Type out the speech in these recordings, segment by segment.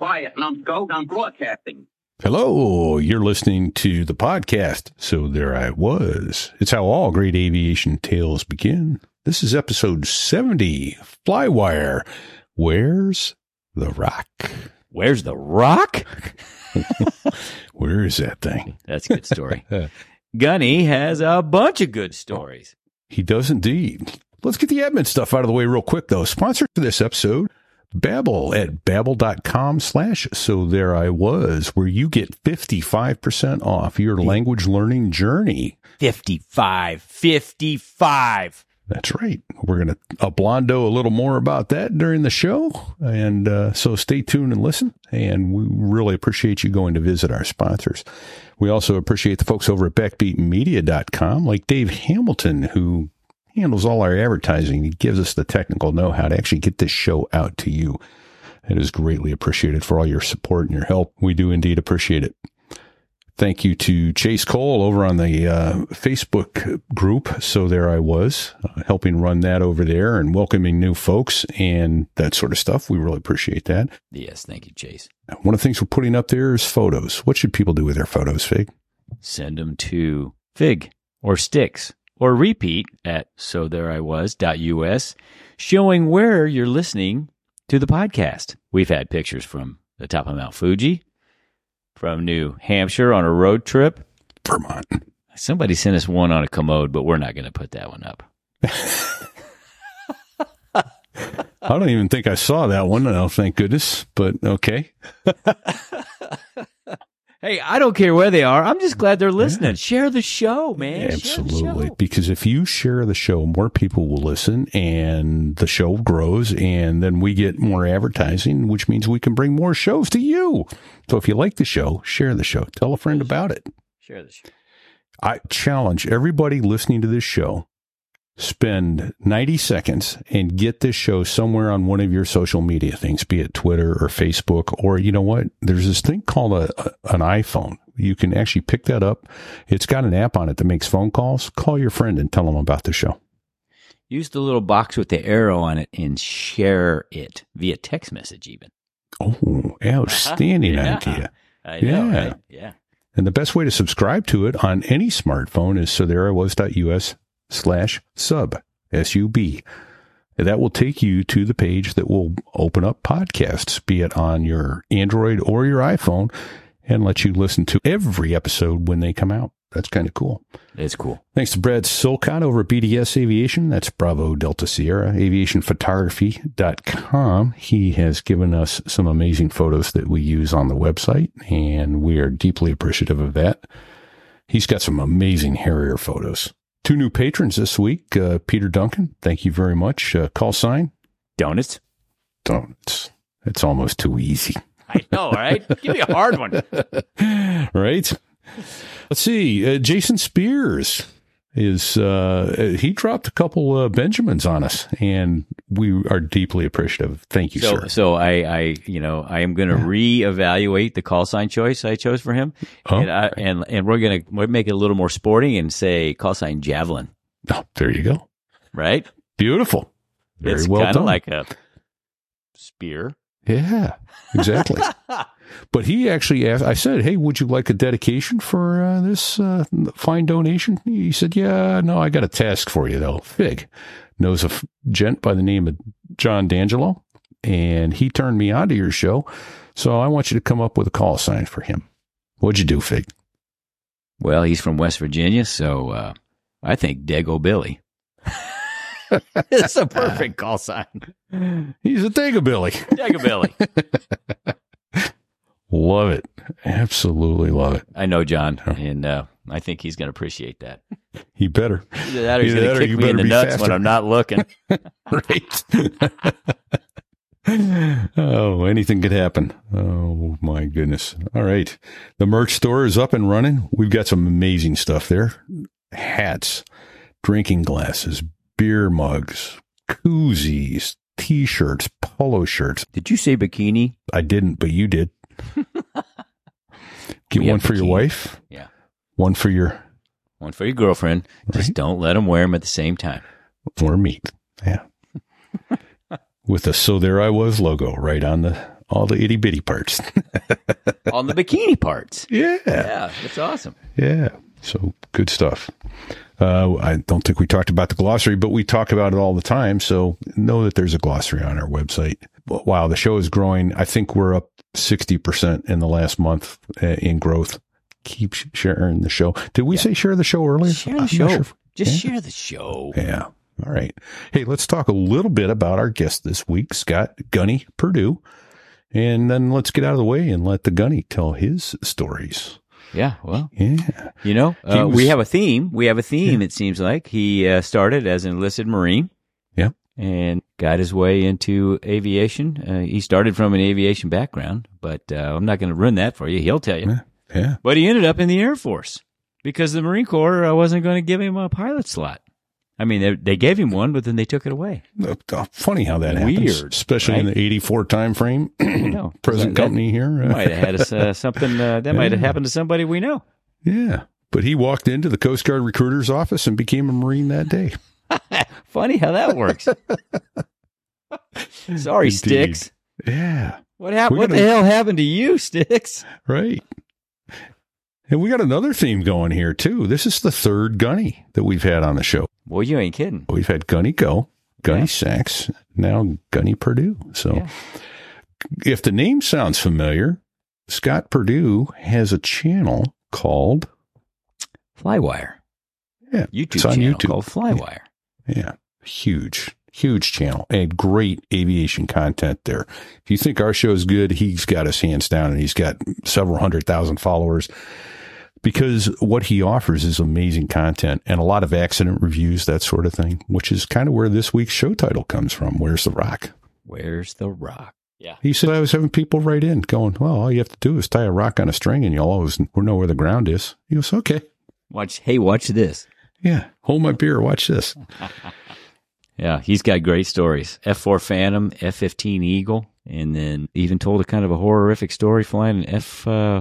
quiet, numbskull. I'm broadcasting. Hello, you're listening to the podcast. So there I was. It's how all great aviation tales begin. This is episode 70, Flywire. Where's the rock? Where's the rock? Where is that thing? That's a good story. Gunny has a bunch of good stories. He does indeed. Let's get the admin stuff out of the way real quick though. Sponsor for this episode, Babbel at babbel.com slash so there I was, where you get 55% off your language learning journey. 55. 55. That's right. We're going to blondo a little more about that during the show. And uh, so stay tuned and listen. And we really appreciate you going to visit our sponsors. We also appreciate the folks over at backbeatmedia.com, like Dave Hamilton, who handles all our advertising. He gives us the technical know how to actually get this show out to you. It is greatly appreciated for all your support and your help. We do indeed appreciate it. Thank you to Chase Cole over on the uh, Facebook group. So there I was, uh, helping run that over there and welcoming new folks and that sort of stuff. We really appreciate that. Yes, thank you, Chase. One of the things we're putting up there is photos. What should people do with their photos, Fig? Send them to Fig or Sticks or repeat at so there I was.us, showing where you're listening to the podcast. We've had pictures from the top of Mount Fuji, from New Hampshire on a road trip. Vermont. Somebody sent us one on a commode, but we're not going to put that one up. I don't even think I saw that one. Oh, thank goodness. But okay. Hey, I don't care where they are. I'm just glad they're listening. Share the show, man. Absolutely. show. Because if you share the show, more people will listen and the show grows and then we get more advertising, which means we can bring more shows to you. So if you like the show, share the show. Tell a friend about it. Share the show. I challenge everybody listening to this show, spend 90 seconds and get this show somewhere on one of your social media things, be it Twitter or Facebook, or you know what? There's this thing called a, a- an iPhone. You can actually pick that up. It's got an app on it that makes phone calls. Call your friend and tell them about the show. Use the little box with the arrow on it and share it via text message, even. Oh, outstanding Yeah. idea. I know, Yeah. right? Yeah. And the best way to subscribe to it on any smartphone is so there I was.us slash sub, S-U-B. That will take you to the page that will open up podcasts, be it on your Android or your iPhone, and let you listen to every episode when they come out. That's kind of cool. It's cool. Thanks to Brad Silcott over at BDS Aviation. That's Bravo Delta Sierra aviationphotography.com. He has given us some amazing photos that we use on the website, and we are deeply appreciative of that. He's got some amazing Harrier photos. Two new patrons this week. Uh, Peter Duncan, thank you very much. Uh, call sign. Donuts? Don't. It's, it's almost too easy. I know, right? Give me a hard one. right? Let's see. Uh, Jason Spears is uh, he dropped a couple uh, Benjamins on us, and we are deeply appreciative. Thank you, So, sir. so I, I, you know, I am going to reevaluate the call sign choice I chose for him, Oh, and I, and and we're gonna make it a little more sporting and say call sign javelin, Oh, there you go. right? Beautiful. Very it's well kind done. of like a spear. Yeah, exactly. but he actually asked. I said, "Hey, would you like a dedication for uh, this uh, fine donation?" He said, "Yeah, no, I got a task for you though." Fig knows a f- gent by the name of John D'Angelo, and he turned me on to your show. So I want you to come up with a call sign for him. What'd you do, Fig? Well, he's from West Virginia, so uh, I think Dago Billy. it's a perfect call sign. He's a Dagobilly. Dago Billy. Love it. Absolutely love it. I know John, and uh, I think he's going to appreciate that. He better. Either that or he's going to kick me in the nuts faster. when I'm not looking. right. oh, anything could happen. Oh my goodness. All right. The merch store is up and running. We've got some amazing stuff there. Hats, drinking glasses, beer mugs, koozies, t-shirts, polo shirts. Did you say bikini? I didn't, but you did. Get one for your wife, Yeah. one for your One for your girlfriend. Just don't let them wear them at the same time. or meat. Yeah. With the so there I was logo right on the all the itty bitty parts. On the bikini parts. yeah. Yeah, that's awesome. Yeah. So good stuff. Uh, I don't think we talked about the glossary, but we talk about it all the time. So know that there's a glossary on our website. Wow, the show is growing. I think we're up 60% in the last month uh, in growth. Keep sharing the show. Did we say share the show earlier? Share I'm the show. sure. Just Yeah. share the show. Yeah. All right. Hey, let's talk a little bit about our guest this week, Scott Gunny Perdue. And then let's get out of the way and let the Gunny tell his stories. Yeah, well, Yeah. you know, uh, was- we have a theme. We have a theme, it seems like. He uh, started as an enlisted Marine. Yeah. And got his way into aviation. Uh, he started from an aviation background, but uh, I'm not going to ruin that for you. He'll tell you. Yeah. Yeah. But he ended up in the Air Force because the Marine Corps uh, wasn't going to give him a pilot slot. I mean, they, they gave him one, but then they took it away. Uh, Funny how that happens, Weird, especially in the '84 time frame. know. Present That- company here, Might have had us, uh, something uh, that might have happened to somebody we know. yeah. But he walked into the Coast Guard recruiter's office and became a Marine that day. Funny how that works. Sorry, Indeed. Sticks. Yeah, What happened? What the hell happened to you, Sticks? right. And we got another theme going here too. This is the third Gunny that we've had on the show. Well, you ain't kidding. We've had Gunny Go, Gunny Yeah. Sachs, now Gunny Perdue. So Yeah. if the name sounds familiar, Scott Perdue has a channel called Flywire. Yeah, YouTube it's on channel YouTube. called Flywire. Yeah, huge, huge channel and great aviation content there. If you think our show is good, he's got us hands down, and he's got several hundred thousand followers because what he offers is amazing content and a lot of accident reviews, that sort of thing, which is kind of where this week's show title comes from. Where's the rock? Where's the rock? Yeah. He said, I was having people write in going, well, all you have to do is tie a rock on a string and you'll always know where the ground is. He goes, okay. Watch. Hey, watch this. Yeah. Hold my beer. Watch this. Yeah, he's got great stories. F4 Phantom, F15 Eagle, and then even told a kind of a horrific story flying an F uh,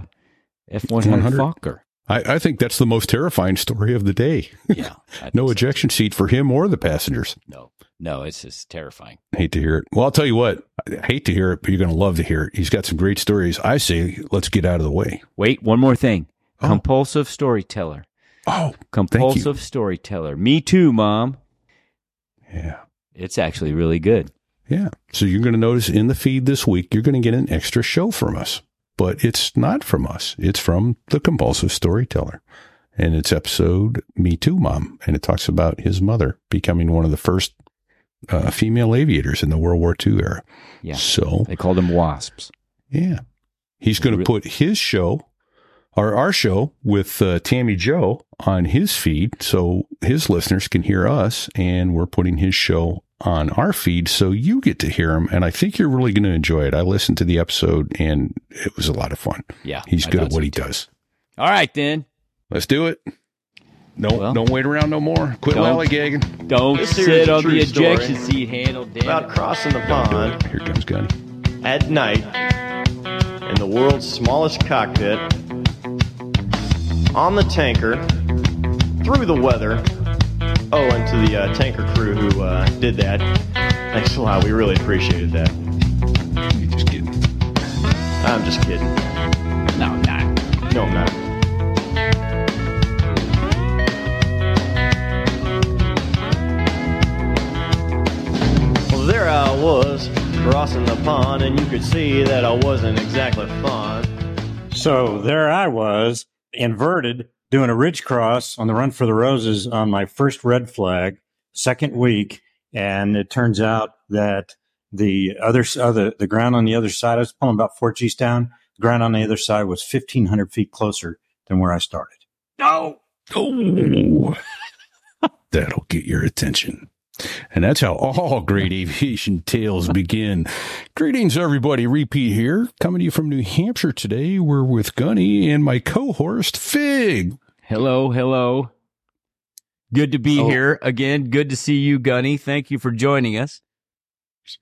F100 100. Fokker. I, I think that's the most terrifying story of the day. Yeah. No so. ejection seat for him or the passengers. No, no, it's just terrifying. Hate to hear it. Well, I'll tell you what, I hate to hear it, but you're going to love to hear it. He's got some great stories. I say, let's get out of the way. Wait, one more thing. Oh. Compulsive storyteller. Oh, Compulsive storyteller. Me too, mom. yeah. It's actually really good. Yeah. So you're going to notice in the feed this week, you're going to get an extra show from us, but it's not from us. It's from the compulsive storyteller. And it's episode Me Too Mom. And it talks about his mother becoming one of the first uh, female aviators in the World War II era. Yeah. So, They called them wasps. yeah. He's going to Re- put his show or our show with uh, Tammie Jo on his feed so his listeners can hear us. And we're putting his show on our feed so you get to hear him. And I think you're really going to enjoy it. I listened to the episode and it was a lot of fun. Yeah. He's I good at what so he too. does. All right, then. Let's do it. No, Well- don't wait around no more. Quit Don't. lollygagging. Don't This sit on the ejection seat handle, damn about it. crossing the pond Here comes Gunny. at night in the world's smallest cockpit on the tanker through the weather. Oh, and to the uh, tanker crew who uh, did that, thanks a lot. We really appreciated that. You're just kidding. I'm just kidding. No, I'm not. No, I'm not. Well, there I was crossing the pond, and you could see that I wasn't exactly fond. So there I was, inverted, doing a ridge cross on the Run for the Roses on my first red flag, second week, and it turns out that the other s- other the ground on the other side, I was pulling about four G's down. The ground on the other side was fifteen hundred feet closer than where I started. No. Oh, that'll get your attention. And that's how all great aviation tales begin. Greetings, everybody. Repeat here. Coming to you from New Hampshire today. We're with Gunny and my co-host, Fig. Hello, hello. Good to be Oh. here again. Good to see you, Gunny. Thank you for joining us.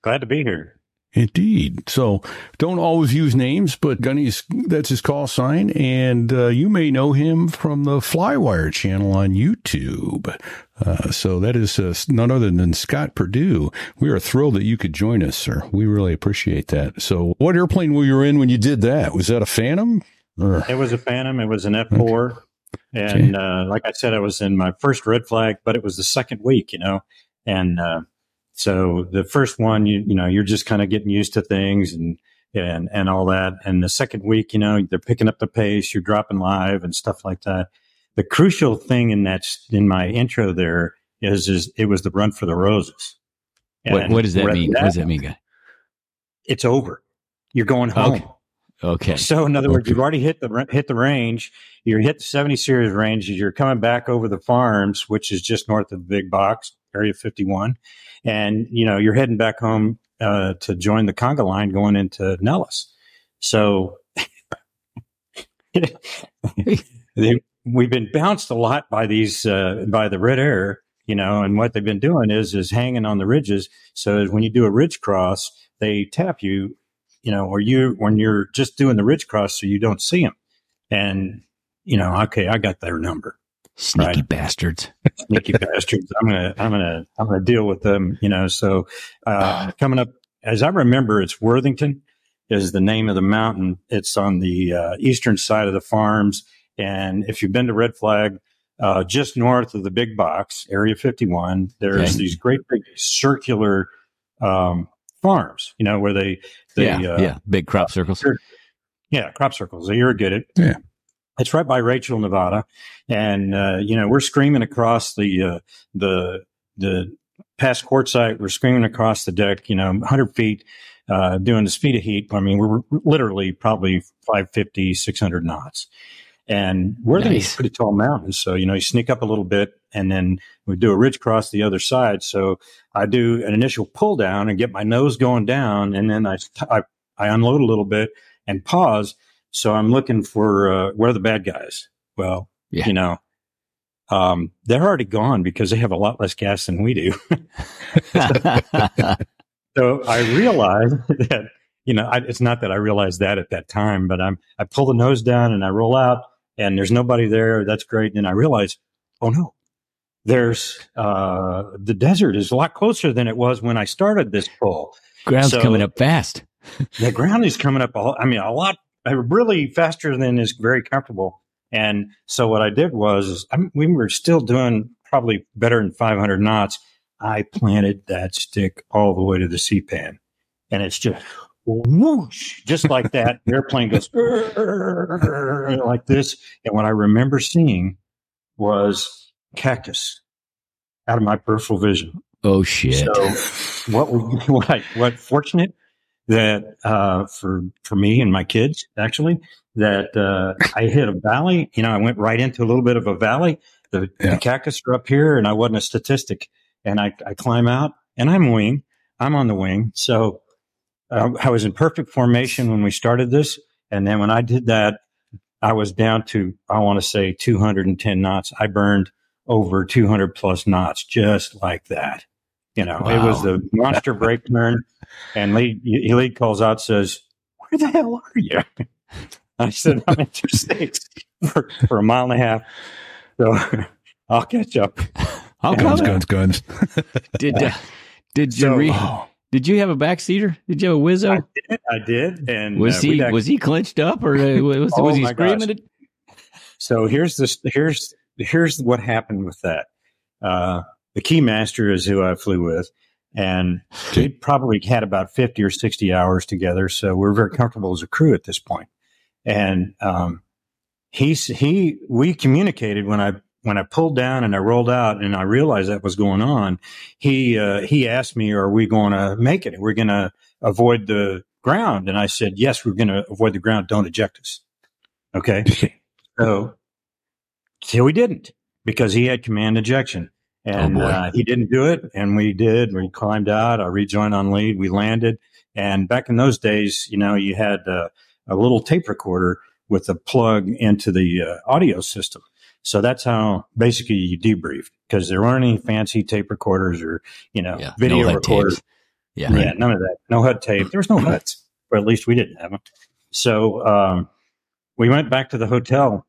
Glad to be here. Indeed. So don't always use names, but Gunny's, that's his call sign. And uh, you may know him from the Flywire channel on YouTube. Uh, so that is uh, none other than Scott Perdue. We are thrilled that you could join us, sir. We really appreciate that. So what airplane were you in when you did that? Was that a Phantom? Or? It was a Phantom. It was an F4. Okay. And okay. Uh, like I said, I was in my first red flag, but it was the second week, you know, and uh, so the first one, you you know, you're just kind of getting used to things and and and all that. And the second week, you know, they're picking up the pace, you're dropping live and stuff like that. The crucial thing in that in my intro there is is it was the run for the roses. What, what does that mean? That, what does that mean, guy? It's over. You're going home. Okay. Okay. So in other words, okay. you've already hit the hit the range. You hit the 70 series range. You're coming back over the farms, which is just north of the big box, Area 51, and you know you're heading back home uh, to join the conga line going into Nellis. So we've been bounced a lot by these uh, by the red air, you know, and what they've been doing is is hanging on the ridges. So when you do a ridge cross, they tap you, you know, or you when you're just doing the ridge cross, so you don't see them. And you know, okay, I got their number. Sneaky right? bastards. Sneaky bastards. I'm gonna, I'm gonna, I'm gonna deal with them. You know. So uh, coming up, as I remember, it's Worthington is the name of the mountain. It's on the uh, eastern side of the farms, and if you've been to Red Flag, uh, just north of the big box, Area 51, there's okay. these great big circular um, farms. You know where they, they yeah, uh, yeah, big crop circles. Yeah, crop circles. They irrigate it. Yeah. It's right by Rachel, Nevada, and uh, you know we're screaming across the uh, the the past quartzite. We're screaming across the deck, you know, 100 feet, uh, doing the speed of heat. I mean, we're literally probably 550, 600 knots. And we're nice. these pretty tall mountains. So, you know, you sneak up a little bit and then we do a ridge cross the other side. So I do an initial pull down and get my nose going down. And then I, I, I unload a little bit and pause so I'm looking for uh, where are the bad guys? Well, yeah. you know, um, they're already gone because they have a lot less gas than we do. so I realized that you know I, it's not that I realized that at that time, but I'm I pull the nose down and I roll out, and there's nobody there. That's great. And I realize, oh no, there's uh, the desert is a lot closer than it was when I started this pull. Ground's so, coming up fast. the ground is coming up. I mean, a lot really faster than is very comfortable. And so what I did was, I mean, we were still doing probably better than 500 knots. I planted that stick all the way to the seat pan, and it's just whoosh, just like that. the airplane goes like this. And what I remember seeing was cactus out of my peripheral vision. Oh shit! So what? What? What? Fortunate that uh, for for me and my kids actually that uh, I hit a valley. You know, I went right into a little bit of a valley. The, yeah. the cactus are up here, and I wasn't a statistic. And I, I climb out, and I'm wing. I'm on the wing, so uh, I was in perfect formation when we started this. And then when I did that, I was down to I want to say 210 knots. I burned over 200 plus knots just like that. You know, wow. it was the monster brake turn, and lead lead calls out says, "Where the hell are you?" I said, "I'm interstate for, for a mile and a half, so I'll catch up." I'll guns, guns, guns. did uh, did you so, re- did you have a backseater? Did you have a Wizzo? I did. I did. And was uh, he actually, was he clenched up or uh, was, oh was he screaming? It? So here's this. Here's here's what happened with that. The keymaster is who I flew with, and we probably had about fifty or sixty hours together. So we're very comfortable as a crew at this point. And um, he he we communicated when I when I pulled down and I rolled out and I realized that was going on. He uh, he asked me, "Are we going to make it? We're going to avoid the ground?" And I said, "Yes, we're going to avoid the ground. Don't eject us." Okay. so so we didn't because he had command ejection. Oh, and oh uh, he didn't do it, and we did. We climbed out. I rejoined on lead. We landed, and back in those days, you know, you had uh, a little tape recorder with a plug into the uh, audio system. So that's how basically you debriefed because there weren't any fancy tape recorders or you know yeah, video no recorders. Yeah. Yeah, none of that. No HUD tape. There was no HUDs, or at least we didn't have them. So um, we went back to the hotel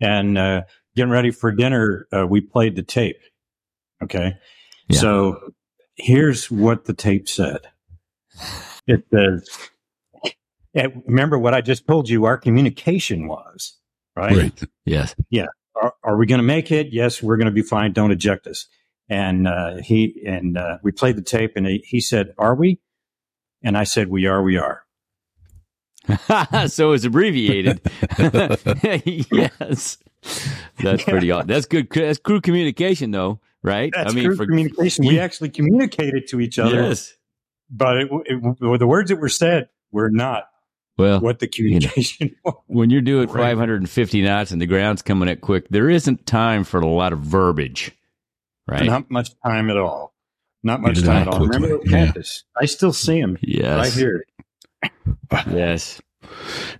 and uh, getting ready for dinner. Uh, we played the tape. Okay. Yeah. So here's what the tape said. It says, remember what I just told you our communication was, right? Right. Yes. Are, are we going to make it? Yes, we're going to be fine. Don't eject us. And uh, he and uh, we played the tape, and he, he said, "Are we?" And I said, "We are. We are." so it's abbreviated. yes. That's pretty awesome. That's good. That's crew communication, though, right? That's true communication. We actually communicated to each other, Yes. but it, it, the words that were said were not Well, what the communication was. when you're doing Right. 550 knots and the ground's coming at quick, there isn't time for a lot of verbiage, right? Not much time at all. Not much Get it time out at all. Remember quickly. the Yeah. campus? I still see him yes. right here. Yes.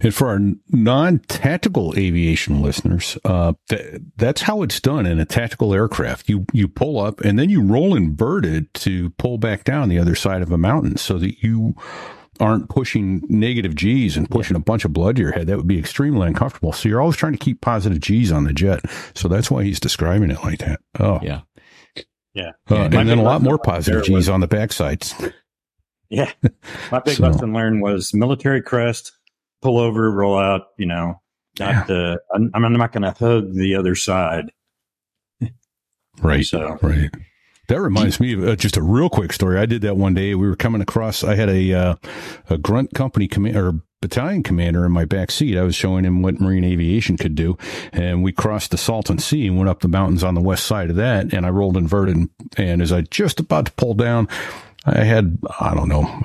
And for our non-tactical aviation listeners, uh, th- that's how it's done in a tactical aircraft. You you pull up and then you roll inverted to pull back down the other side of a mountain, so that you aren't pushing negative G's and pushing a bunch of blood to your head. That would be extremely uncomfortable. So you're always trying to keep positive G's on the jet. So that's why he's describing it like that. Oh, Yeah. Yeah. Uh, My and then a lot more positive there was- G's on the backsides. Yeah. My big So- lesson learned was military crest, pull over, roll out, you know, not the, I'm, I'm not going to hug the other side. Right. So- right. That reminds me of uh, just a real quick story. I did that one day. We were coming across. I had a uh, a grunt company command or battalion commander in my back seat. I was showing him what marine aviation could do, and we crossed the Salton Sea and went up the mountains on the west side of that. And I rolled inverted, and, and as I just about to pull down, I had I don't know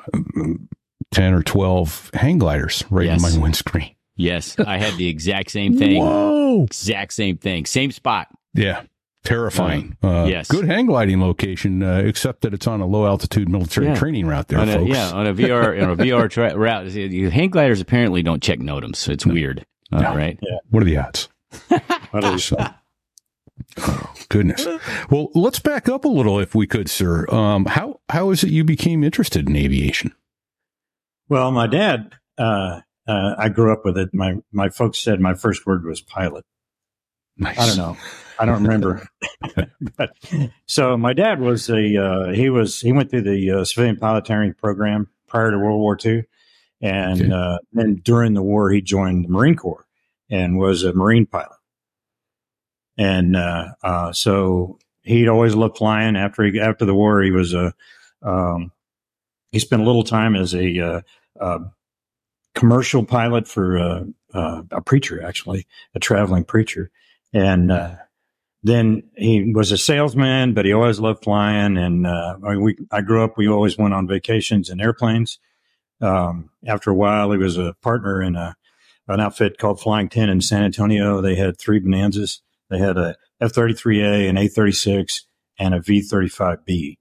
ten or twelve hang gliders right Yes. in my windscreen. Yes. I had the exact same thing. Whoa! Exact same thing. Same spot. Yeah. Terrifying. Uh, yes. Good hang gliding location, uh, except that it's on a low altitude military Yeah. training route there, on a, folks. yeah, on a VR on a VR tra- route. See, the Hang gliders apparently don't check NOTAMs, so it's weird. All No. right. What are the odds? What is- So, oh, goodness. Well, let's back up a little, if we could, sir. Um, how how is it you became interested in aviation? Well, my dad, uh, uh, I grew up with it. My, my folks said my first word was pilot. Nice. I don't know. I don't remember. but so my dad was a uh, he was he went through the uh, civilian pilot training program prior to World War II, and Okay. uh, then during the war he joined the Marine Corps and was a Marine pilot. And uh, uh, so he'd always loved flying. After he after the war, he was a um, he spent a little time as a uh, uh, commercial pilot for uh, a preacher, actually a traveling preacher, and then he was a salesman, but he always loved flying. And uh, we, I grew up, we always went on vacations in airplanes. Um, after a while, he was a partner in a, an outfit called Flying 10 in San Antonio. They had three Bonanzas. They had a F 33A, an A 36, and a V 35B.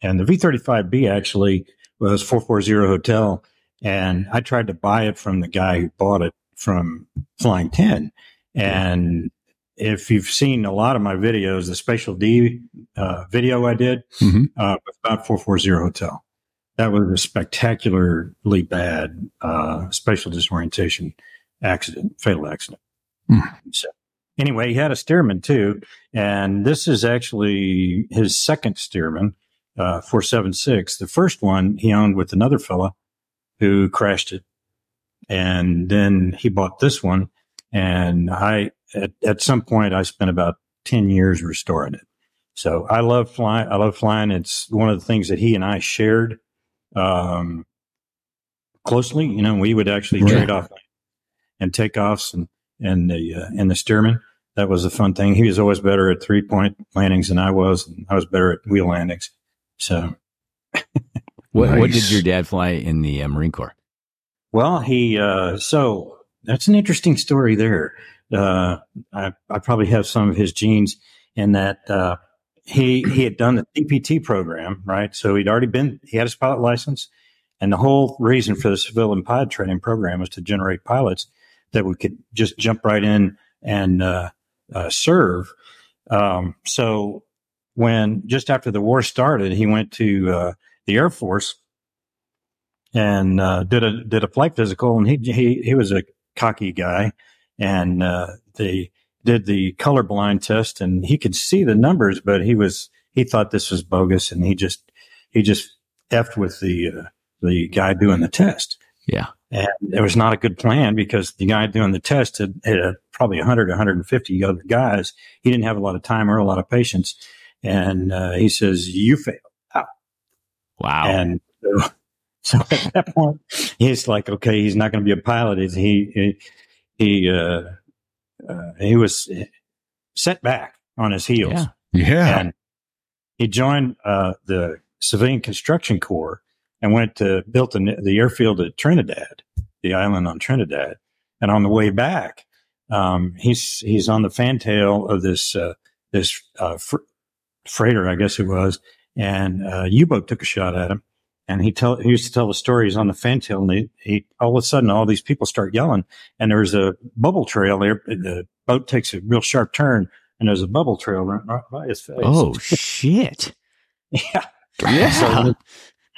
And the V 35B actually was 440 Hotel. And I tried to buy it from the guy who bought it from Flying 10. And if you've seen a lot of my videos, the Spatial D uh, video I did Mhm. uh, about 440 Hotel, that was a spectacularly bad uh, spatial disorientation accident, fatal accident. Hmm. So, anyway, he had a Stearman too, and this is actually his second Stearman, uh, 476. The first one he owned with another fella who crashed it, and then he bought this one, and I at, at some point I spent about 10 years restoring it. So I love flying. I love flying. It's one of the things that he and I shared um, closely. You know, we would actually trade off and takeoffs and and the uh, and the Stearman. That was a fun thing. He was always better at three point landings than I was, and I was better at wheel landings. So, What, what did your dad fly in the uh, Marine Corps? well, he uh, so that's an interesting story there. Uh, I, I probably have some of his genes in that uh, he he had done the CPT program, right? So he'd already been he had his pilot license, and the whole reason for the civilian pilot training program was to generate pilots that we could just jump right in and uh, uh, serve. Um, so when just after the war started, he went to uh, the Air Force and uh, did a did a flight physical, and he he he was a cocky guy, and uh, they did the colorblind test, and he could see the numbers, but he was he thought this was bogus, and he just he just effed with the uh, the guy doing the test. Yeah. And it was not a good plan because the guy doing the test had, had probably 100, 150 other guys. He didn't have a lot of time or a lot of patience. And uh, he says, You failed. Wow. And so, so at that point, he's like, Okay, he's not going to be a pilot. He, he, he, uh, uh, he was set back on his heels. yeah. Yeah. And he joined uh, the Civilian Construction Corps and went to built the, the airfield at Trinidad, the island on Trinidad. And on the way back, um, he's he's on the fantail of this uh, this uh, fr- freighter, I guess it was, and uh, U-boat took a shot at him. And he tell he used to tell the stories on the fantail, and he, he all of a sudden all these people start yelling, and there's a bubble trail there. The boat takes a real sharp turn, and there's a bubble trail right, right by his face. Oh shit. yeah. Yeah. So,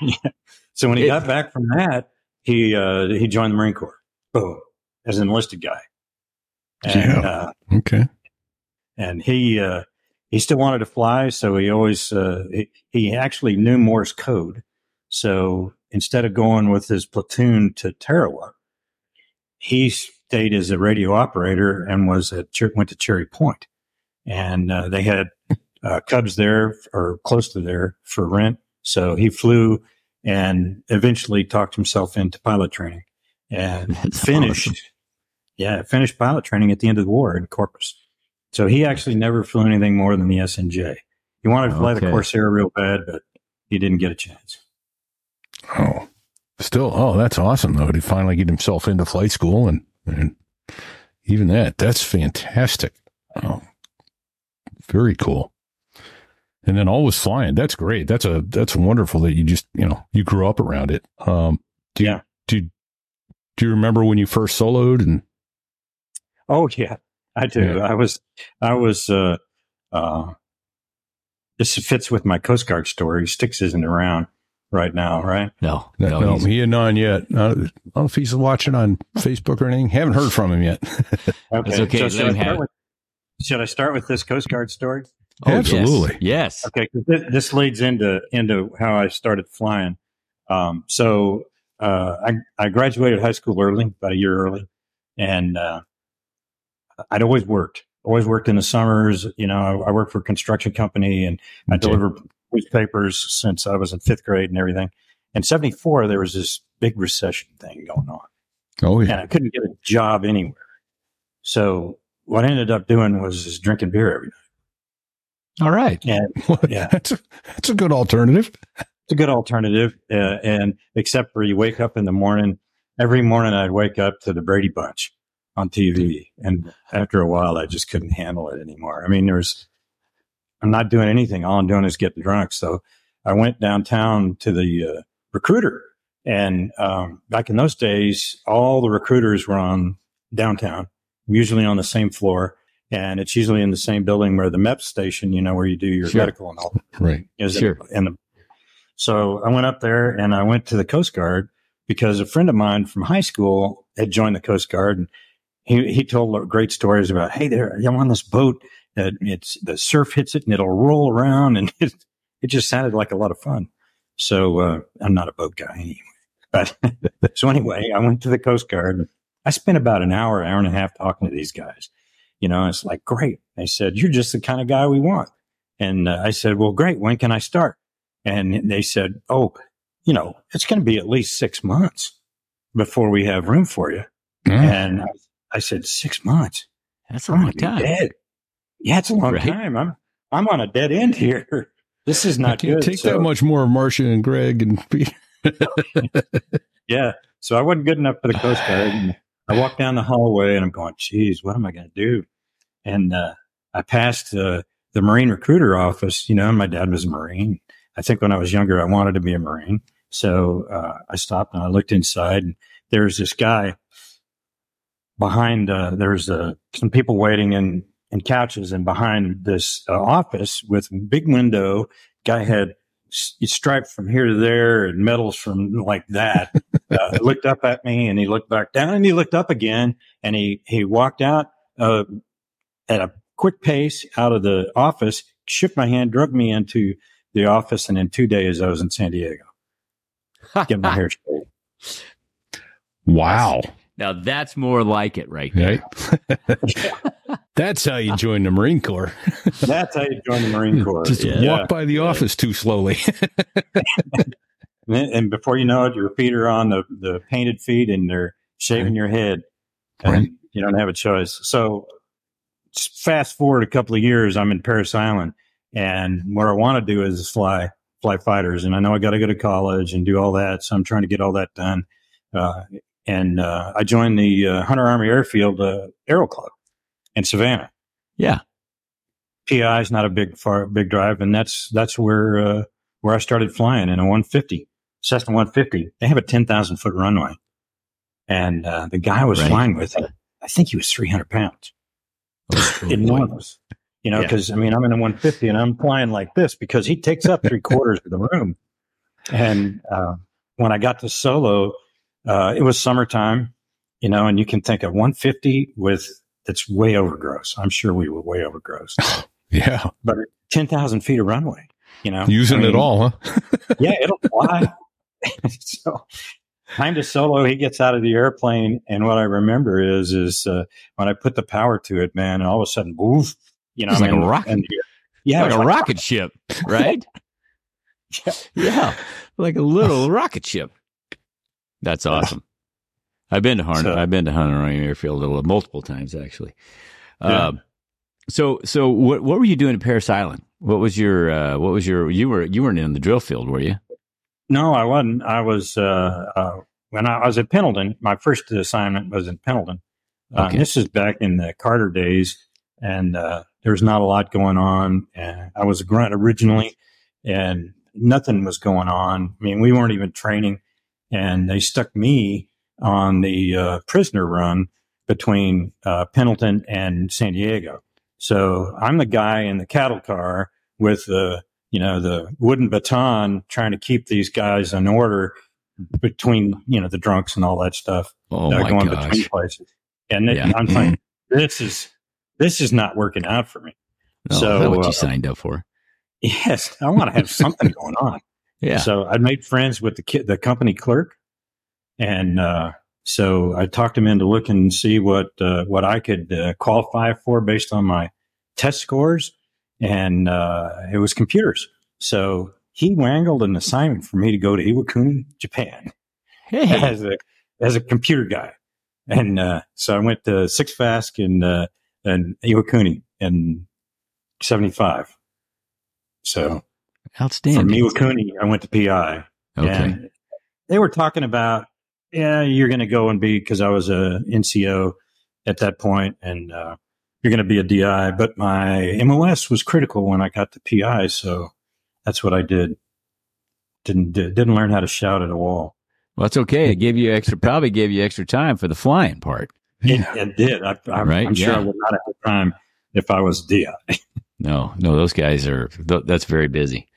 yeah. So when he It- got back from that, he uh, he joined the Marine Corps. Boom, as an enlisted guy. And Yeah. uh, okay. and he uh, he still wanted to fly, so he always uh, he, he actually knew Morse code. So instead of going with his platoon to Tarawa, he stayed as a radio operator and was at went to Cherry Point, and uh, they had uh, Cubs there or close to there for rent. So he flew and eventually talked himself into pilot training and That's finished. awesome. Yeah, finished pilot training at the end of the war in Corpus. So he actually never flew anything more than the SNJ. He wanted to fly Okay. the Corsair real bad, but he didn't get a chance. Oh, still. Oh, that's awesome though. To finally get himself into flight school and, and even that, that's fantastic. Oh, very cool. And then always flying. That's great. That's a, that's wonderful that you just, you know, you grew up around it. Um, do you, do, do you remember when you first soloed and, Oh yeah, I do. Yeah. I was, I was, uh, uh, this fits with my Coast Guard story. Sticks isn't around right now, right? No. no, No. no he's- he ain't on yet. I don't know if he's watching on Facebook or anything. Haven't heard from him yet. Okay. okay, let should, I have start with, should I start with this Coast Guard story? Oh. Absolutely. Yes. Okay. this, this leads into into how I started flying. Um, so uh, I I graduated high school early, about a year early, and uh, I'd always worked, always worked in the summers. You know, I, I worked for a construction company, and I delivered newspapers since I was in fifth grade and everything. In '74, there was this big recession thing going on Oh yeah. and. I couldn't get a job anywhere. So what I ended up doing was just drinking beer every All right. night. And Yeah. that's a, that's a good alternative. it's a good alternative. Uh, and except for you wake up in the morning, every morning I'd wake up to the Brady Bunch on TV. And after a while, I just couldn't handle it anymore. I mean, there's, I'm not doing anything. All I'm doing is getting drunk. So I went downtown to the uh, recruiter. And um, back in those days, all the recruiters were on downtown, usually on the same floor. And it's usually in the same building where the MEP station, you know, where you do your Sure. medical and all Right. is Sure. in the so I went up there and I went to the Coast Guard because a friend of mine from high school had joined the Coast Guard and he, he told great stories about, Hey, there, I'm on this boat that it's the surf hits it and it'll roll around. And it, it just sounded like a lot of fun. So, uh, I'm not a boat guy anyway, but so anyway, I went to the Coast Guard. I spent about an hour, hour and a half talking to these guys. You know, it's like, great. They said, you're just the kind of guy we want. And uh, I said, well, great. When can I start? And they said, oh, you know, it's going to be at least six months before we have room for you. Yeah. And I, I said, six months? That's a long time. Dead. Yeah, it's a long Right. time. I'm, I'm on a dead end here. This is not good. take So- that much more of Marcia and Greg and Pete. Yeah. So I wasn't good enough for the Coast Guard. And I walked down the hallway and I'm going, geez, what am I going to do? And uh, I passed uh, the Marine recruiter office, you know, and my dad was a Marine. I think when I was younger, I wanted to be a Marine. So uh, I stopped and I looked inside and there's this guy behind, uh, there's uh, some people waiting in, in couches and behind this uh, office with big window, guy had striped from here to there and medals from like that. uh, looked up at me and he looked back down and he looked up again and he, he walked out, uh, at a quick pace out of the office, shook my hand, drug me into the office. And in two days, I was in San Diego getting my hair straight. Wow. Now that's more like it right there. Right. That's how you join the Marine Corps. That's how you join the Marine Corps. Just Yeah. walk by the office too slowly. And, before you know it, your feet are on the, the painted feet and they're shaving your head. And Right. you don't have a choice. So fast forward a couple of years, I'm in Parris Island and what I want to do is fly, fly fighters. And I know I got to go to college and do all that. So I'm trying to get all that done. Uh, and, uh, I joined the uh, Hunter Army Airfield, uh, Aero Club in Savannah. Yeah. PI is not a big far big drive, and that's that's where uh, where I started flying in a 150 Cessna 150. They have a 10,000 foot runway, and uh, the guy I was Right. flying with, I think he was 300 pounds, Oh, enormous. You know, Yeah. because I mean, I'm in a 150 and I'm flying like this because he takes up three quarters of the room. And uh, when I got to solo, uh, it was summertime, you know, and you can think of 150 with that's way over gross. I'm sure we were way over gross yeah. but 10,000 feet of runway, you know, Using I it all, huh? Yeah, it'll fly. so time to solo, he gets out of the airplane. And what I remember is, is, uh, when I put the power to it, man, and all of a sudden, woof, you know, It's like I'm a rocket. and- yeah, like a like- rocket ship, right? Yeah. yeah, like a little rocket ship. That's awesome. I've been to Hunter. So- I've been to Hunter Army Airfield a little- multiple times actually. Yeah. Um, so, so what what were you doing at Parris Island? What was your uh, what was your you were you weren't in the drill field, were you? No, I wasn't. I was, uh, uh, when I was at Pendleton, my first assignment was in Pendleton. Uh, Okay. This is back in the Carter days, and uh, there's not a lot going on. And I was a grunt originally, and nothing was going on. I mean, we weren't even training, and they stuck me on the uh, prisoner run between uh, Pendleton and San Diego. So I'm the guy in the cattle car with the you know, the wooden baton trying to keep these guys in order between, you know, the drunks and all that stuff Oh uh, my going gosh! between places. And it, Yeah. I'm like, this is, this is not working out for me. Oh, so, is that what uh, you signed up for? Yes. I want to have something going on. Yeah. So I made friends with the kid, the company clerk. And, uh, so I talked him into looking and see what, uh, what I could uh, qualify for based on my test scores. And, uh, it was computers. So he wangled an assignment for me to go to Iwakuni, Japan hey, as a, as a computer guy. And, uh, so I went to Six Fast in, uh, in Iwakuni in 75. So from outstanding. Iwakuni, I went to PI. Okay. And they were talking about, yeah, you're going to go and be, because I was a NCO at that point, and uh, you're going to be a DI. But my MOS was critical when I got to PI, so that's what I did. Didn't didn't learn how to shout at a wall. Well, that's okay. It gave you extra, probably gave you extra time for the flying part. It, it did. I, I, Right, I'm sure yeah. I would not have the time if I was DI. No, no, those guys are, th- that's very busy.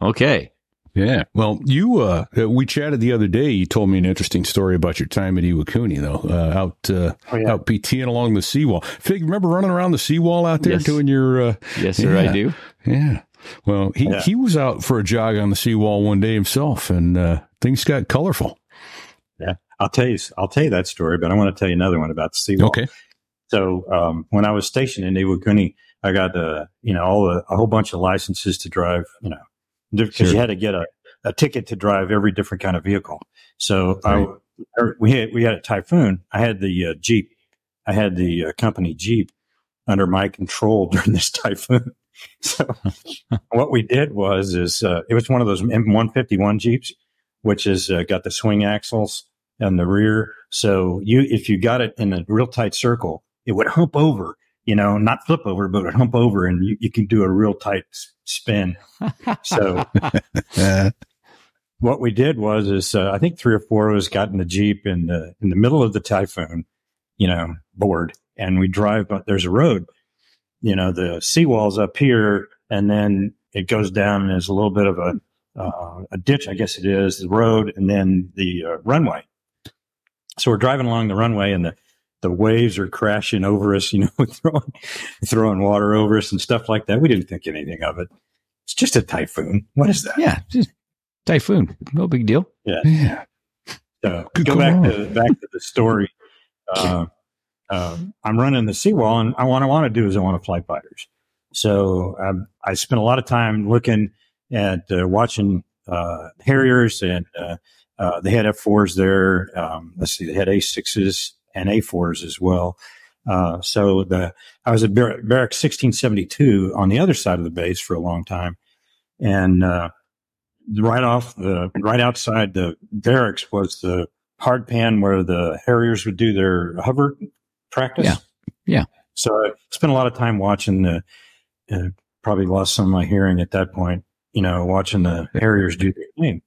Okay. Yeah. Well, you, uh, uh, we chatted the other day. You told me an interesting story about your time at Iwakuni, though, uh, out, uh, Oh, yeah. out PTing along the seawall. Fig, remember running around the seawall out there Yes. doing your, uh, Yes, sir, Yeah. I do. yeah. Well, he, Yeah. he was out for a jog on the seawall one day himself and, uh, things got colorful. Yeah. I'll tell you. I'll tell you that story, but I want to tell you another one about the seawall. Okay. So um, when I was stationed in Iwakuni, I got uh, you know all the, a whole bunch of licenses to drive. You know, because Sure. you had to get a, a ticket to drive every different kind of vehicle. So Right. I, er, we had we had a Typhoon. I had the uh, Jeep. I had the uh, company Jeep under my control during this Typhoon. So what we did was is uh, it was one of those M151 Jeeps, which has uh, got the swing axles and the rear. So you, if you got it in a real tight circle, it would hump over, you know, not flip over, but hump over and you, you can do a real tight spin. So what we did was, is, uh, I think three or four of us got in the Jeep in the, in the middle of the typhoon, you know, board and we drive, but there's a road, you know, the seawall's up here and then it goes down and there's a little bit of a, uh, a ditch, I guess it is, the road, and then the uh, runway. So we're driving along the runway, and the the waves are crashing over us, you know, throwing throwing water over us and stuff like that. We didn't think anything of it. It's just a typhoon. What is that? Yeah, just typhoon. No big deal. Yeah. So go back to back to the story. Uh, uh, I'm running the seawall, and I want I want to do is I want to fly fighters. So um, I spent a lot of time looking at uh, watching uh, Harriers, and uh, uh, they had F4s there. Um, let's see, they had A6s and A4s as well. Uh, so the I was at Bar- Barracks 1672 on the other side of the base for a long time, and uh, right off the right outside the barracks was the hard pan where the Harriers would do their hover practice. Yeah. Yeah. So I spent a lot of time watching the. Uh, probably lost some of my hearing at that point. You know, watching the Harriers do their thing.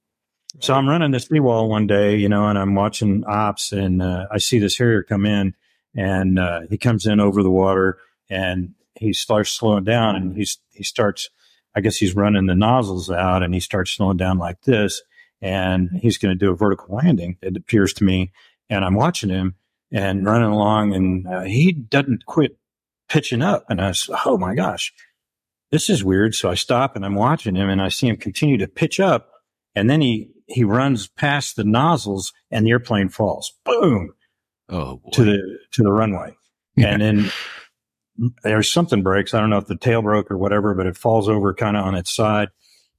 So I'm running this seawall one day, you know, and I'm watching ops, and uh, I see this Harrier come in, and uh, he comes in over the water, and he starts slowing down, and he's he starts, I guess he's running the nozzles out, and he starts slowing down like this, and he's going to do a vertical landing. It appears to me, and I'm watching him and running along, and uh, he doesn't quit pitching up, and I was, oh my gosh, this is weird. So I stop and I'm watching him, and I see him continue to pitch up, and then he he runs past the nozzles, and the airplane falls, boom, Oh, boy. to the to the runway, and then there's something breaks. I don't know if the tail broke or whatever, but it falls over kind of on its side,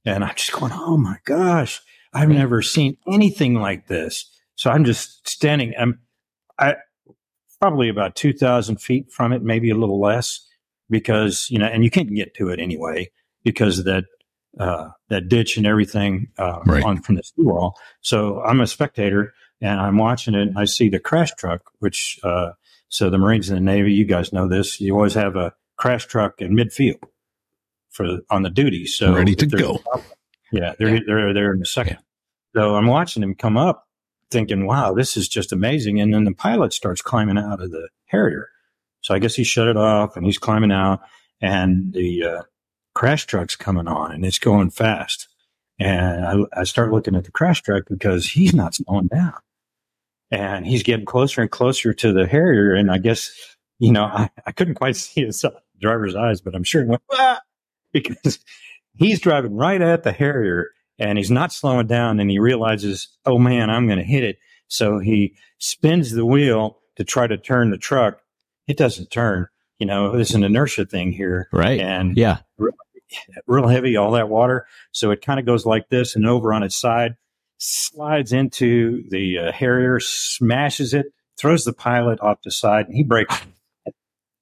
and I'm just going, oh my gosh, I've never seen anything like this. So I'm just standing. I'm I probably about two thousand feet from it, maybe a little less, because you know, and you can't get to it anyway because of that uh, that ditch and everything uh, Right. on from the seawall. So I'm a spectator and I'm watching it. And I see the crash truck, which uh, so the Marines and the Navy, you guys know this. You always have a crash truck in midfield for on the duty. So Ready to go. problem- Yeah, they're they're there in a second. So I'm watching him come up, thinking, "Wow, this is just amazing." And then the pilot starts climbing out of the Harrier. So I guess he shut it off and he's climbing out, and the uh, crash truck's coming on and it's going fast. And I, I start looking at the crash truck because he's not slowing down. And he's getting closer and closer to the Harrier. And I guess, you know, I, I couldn't quite see his driver's eyes, but I'm sure he went, ah! because he's driving right at the Harrier and he's not slowing down. And he realizes, oh man, I'm going to hit it. So he spins the wheel to try to turn the truck. It doesn't turn. You know, there's an inertia thing here right. and Yeah. Real heavy, all that water. So it kind of goes like this and over on its side, slides into the uh, Harrier, smashes it, throws the pilot off the side, and he breaks.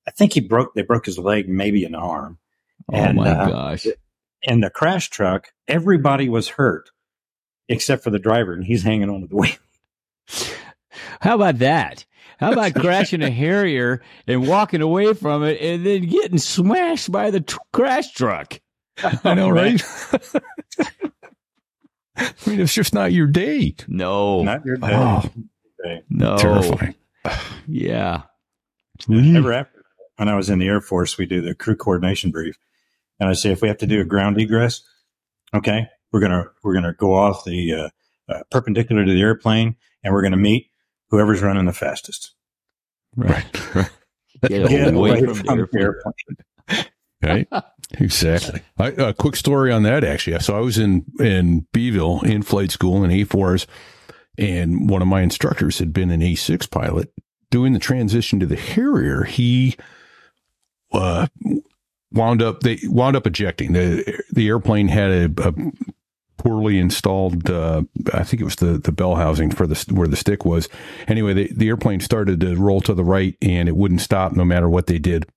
I think he broke. They broke his leg, maybe an arm. Oh And, my uh, gosh. And the crash truck, everybody was hurt except for the driver, and he's hanging onto the wheel. How about that? How about crashing a Harrier and walking away from it and then getting smashed by the tr- crash truck? I know, right? I mean, it's just not your day. No. Not your day. Oh, no. terrifying. Yeah. Ever after when I was in the Air Force, we do the crew coordination brief, and I say if we have to do a ground egress, okay, we're gonna we're gonna go off the uh, uh, perpendicular to the airplane, and we're gonna meet whoever's running the fastest. Right. Get Get away from the the airplane. airplane. Right? Exactly. I, a quick story on that, actually. So I was in, in Beeville in flight school in A4s, and one of my instructors had been an A6 pilot. Doing the transition to the Harrier, he uh, wound up, they wound up ejecting. The, the airplane had a, a poorly installed, uh, I think it was the, the bell housing for the, where the stick was. Anyway, the, the airplane started to roll to the right and it wouldn't stop no matter what they did.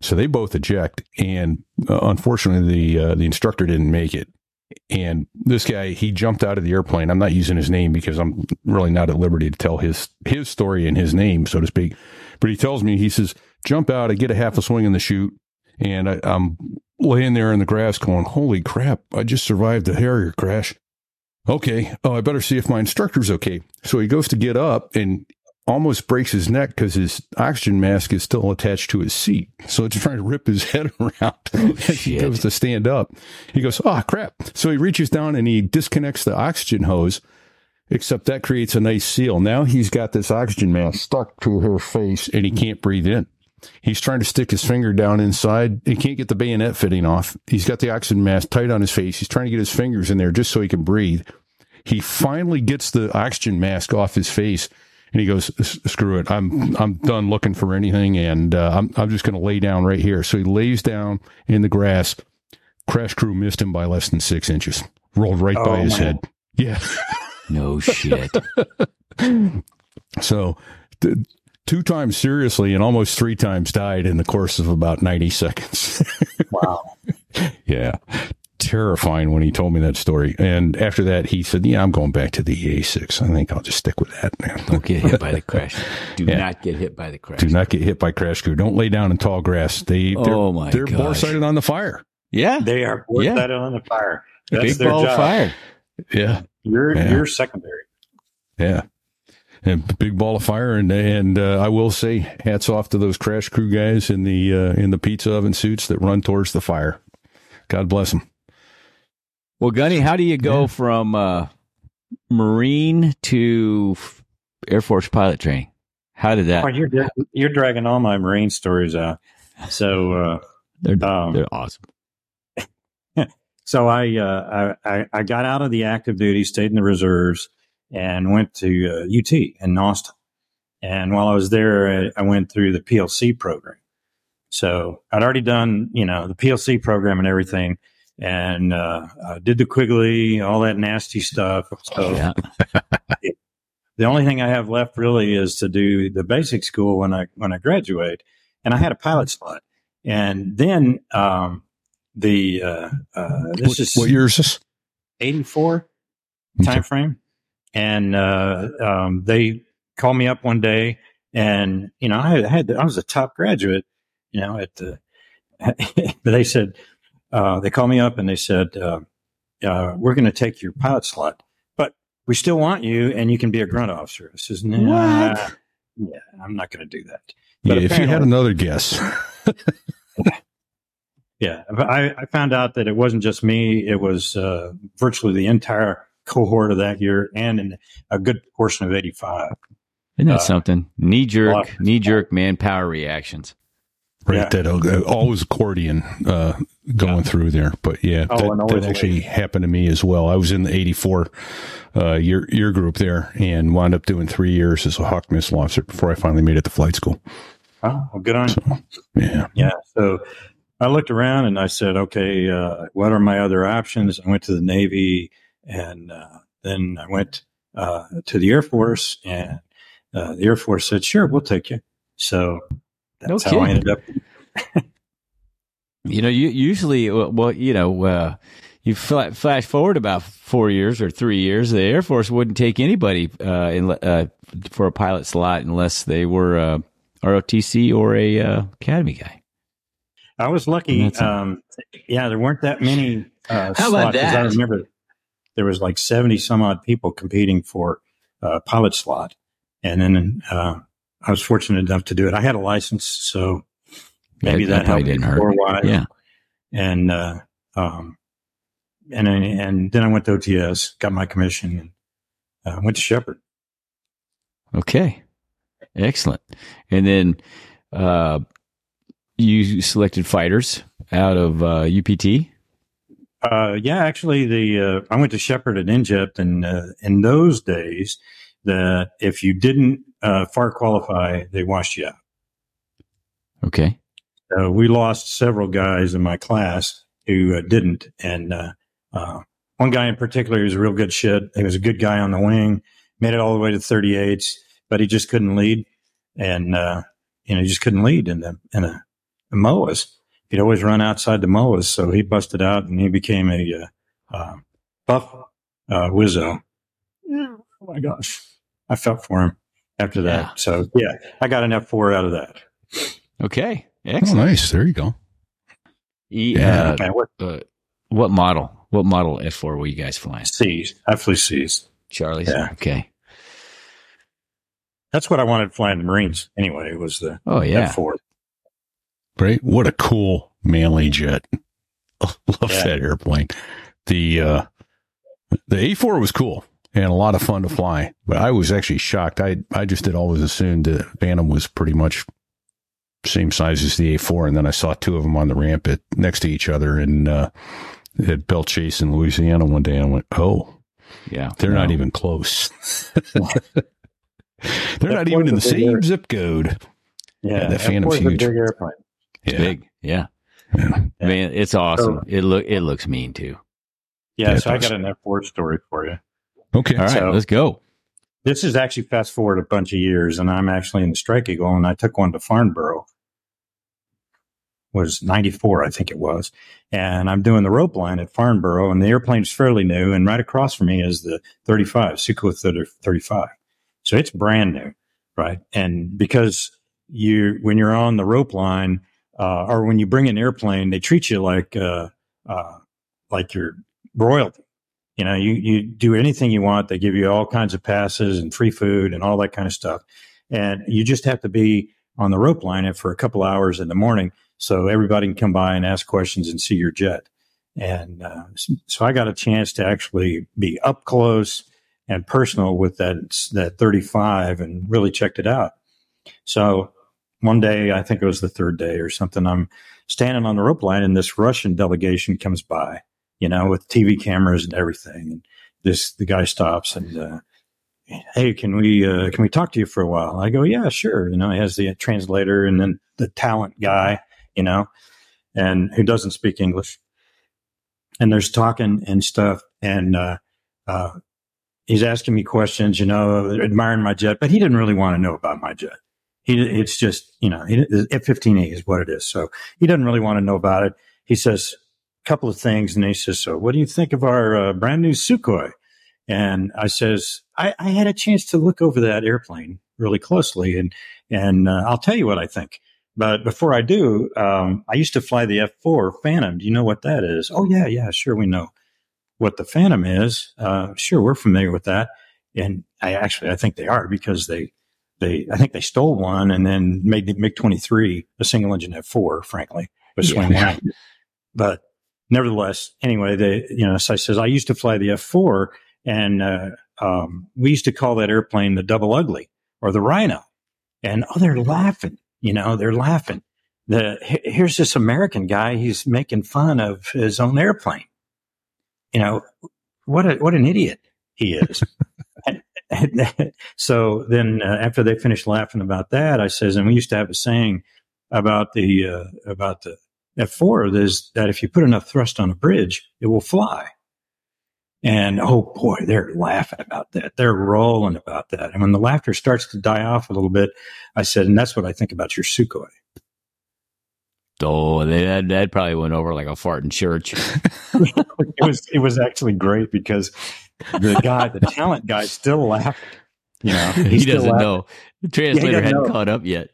So they both eject, and uh, unfortunately, the uh, the instructor didn't make it. And this guy, he jumped out of the airplane. I'm not using his name because I'm really not at liberty to tell his his story and his name, so to speak. But he tells me, he says, "Jump out. I get a half a swing in the chute, and I, I'm laying there in the grass, going, holy crap! I just survived the Harrier crash." Okay, oh, I better see if my instructor's okay. So he goes to get up, and almost breaks his neck because his oxygen mask is still attached to his seat. So it's trying to rip his head around oh, as he goes to stand up. He goes, oh, crap. So he reaches down and he disconnects the oxygen hose, except that creates a nice seal. Now he's got this oxygen mask stuck to her face and he can't breathe in. He's trying to stick his finger down inside. He can't get the bayonet fitting off. He's got the oxygen mask tight on his face. He's trying to get his fingers in there just so he can breathe. He finally gets the oxygen mask off his face and he goes, "Screw it! I'm I'm done looking for anything, and uh, I'm I'm just going to lay down right here." So he lays down in the grass. Crash crew missed him by less than six inches. Rolled right by Oh, his man. head. Yeah. No shit. So th- two times seriously and almost three times died in the course of about 90 seconds. Wow. yeah. Terrifying when he told me that story. And after that, he said, Yeah, I'm going back to the EA6. I think I'll just stick with that. Don't get hit by the crash. Do Yeah. not get hit by the crash. Do not get hit by crash crew. Don't lay down in tall grass. They, they're, Oh, my they're gosh. sighted on the fire. Yeah. They are Yeah. yeah. on the fire. That's Big their ball job. fire. Yeah. You're Yeah. you're secondary. Yeah. And big ball of fire, and and uh, I will say, hats off to those crash crew guys in the uh, in the pizza oven suits that run towards the fire. God bless them. Well, Gunny, how do you go Yeah. from uh, Marine to Air Force pilot training? How did that? Oh, you're dra- you're dragging all my Marine stories out. So uh, They're, um, they're awesome. so I, uh, I I I got out of the active duty, stayed in the reserves, and went to uh, UT in Austin. And while I was there, I, went through the PLC program. So I'd already done, you know, the PLC program and everything, and uh, did the Quigley, all that nasty stuff. So Yeah. the only thing I have left really is to do the basic school when I when I graduate, and I had a pilot slot, and then um, the uh, uh, this What, is what year is this? eighty four time frame, and uh, um, they called me up one day, and you know I had, I was a top graduate, you know at the, but they said uh, they called me up and they said uh, uh, we're going to take your pilot slot, but we still want you, and you can be a grunt officer. I says, nah, What? yeah, I'm not going to do that. Yeah, if you had another guess, Yeah, but I, I found out that it wasn't just me; it was uh, virtually the entire cohort of that year, and in a good portion of '85. Isn't that Uh, something? Knee jerk, knee jerk manpower reactions. right? Yeah. That uh, always accordion uh, going through there. But yeah, Oh, that, and always that actually late. happened to me as well. I was in the '84 uh, year year group there, and wound up doing three years as a Hawk missile officer before I finally made it to flight school. Oh, well, good on you. Yeah, Yeah. So I looked around and I said, okay, uh, what are my other options? I went to the Navy and uh, then I went uh, to the Air Force and uh, the Air Force said, sure, we'll take you. So that's No how I ended up. You know, you usually, uh, well, you know, uh, you fla- flash forward about four years or three years, the Air Force wouldn't take anybody uh, in, uh, for a pilot slot unless they were uh, ROTC or a uh, Academy guy. I was lucky. Um, yeah, there weren't that many uh, How about slots, 'cause I remember there was like 70 some odd people competing for a pilot slot. And then uh, I was fortunate enough to do it. I had a license, so maybe that, probably helped didn't hurt. for a while. Yeah. And, uh, um, and, then- and then I went to OTS, got my commission, and uh, went to Sheppard. Okay. Excellent. And then uh, you selected fighters out of uh, UPT. Uh, yeah, actually, the uh, I went to Sheppard at ENJJPT, and uh, in those days, that if you didn't uh, FAR qualify, they washed you out. Okay. Uh, we lost several guys in my class who uh, didn't, and uh, uh, one guy in particular he was a real good shit. He was a good guy on the wing, made it all the way to 38s, but he just couldn't lead, and uh, you know he just couldn't lead in the in a, a MOAs. He'd always run outside the MOAs, so he busted out and he became a uh, uh, buff uh, Wizzo. Oh my gosh, I felt for him after that. Yeah. So yeah, I got an F four out of that. Okay. oh, nice. There you go. E- Yeah. Man, what uh, uh, what model? What model F4 were you guys flying? C's? I flew C's. Charlie's? Yeah. Okay. that's what I wanted to fly in the Marines anyway. It was the Oh yeah. F4. Right? What a cool manly jet. Love Yeah. that airplane. The uh the A4 was cool and a lot of fun to fly, but I was actually shocked. I I just had always assumed that Phantom was pretty much same size as the A4 and then I saw two of them on the ramp at next to each other in uh at Belle Chasse in Louisiana one day and I went, "Oh, Yeah. they're not even close." they're not even in the is a big same air- zip code. Yeah, that Phantom's F4 is a huge. big airplane. Yeah. big. Yeah. Yeah. Yeah. Man, it's awesome. So- it look it looks mean too. Yeah, Yeah, so I got an F4 story for you. Okay. All right, So- let's go. This is actually fast forward a bunch of years, and I'm actually in the Strike Eagle, and I took one to Farnborough. Was 94, I think it was. And I'm doing the rope line at Farnborough, and the airplane's fairly new, and right across from me is the 35, Sukhoi 30 35. So it's brand new, right? And because you, when you're on the rope line, uh, or when you bring an airplane, they treat you like, uh, uh, like you're royalty. You know, you, you do anything you want. They give you all kinds of passes and free food and all that kind of stuff. And you just have to be on the rope line for a couple hours in the morning so everybody can come by and ask questions and see your jet. And uh, so I got a chance to actually be up close and personal with that that 35 and really checked it out. So one day, I think it was the third day or something, I'm standing on the rope line and this Russian delegation comes by, you know, with TV cameras and everything. And this the guy stops and uh, hey, can we uh, can we talk to you for a while? I go, yeah, sure. You know, he has the translator and then the talent guy, you know, and who doesn't speak English. And there's talking and stuff, and uh, uh, he's asking me questions, you know, admiring my jet, but he didn't really want to know about my jet. He, it's just, you know, F-15E is what it is. So he doesn't really want to know about it. He says a couple of things, and he says, "So, what do you think of our uh, brand new Sukhoi?" And I says, I, I, had a chance to look over that airplane really closely, and and uh, I'll tell you what I think. But before I do, um, I used to fly the F4 Phantom. Do you know what that is? Oh yeah, yeah, sure, we know what the Phantom is. Uh, sure, we're familiar with that. And I actually, I think they are because they, they, I think they stole one and then made the MiG 23 a single engine F4, frankly, with swing Yeah. But nevertheless, anyway, they, you know, so I says, I used to fly the F4 and, uh, um, we used to call that airplane the double ugly or the rhino. And oh, they're laughing, you know, they're laughing. The, here's this American guy. He's making fun of his own airplane. You know, what a, what an idiot he is. and, and so then uh, after they finished laughing about that, I says, and we used to have a saying about the, uh, about the F4 is that if you put enough thrust on a bridge, it will fly. And oh boy, they're laughing about that. They're rolling about that. And when the laughter starts to die off a little bit, I said, and that's what I think about your Sukhoi. Oh, that that probably went over like a fart in church. it was it was actually great because the guy, the talent guy, still laughed. You know, he still doesn't laughing. know. The translator doesn't hadn't know. caught up yet.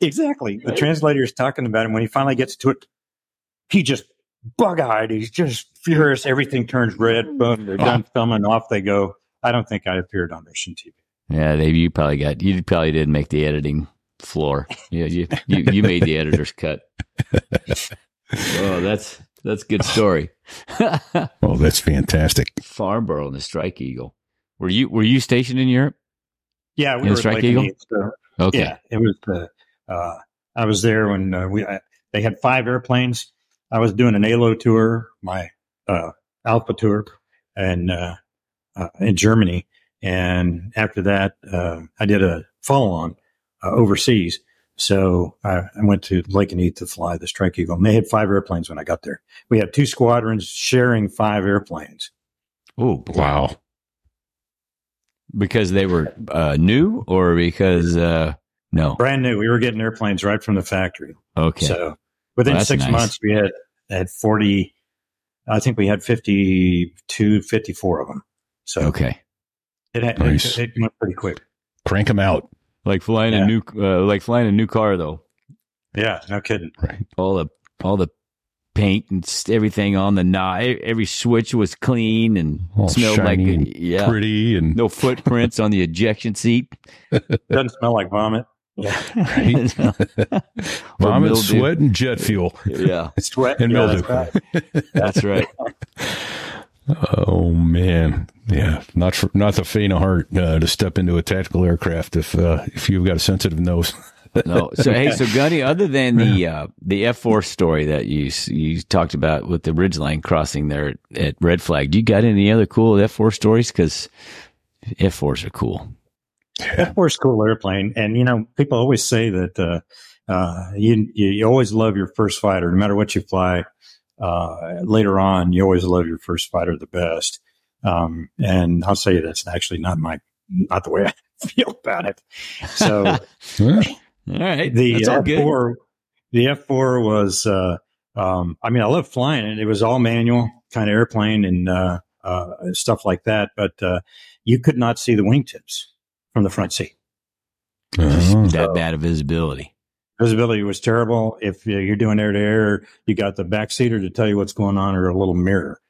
exactly. The translator is talking about him when he finally gets to it. He just bug eyed. He's just furious. Everything turns red. Boom. They're done filming. Off they go. I don't think I appeared on Russian TV. Yeah, Dave, you probably got you probably didn't make the editing floor. Yeah, you you, you made the editor's cut. Oh, that's that's a good story. Oh, that's fantastic. Farnborough and the Strike Eagle. Were you were you stationed in Europe? Yeah, we In were Strike like Eagle? the- Okay. Yeah, it was. the. uh, I was there when uh, we I, they had five airplanes. I was doing an ALO tour, my uh, Alpha tour, and uh, uh, in Germany. And after that, uh, I did a follow on uh, overseas. So I, I went to Lakenheath to fly the Strike Eagle. And they had five airplanes when I got there. We had two squadrons sharing five airplanes. Oh, Wow. because they were uh, new or because uh, no? Brand new. We were getting airplanes right from the factory. Okay. So within Well, six nice. months, we had had 40, I think we had 52, 54 of them. So okay. it, had, Nice. it, it went pretty quick. Crank them out. Like flying Yeah. a new uh, like flying a new car though. Yeah, no kidding. Right. All the all the paint and everything on the knob. Every switch was clean and All smelled like shiny and yeah. pretty and No footprints on the ejection seat. Doesn't smell like vomit. right? Vomit, sweat, and jet fuel. yeah, Sweat And yeah, mildew. that's right. that's right. Oh man, yeah, not for, not the faint of heart uh, to step into a tactical aircraft if uh, if you've got a sensitive nose. No, so hey, so Gunny, other than the uh, the F four story that you you talked about with the ridgeline crossing there at Red Flag, do you got any other cool F four stories? Because F fours are cool. F four is a cool airplane, and you know people always say that uh, uh, you, you you always love your first fighter, no matter what you fly. Uh, later on, you always love your first fighter the best, um, and I'll say that's actually not my not the way I feel about it. So All right, the that's all F good. four, the F four was. Uh, um, I mean, I love flying it. It was all manual kind of airplane and uh, uh, stuff like that, but uh, you could not see the wingtips from the front seat. Oh. that bad of visibility. Visibility was terrible. If you're doing air to air, you got the backseater to tell you what's going on or a little mirror,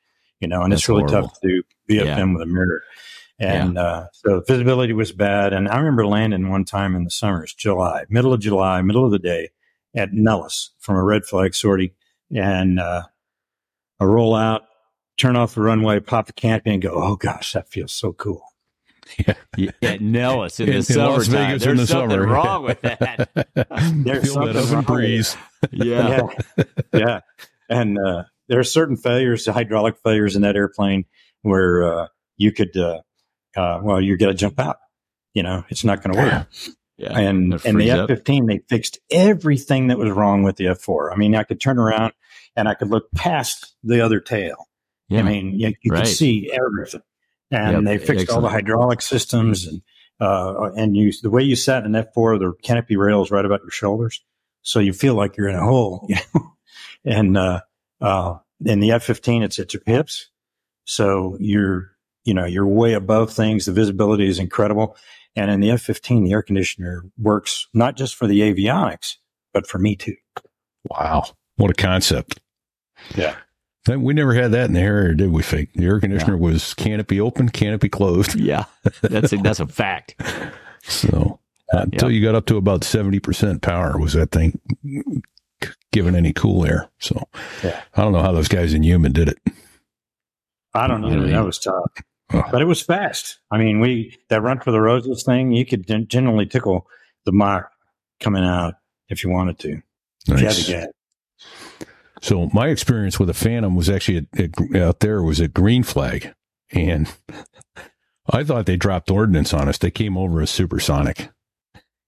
you know, and That's it's really horrible. tough to do BFM Yeah. with a mirror. And uh, so visibility was bad. And I remember landing one time in the summers, July, middle of July, middle of the day at Nellis from a red flag sortie. And uh, I roll out, turn off the runway, pop the canopy and go, oh gosh, that feels so cool. Yeah, at Nellis in, In- the in summertime. Las Vegas There's in the something summer. wrong with that. There's Feel something that oven wrong with breeze. Yeah. yeah. yeah. And uh, there are certain failures, hydraulic failures in that airplane where uh, you could, uh, uh, well, you're going to jump out. You know, it's not going to work. Yeah. And and the F fifteen, they fixed everything that was wrong with the F four. I mean, I could turn around and I could look past the other tail. Yeah. I mean, you, you Right. could see everything. And Yep. they fixed all the hydraulic systems and uh, and you the way you sat in F four, the canopy rails right about your shoulders, so you feel like you're in a hole. You know? and uh, uh, in the F fifteen, it's at your hips, so you're you know you're way above things. The visibility is incredible. And in the F fifteen, the air conditioner works not just for the avionics, but for me too. Wow, what a concept! Yeah. That- We never had that in the Harrier, did we? Fake the air conditioner was canopy open, canopy closed. yeah. That's a, that's a fact. So uh, until you got up to about seventy percent power, was that thing giving any cool air? So Yeah. I don't know how those guys in Yuma did it. I don't know. Really? That was tough, Oh. but it was fast. I mean, we that run for the roses thing. You could gen- generally tickle the Mach coming out if you wanted to. If you had Nice. to get. So my experience with a Phantom was actually at, at, out there was a Green Flag, and I thought they dropped ordnance on us. They came over as supersonic,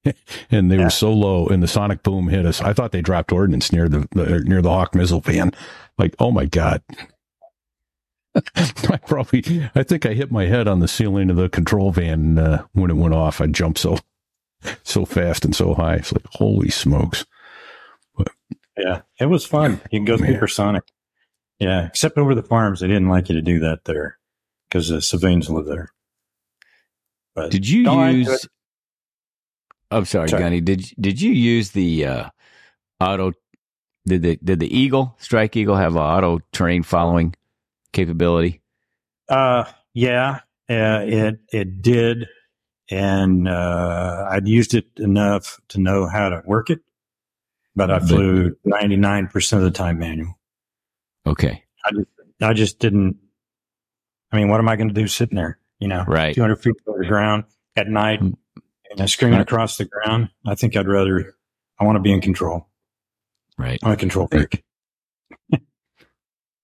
and they Yeah. were so low, and the sonic boom hit us. I thought they dropped ordnance near the, the near the Hawk missile van. Like, oh my god! I probably, I think I hit my head on the ceiling of the control van uh, when it went off. I jumped so so fast and so high. It's like holy smokes! Yeah, it was fun. You can go Man. supersonic. Yeah, except over the farms, they didn't like you to do that there because the civilians live there. But Did you No, I enjoyed use? I'm sorry, Sorry. Gunny. Did did you use the uh, auto? Did the did the Eagle Strike Eagle have an auto terrain following capability? Uh, yeah, uh, it it did, and uh, I'd used it enough to know how to work it, but I flew ninety nine percent of the time manual. Okay, I just I just didn't. I mean, what am I going to do sitting there? You know, right. two hundred feet over the ground at night, Mm. and screaming across the ground. I think I'd rather. I want to be in control. Right. I'm a control freak.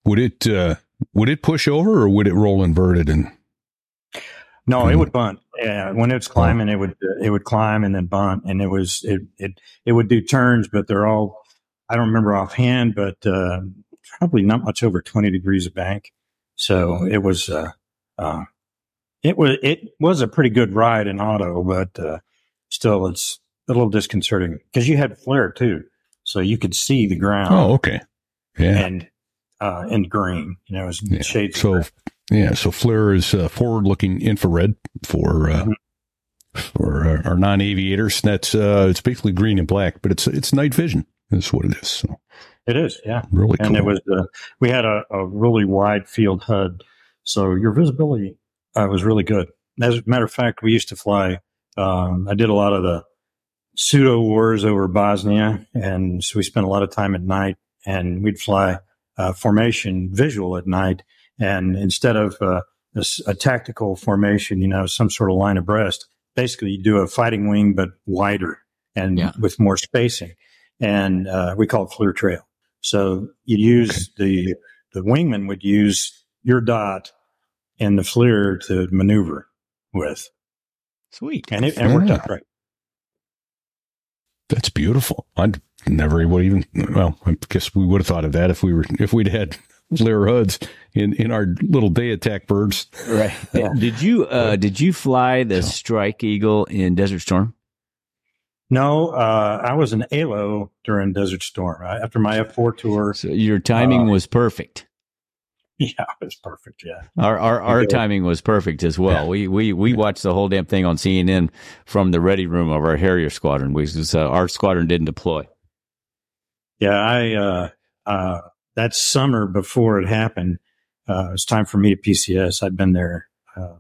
Would it uh, would it push over or would it roll inverted and No, it Hmm. would bunt. Yeah, when it's climbing, it would it would climb and then bunt, and it was it it it would do turns, but they're all I don't remember offhand, but uh, probably not much over twenty degrees of bank. So it was uh, uh, it was it was a pretty good ride in auto, but uh, still it's a little disconcerting because you had FLIR too, so you could see the ground oh okay yeah and uh, and green. You know, it was Yeah. shades. of so. Yeah so FLIR is uh, forward looking infrared for uh, Mhm. for uh, our non aviators that's uh, it's basically green and black but it's it's night vision That's what it is so It is, yeah. Really and cool. it was uh, we had a, a really wide field HUD, so your visibility uh, was really good. As a matter of fact, we used to fly. Um, I did a lot of the pseudo wars over Bosnia, and so we spent a lot of time at night, and we'd fly uh, formation visual at night, and instead of uh, a, s- a tactical formation, you know, some sort of line abreast, basically you do a fighting wing but wider and Yeah. with more spacing, and uh, we call it FLIR trail. So you use the the wingman would use your dot and the FLIR to maneuver with, Sweet. and it, and it worked out Yeah. great. That's beautiful. I'd never would even. Well, I guess we would have thought of that if we were if we'd had FLIR hoods in in our little day attack birds. Right. Did you uh, did you fly the Strike Eagle in Desert Storm? No, uh, I was an ALO during Desert Storm I, after my F4 tour. So your timing Uh, was perfect. Yeah, it was perfect. Yeah. Our our, our Okay. timing was perfect as well. Yeah. We we we watched the whole damn thing on CNN from the ready room of our Harrier squadron. We was, uh, our squadron didn't deploy. Yeah, I uh, uh, that summer before it happened, uh, it was time for me to PCS. I'd been there, uh,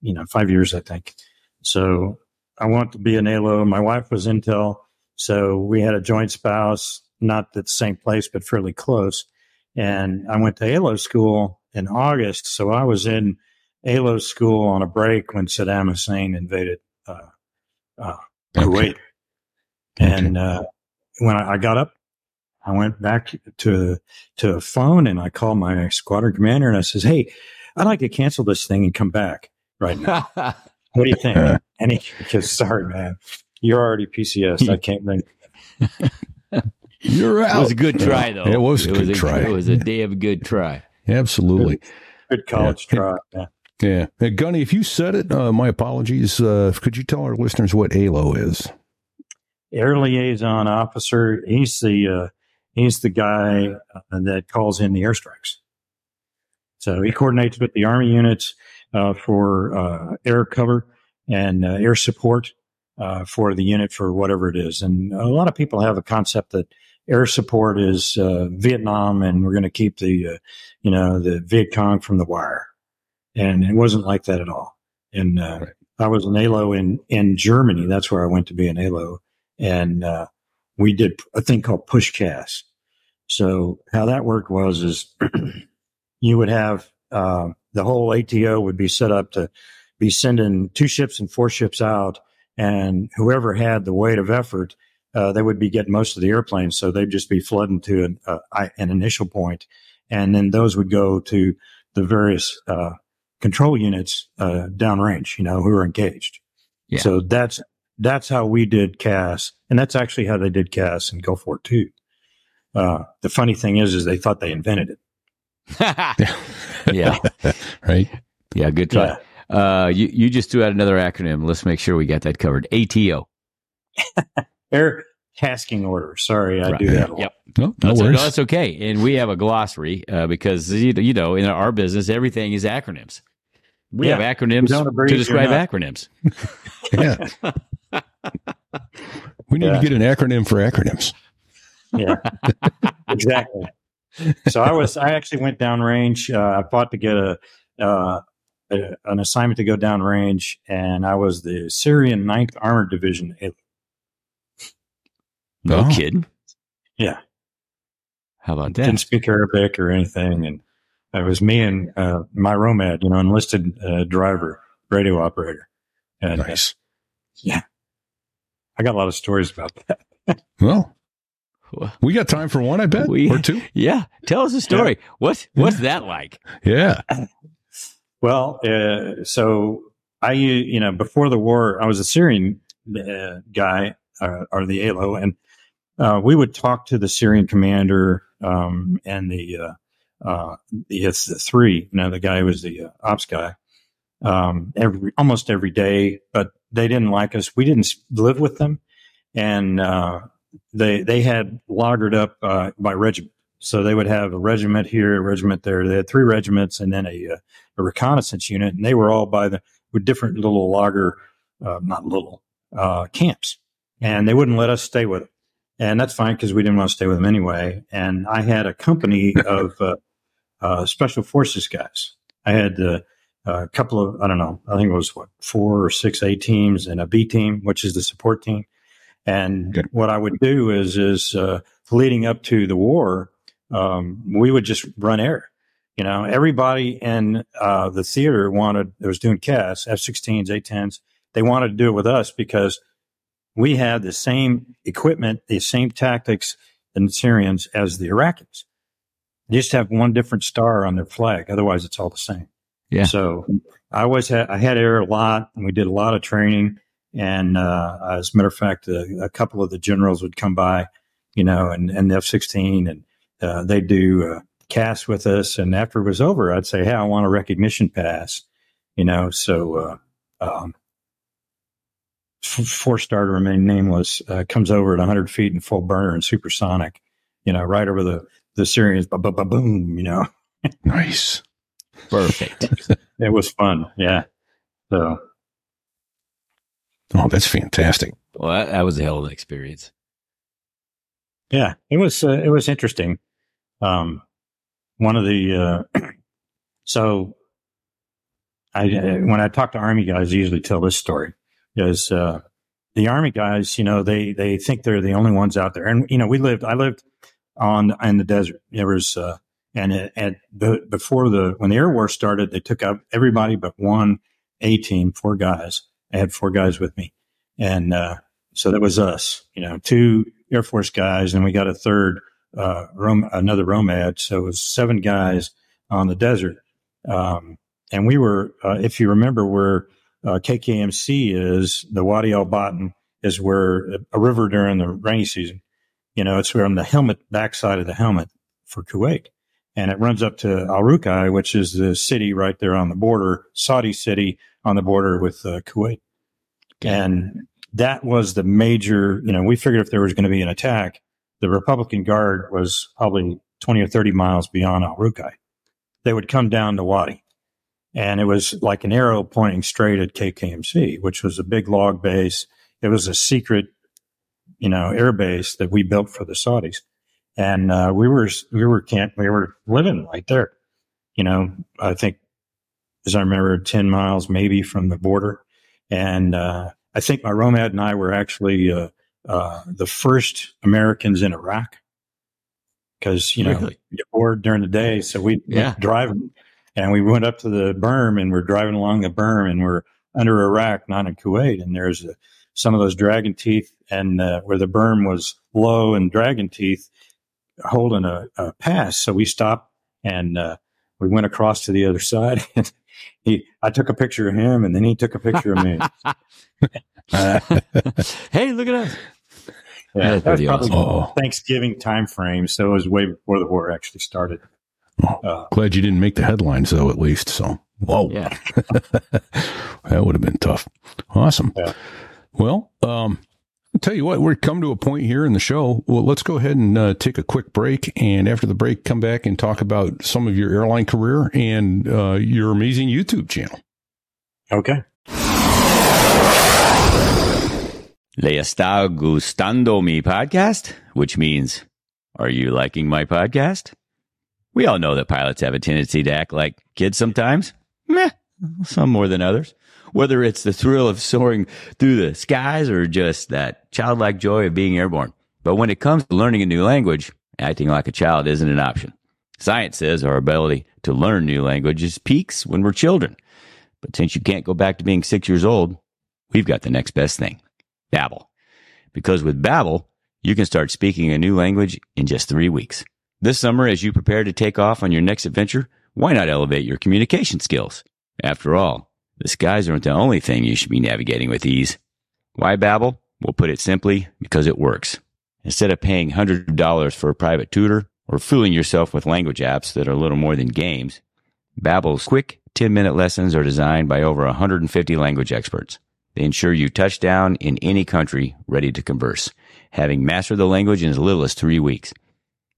you know, five years, I think. So I wanted to be an ALO. My wife was Intel, so we had a joint spouse, not at the same place, but fairly close. And I went to ALO school in August, so I was in ALO school on a break when Saddam Hussein invaded uh, uh, Kuwait. And uh, when I, I got up, I went back to to a phone and I called my squadron commander and I says, "Hey, I'd like to cancel this thing and come back right now. What do you think?" and he goes, "Sorry, man, you're already PCS. I can't bring." You're out. It was a good try, though. It was a good a, try. It was a damn good try. Absolutely. Good college Yeah. try. Yeah. Yeah. Hey, Gunny, if you said it, uh, my apologies. Uh, could you tell our listeners what ALO is? Air liaison officer. He's the uh, he's the guy uh, that calls in the airstrikes. So he coordinates with the army units uh, for uh, air cover and uh, air support uh, for the unit for whatever it is. And a lot of people have a concept that air support is uh, Vietnam, and we're going to keep the uh, you know the Viet Cong from the wire. And it wasn't like that at all. And uh, Right. I was an ALO in in Germany. That's where I went to be an ALO and uh, we did a thing called push CAS. So how that worked was is you would have uh, the whole ATO would be set up to be sending two ships and four ships out, and whoever had the weight of effort, uh, they would be getting most of the airplanes. So they'd just be flooding to an, uh, an initial point, and then those would go to the various uh, control units uh, downrange, you know, who are engaged. Yeah. So that's that's how we did CAS, and that's actually how they did CAS in Gulf War Two. Uh, the funny thing is, is they thought they invented it. yeah, Right. yeah, good try. Uh, you you just threw out another acronym. Let's make sure we got that covered. ATO. Air tasking order. Sorry, I Right. do that. Yep. No, no That's, no, worries. that's okay. And we have a glossary uh, because you you know in our business everything is acronyms. We Yeah. have acronyms don't to describe acronyms. yeah. we need Yeah. to get an acronym for acronyms. Yeah, exactly. So I was, I actually went downrange. Uh, I fought to get a, uh, a, an assignment to go downrange, and I was the Syrian 9th Armored Division. No Oh. kidding. yeah, How about that? didn't speak Arabic or anything, and it was me and uh, my Romad, you know, enlisted uh, driver, radio operator, and uh, Nice. I got a lot of stories about that. Well, we got time for one, I bet, We- or two. Yeah, tell us a story. What what's that like? Yeah. Well, uh, so I, you know, before the war, I was a Syrian uh, guy uh, or the ALO, and uh, we would talk to the Syrian commander um, and the uh, uh, the, it's the three, you know, the guy who was the uh, ops guy, um, every almost every day. But they didn't like us. We didn't live with them, and uh, they they had lagered up uh, by regiment. So they would have a regiment here, a regiment there. They had three regiments, and then a, uh, a reconnaissance unit, and they were all by the with different little lager, uh, not little uh, camps, and they wouldn't let us stay with them. and that's fine because we didn't want to stay with them anyway. And I had a company of uh, special forces guys. I had uh, a couple of I don't know, I think it was what four or six A teams and a B team, which is the support team. And Good. what I would do is is uh, leading up to the war, um, we would just run air. You know, everybody in uh, the theater wanted, that was doing CAS, F 16s, A 10s, they wanted to do it with us because we had the same equipment, the same tactics in the Syrians as the Iraqis. They just have one different star on their flag. Otherwise, it's all the same. Yeah. So I always had, I had air a lot and we did a lot of training. And, uh, as a matter of fact, a, a couple of the generals would come by, you know, and, and the F 16 and, uh, they do, uh, CAS with us. And after it was over, I'd say, Hey, I want a recognition pass, you know, so, uh, um, four star to remain nameless, uh, comes over at 100 feet in full burner and supersonic, you know, right over the, the Syrians, ba ba ba boom, you know, Nice. Perfect. it was fun. Yeah. So, Oh, that's fantastic. well, that, that was a hell of an experience. Yeah, it was uh, it was interesting. Um, one of the uh, so I uh, when I talk to army guys, I usually tell this story because uh, the army guys, you know, they they think they're the only ones out there, and you know, we lived I lived on in the desert. There was uh, and it, and the, before the when the air war started, they took out everybody but one A team, four guys. I had four guys with me, and uh, so that was us. You know, two Air Force guys, and we got a third, uh, Rom- another Romad. So it was seven guys on the desert. Um, and we were, uh, if you remember where uh, KKMC is, the Wadi Al Batin is where a river during the rainy season. You know, it's where on the helmet, backside of the helmet for Kuwait. And it runs up to Al Rukai, which is the city right there on the border, Saudi city on the border with uh, Kuwait. And that was the major, you know, we figured if there was going to be an attack, the Republican Guard was probably 20 or 30 miles beyond Al Rukai. They would come down to Wadi. And it was like an arrow pointing straight at KKMC, which was a big log base. It was a secret, you know, air base that we built for the Saudis. And, uh, we were, we were camp, we were living right there. You know, I think, as I remember, 10 miles maybe from the border. And, uh, I think my Romad and I were actually uh, uh, the first Americans in Iraq because you know Really? you're bored during the day, so we Yeah. driving and we went up to the berm and we're driving along the berm and we're under Iraq, not in Kuwait, and there's a, some of those dragon teeth and uh, where the berm was low and dragon teeth holding a, a pass, so we stopped and uh, we went across to the other side. He, I took a picture of him, and then he took a picture of me. hey, look at us. Yeah, that was probably awesome. Thanksgiving time frame, so it was way before the war actually started. Uh, Glad you didn't make the headlines though, at least. So, whoa, Yeah. that would have been tough. Awesome. Yeah. Well, um, I'll tell you what, we're come to a point here in the show. Well, let's go ahead and uh, take a quick break, and after the break, come back and talk about some of your airline career and uh, your amazing YouTube channel. okay. Le está gustando mi podcast? Which means, are you liking my podcast? We all know that pilots have a tendency to act like kids sometimes. Meh, some more than others. Whether it's the thrill of soaring through the skies or just that childlike joy of being airborne. But when it comes to learning a new language, acting like a child isn't an option. Science says our ability to learn new languages peaks when we're children. But since you can't go back to being six years old, we've got the next best thing. Babbel. Because with Babbel, you can start speaking a new language in just three weeks. This summer, as you prepare to take off on your next adventure, why not elevate your communication skills? After all, the skies aren't the only thing you should be navigating with ease. Why Babbel? We'll put it simply, because it works. Instead of paying hundreds of dollars for a private tutor or fooling yourself with language apps that are little more than games, Babbel's quick 10-minute lessons are designed by over 150 language experts. They ensure you touch down in any country ready to converse, having mastered the language in as little as three weeks.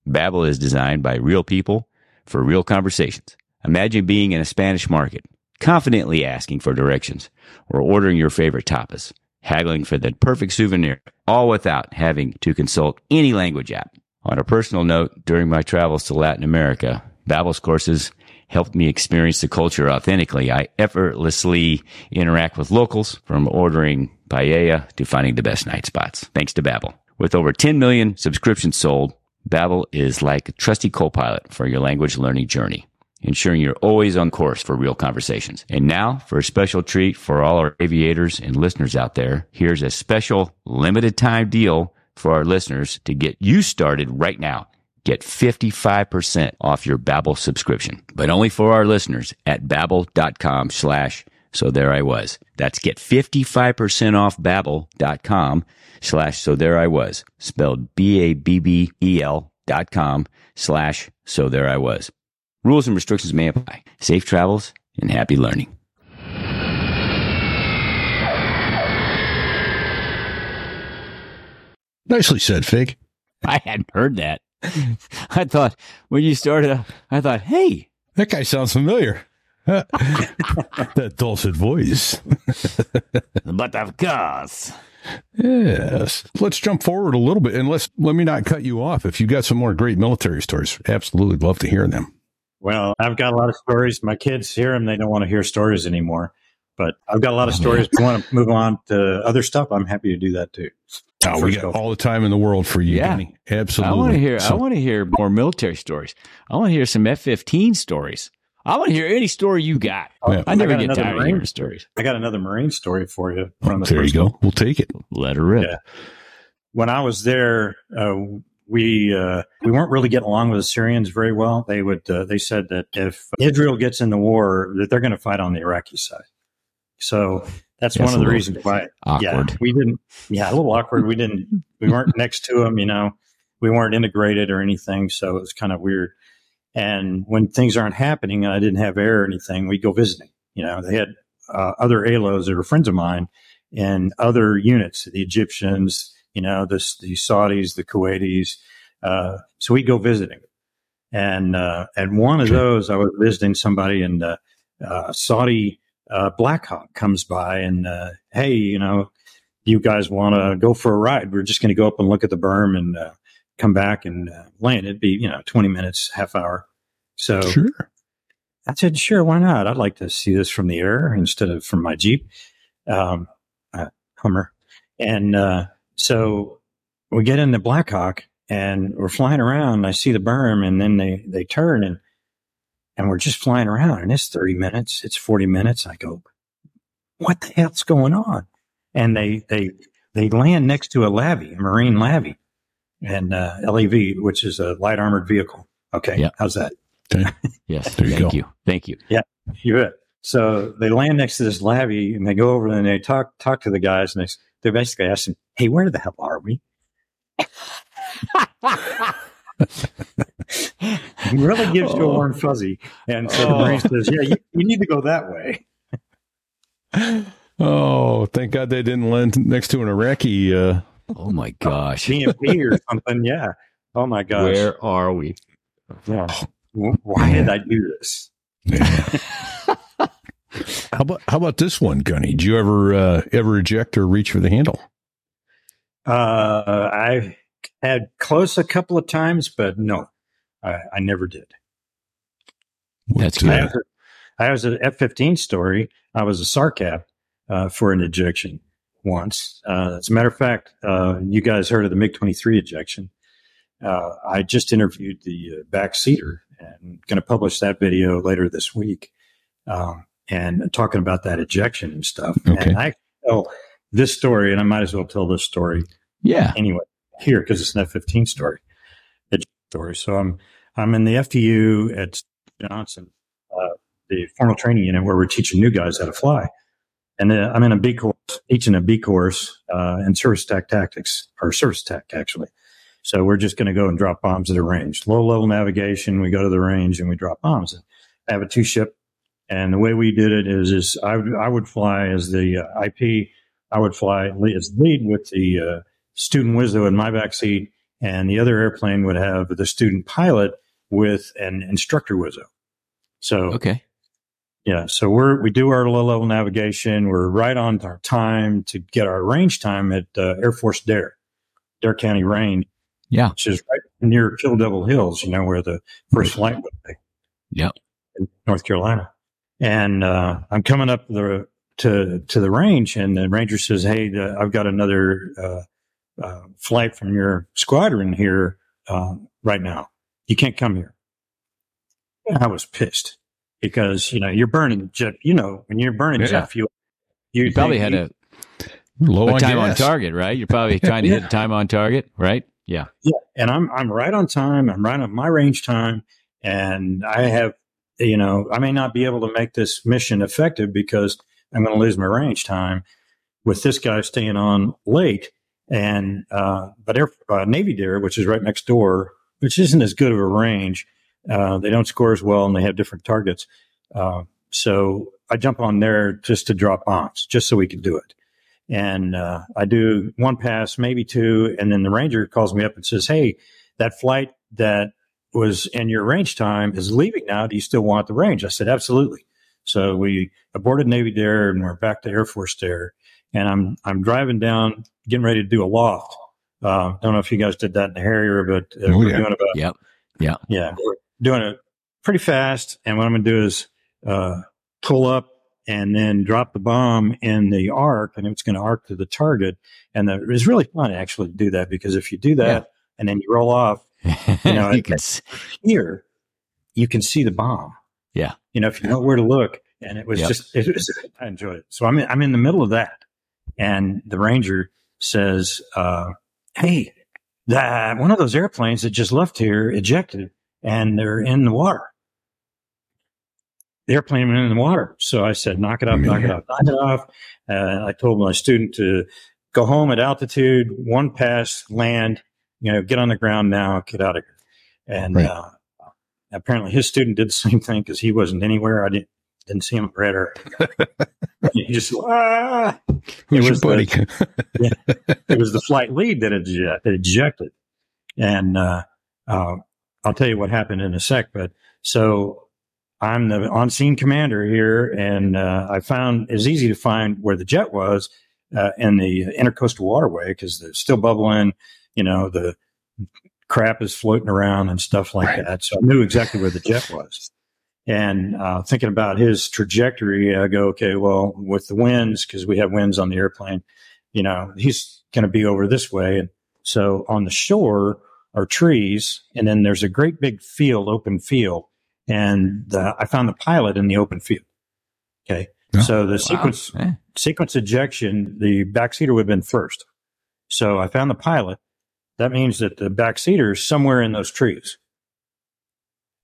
Babbel is designed by real people for real conversations. Imagine being in a Spanish market, confidently asking for directions or ordering your favorite tapas. haggling for the perfect souvenir, all without having to consult any language app. On a personal note, during my travels to Latin America, Babbel's courses helped me experience the culture authentically. I effortlessly interact with locals from ordering paella to finding the best night spots. Thanks to Babbel. With over 10 million subscriptions sold, Babbel is like a trusty co-pilot for your language learning journey, ensuring you're always on course for real conversations. And now, for a special treat for all our aviators and listeners out there, here's a special limited time deal for our listeners to get you started right now. Get 55% off your Babbel subscription, but only for our listeners at babbel.com slash so there I was. That's get 55% off babbel.com slash so there I was. Spelled B-A-B-B-E-L dot com slash so there I was. Rules and restrictions may apply. Safe travels and happy learning. Nicely said, Fig. I hadn't heard that. I thought when you started, I thought, hey, That guy sounds familiar. that dulcet voice. but of course. Yes. Let's jump forward a little bit and let's let me not cut you off. If you got some more great military stories, absolutely love to hear them. Well, I've got a lot of stories. My kids hear them; they don't want to hear stories anymore. But I've got a lot of stories. If you want to move on to other stuff, I'm happy to do that too. Oh, we First got go. all the time in the world for you, Yeah. Danny. Absolutely. I want to hear. I want to hear more military stories. I want to hear some F-15 stories. I want to hear any story you got. Yeah. I never got get another tired of hearing stories. I got another Marine story for you. Oh, the there you first go. We'll take it. Let her rip. Yeah. when I was there, uh, we uh, we weren't really getting along with the Syrians very well. They would uh, they said that if Israel gets in the war, that they're going to fight on the Iraqi side. So that's That's one of the reasons why. Awkward. Yeah, we didn't. Yeah, a little awkward. We didn't. We weren't next to them. You know, we weren't integrated or anything. So it was kind of weird. And when things aren't happening, and I didn't have air or anything, we'd go visiting. You know, they had uh, other ALOs that were friends of mine and other units, the Egyptians, you know, the, the Saudis, the Kuwaitis. Uh, so we'd go visiting. And, uh, and one of those, I was visiting somebody and, uh, uh, Saudi, uh, Blackhawk comes by and, uh, hey, you know, you guys want to go for a ride? We're just going to go up and look at the berm and, uh, come back and uh, land. It'd be, you know, 20 minutes, half hour. So Sure. I said, sure, why not? I'd like to see this from the air instead of from my Jeep, um, uh, Hummer. And uh, so we get in the Blackhawk and we're flying around. And I see the berm, and then they they turn and and we're just flying around. And it's thirty minutes, it's forty minutes. I go, what the hell's going on? And they they they land next to a Lavy, a Marine Lavy, and uh, LAV, which is a light armored vehicle. Okay, Yeah. how's that? Yes. There you Thank go. you. Thank you. Yeah. You bet. So they land next to this lavvy and they go over and they talk talk to the guys and they they basically asking, "Hey, where the hell are we?" He really gives you a warm fuzzy, and so the Oh. Marine says, "Yeah, you, you need to go that way." Oh, thank God they didn't land next to an Iraqi. Uh, Oh my gosh. BMP or something. Yeah. Oh my gosh. Where are we? Yeah. Why did I do this? how about how about this one, Gunny? Did you ever uh, ever eject or reach for the handle? Uh, I had close a couple of times, but no, I, I never did. That's What, I uh, was, a, I was an F fifteen story. I was a SARCAP uh, for an ejection once. Uh, as a matter of fact, uh, you guys heard of the MiG twenty three ejection. Uh, I just interviewed the uh, back seater and going to publish that video later this week, um, and talking about that ejection and stuff. Okay. And I tell this story, and I might as well tell this story Yeah. anyway here because it's an F fifteen story, story. So I'm I'm in the FTU at Johnson, uh, the formal training unit where we're teaching new guys how to fly, and uh, I'm in a B course, teaching a B course uh, in surface attack tactics or service tech actually. So we're just going to go and drop bombs at a range, low level navigation. We go to the range and we drop bombs. I have a two ship, and the way we did it is is I would I would fly as the uh, IP. I would fly as lead with the uh, student Wizzo in my back seat, and the other airplane would have the student pilot with an instructor Wizzo. So Okay. Yeah. So we're, we do our low level navigation. We're right on our time to get our range time at uh, Air Force Dare, Dare County Range, Yeah. which is right near Kill Devil Hills, you know, where the first flight would be. Yep. In North Carolina. And, uh, I'm coming up the, to, to the range and the ranger says, Hey, uh, I've got another, uh, uh, flight from your squadron here, uh, right now. You can't come here. I was pissed because, you know, you're burning jet, you know, when you're burning Yeah. jet fuel, you, You probably think- had a, Low a on time on target, right? You're probably trying to hit a time on target, right? Yeah. Yeah, and I'm I'm right on time. I'm right on my range time, and I have, you know, I may not be able to make this mission effective because I'm going to lose my range time with this guy staying on late. And uh, but Air uh, Navy Dare, which is right next door, which isn't as good of a range, uh, they don't score as well, and they have different targets. Uh, so I jump on there just to drop bombs, just so we could do it and uh, I do one pass, maybe two, and then the ranger calls me up and says, "Hey, that flight that was in your range time is leaving now. Do you still want the range?" I said, "Absolutely." So we aborted Navy Dare and we're back to Air Force Dare, and I'm I'm driving down, getting ready to do a loft. Uh, don't know if you guys did that in the Harrier, but uh, Oh, we're yeah. doing about Yep. yeah, we're doing it pretty fast. And what I'm going to do is uh, pull up and then drop the bomb in the arc, and it's going to arc to the target. And the, it's really fun actually to do that because if you do that and then you roll off You, know, it- can here, you can see the bomb. Yeah. you know if you know where to look. And it was Yep. just, it was, I enjoyed it. So I'm in, I'm in the middle of that, and the ranger says, uh, "Hey, that one of those airplanes that just left here ejected, and they're in the water." The airplane went in the water. So I said, knock it off, knock it off, knock it off. Uh, I told my student to go home at altitude, one pass, land, you know, get on the ground now, get out of here. And, Right. uh, apparently his student did the same thing because he wasn't anywhere. I didn't, didn't see him at radar. he just, ah! Who's It your was buddy? it was the flight lead that eject, ejected. And uh, uh, I'll tell you what happened in a sec. But so I'm the on scene commander here, and uh, I found it's easy to find where the jet was uh, in the intercoastal waterway because it's still bubbling. You know, the crap is floating around and stuff like Right. that. So I knew exactly where the jet was. And uh, thinking about his trajectory, I go, okay, well, with the winds, because we have winds on the airplane, you know, he's going to be over this way. And so on the shore are trees, and then there's a great big field, open field. And the, I found the pilot in the open field. Okay. So the Wow. sequence, sequence ejection, the backseater would have been first. So I found the pilot. That means that the back backseater is somewhere in those trees.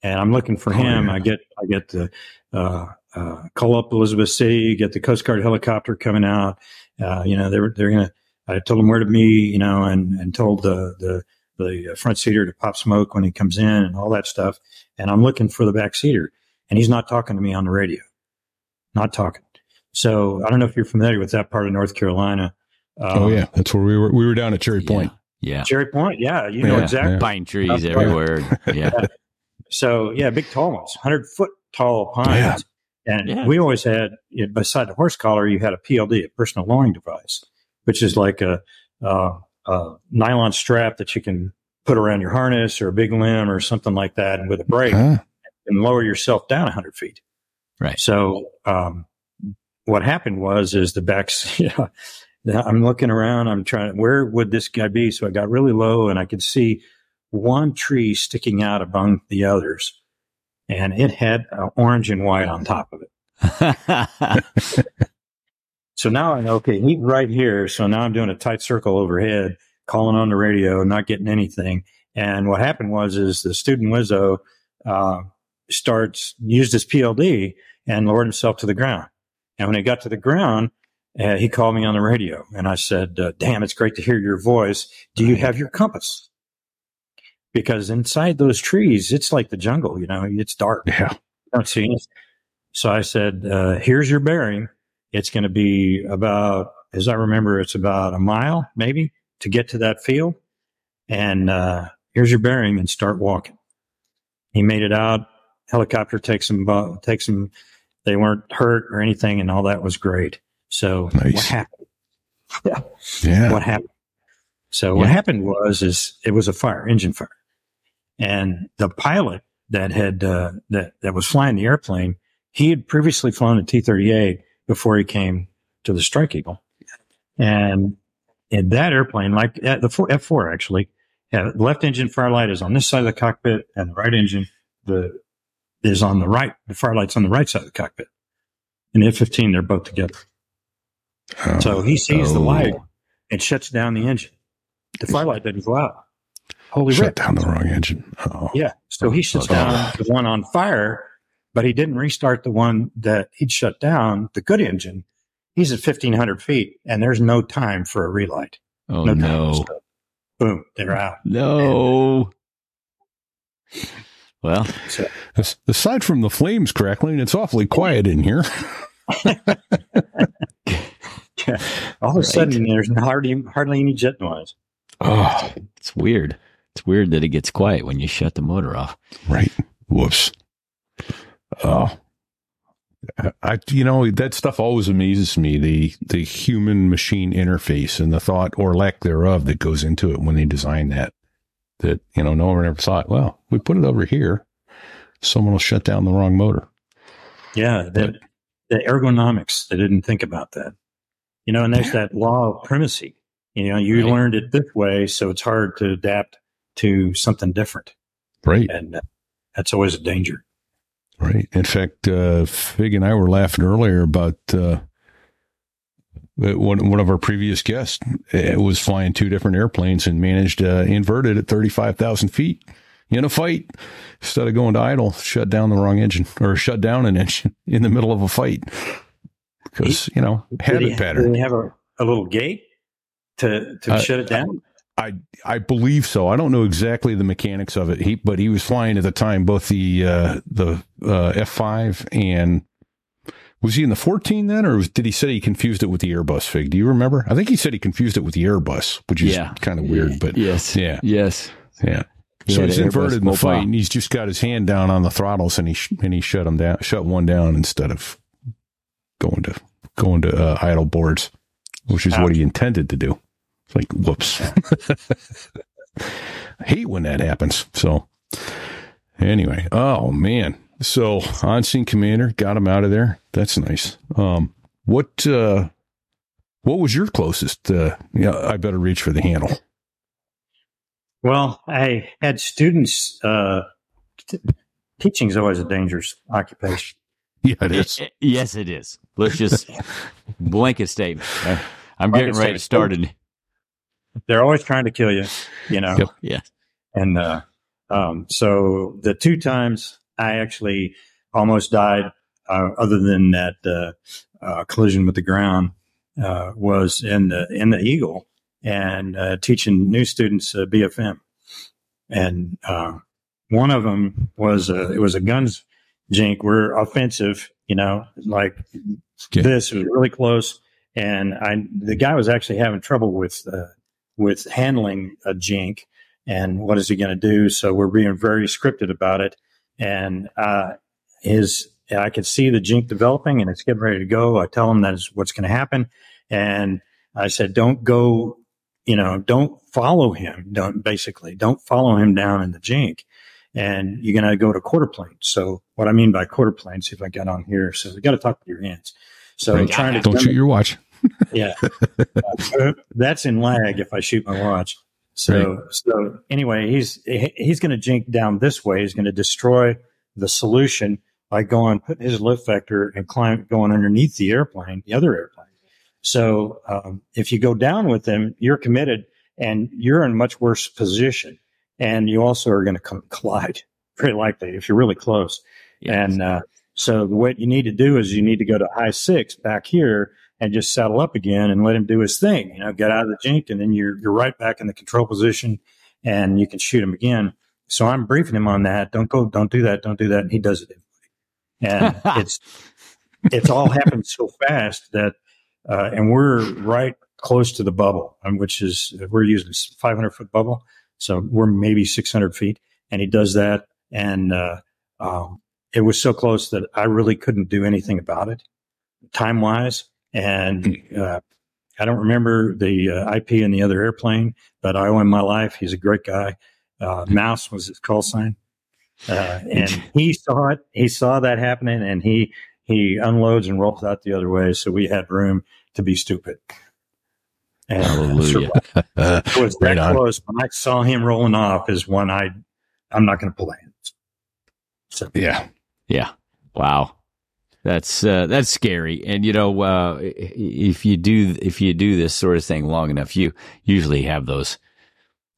And I'm looking for Oh, him. yeah. I get, I get the, uh, uh, call up Elizabeth City, get the Coast Guard helicopter coming out. Uh, you know, they're, they're going to, I told them where to meet, you know, and, and told the, the, the front seater to pop smoke when he comes in and all that stuff. And I'm looking for the back seater and he's not talking to me on the radio, not talking. So I don't know if you're familiar with that part of North Carolina. oh Um, yeah, that's where we were. We were down at Cherry Point. Yeah. Cherry Point. Yeah. You know Yeah, exactly. Pine trees everywhere. Yeah. So yeah, big tall ones, hundred foot tall pines. And Yeah. we always had you know, beside the horse collar, you had a PLD, a personal lowering device, which is like a, uh, a nylon strap that you can put around your harness or a big limb or something like that, and with a brake, Huh? and lower yourself down hundred feet. Right. So um, what happened was is the backs. Yeah, I'm looking around. I'm trying. Where would this guy be? So I got really low, and I could see one tree sticking out among the others, and it had uh, orange and white on top of it. So now I know, okay, he's right here. So now I'm doing a tight circle overhead, calling on the radio, not getting anything. And what happened was, is the student Wizzo uh, starts used his PLD and lowered himself to the ground. And when he got to the ground, uh, he called me on the radio, and I said, uh, "Damn, it's great to hear your voice. Do you have your compass?" Because inside those trees, it's like the jungle. You know, it's dark Yeah. don't see it. So I said, uh, here's your bearing. It's going to be about, as I remember, it's about a mile maybe to get to that field. And, uh, here's your bearing and start walking. He made it out. Helicopter takes him, takes him, They weren't hurt or anything, and all that was great. So Nice. what happened? Yeah. Yeah. What happened? So what happened was is it was a fire, engine fire, and the pilot that had uh, that that was flying the airplane, he had previously flown a T thirty eight before he came to the Strike Eagle, and in that airplane, like uh, the F four actually, yeah, the left engine firelight is on this side of the cockpit, and the right engine the is on the right. The firelight's on the right side of the cockpit. In the F fifteen, they're both together. Oh, So he sees the Oh. light and shuts down the engine. The firelight doesn't go out. Holy shut rip. down the wrong engine. Oh, Yeah. So he shuts down the one on fire, but he didn't restart the one that he'd shut down, the good engine. He's at 1500 feet and there's no time for a relight. Oh no. no, boom, they're out. no. Uh, well, So Aside from the flames crackling, it's awfully quiet in here. all of a sudden there's hardly, hardly any jet noise. Oh, it's weird. It's weird that it gets quiet when you shut the motor off. right. Whoops. Oh, I, you know, that stuff always amazes me. The, the human machine interface and the thought or lack thereof that goes into it when they design that, that, you know, no one ever thought, well, we put it over here. Someone will shut down the wrong motor. Yeah. The, the ergonomics, they didn't think about that. You know, and there's that law of primacy. You know, you Right. learned it this way, so it's hard to adapt to something different. Right. And uh, that's always a danger. Right. In fact, uh, Fig and I were laughing earlier about uh, one one of our previous guests uh, was flying two different airplanes and managed uh, inverted at thirty five thousand feet in a fight instead of going to idle, shut down the wrong engine or shut down an engine in the middle of a fight because you know Did habit he- Did they have a, a little gate to, to Uh, shut it down? I I believe so. I don't know exactly the mechanics of it. He but he was flying at the time both the uh, the uh, F five and was he in the fourteen then, or was, did he say he confused it with the Airbus? Fig, do you remember? I think he said he confused it with the Airbus, which is Yeah. kind of weird. But yes, yeah, yes. yeah. So had he's inverted in the fight, and he's just got his hand down on the throttles, and he sh- and he shut him down, shut one down instead of going to going to uh, idle boards, which is what he intended to do. It's like whoops. I hate when that happens. So anyway, oh man. So on scene commander got him out of there. That's nice. Um, what uh, what was your closest? Uh, yeah, I better reach for the handle. Well, I had students. Uh, t- teaching is always a dangerous occupation. Yeah, it is. Eh, eh, yes, it is. Let's just blanket statement. I'm Blanket getting ready to statement. start it. They're always trying to kill you, you know. Yep. Yeah. And uh, um, so the two times I actually almost died, uh, other than that uh, uh, collision with the ground, uh, was in the in the Eagle and uh, teaching new students uh, BFM. And uh, one of them was uh, it was a guns jink. We're offensive, you know, like Okay. this was really close. And I, the guy was actually having trouble with uh, with handling a jink and what is he going to do? So we're being very scripted about it. And uh, his, I could see the jink developing and it's getting ready to go. I tell him that is what's going to happen. And I said, don't go, you know, don't follow him. Don't basically don't follow him down in the jink. And you're going to go to quarter plane. So what I mean by quarter plane, see if I got on here. So you got to talk with your hands. So I'm Right. trying to Don't shoot your watch. yeah. Uh, that's in lag if I shoot my watch. So, so anyway, he's, he's going to jink down this way. He's going to destroy the solution by going, putting his lift vector and climb, going underneath the airplane, the other airplane. So, um, if you go down with him, you're committed and you're in much worse position. And you also are going to collide very likely if you're really close. Yes. And, uh, so what you need to do is you need to go to high six back here and just settle up again and let him do his thing. You know, get out of the jink and then you're you're right back in the control position and you can shoot him again. So I'm briefing him on that. Don't go, don't do that, don't do that. And he does it. And it's it's all happened so fast that uh, and we're right close to the bubble, um, which is we're using 500 foot bubble, so we're maybe 600 feet. And he does that, and uh, um, it was so close that I really couldn't do anything about it time wise. And uh, I don't remember the uh, IP in the other airplane, but I owe him my life. He's a great guy. Uh, Mouse was his call sign. Uh, and he saw it. He saw that happening and he, he unloads and rolls out the other way. So we had room to be stupid. And Hallelujah. Uh, it was Right that on. close. When I saw him rolling off is when I, I'm not going to pull the hands. So yeah. Yeah. Wow. That's uh, that's scary. And you know, uh, if you do if you do this sort of thing long enough, you usually have those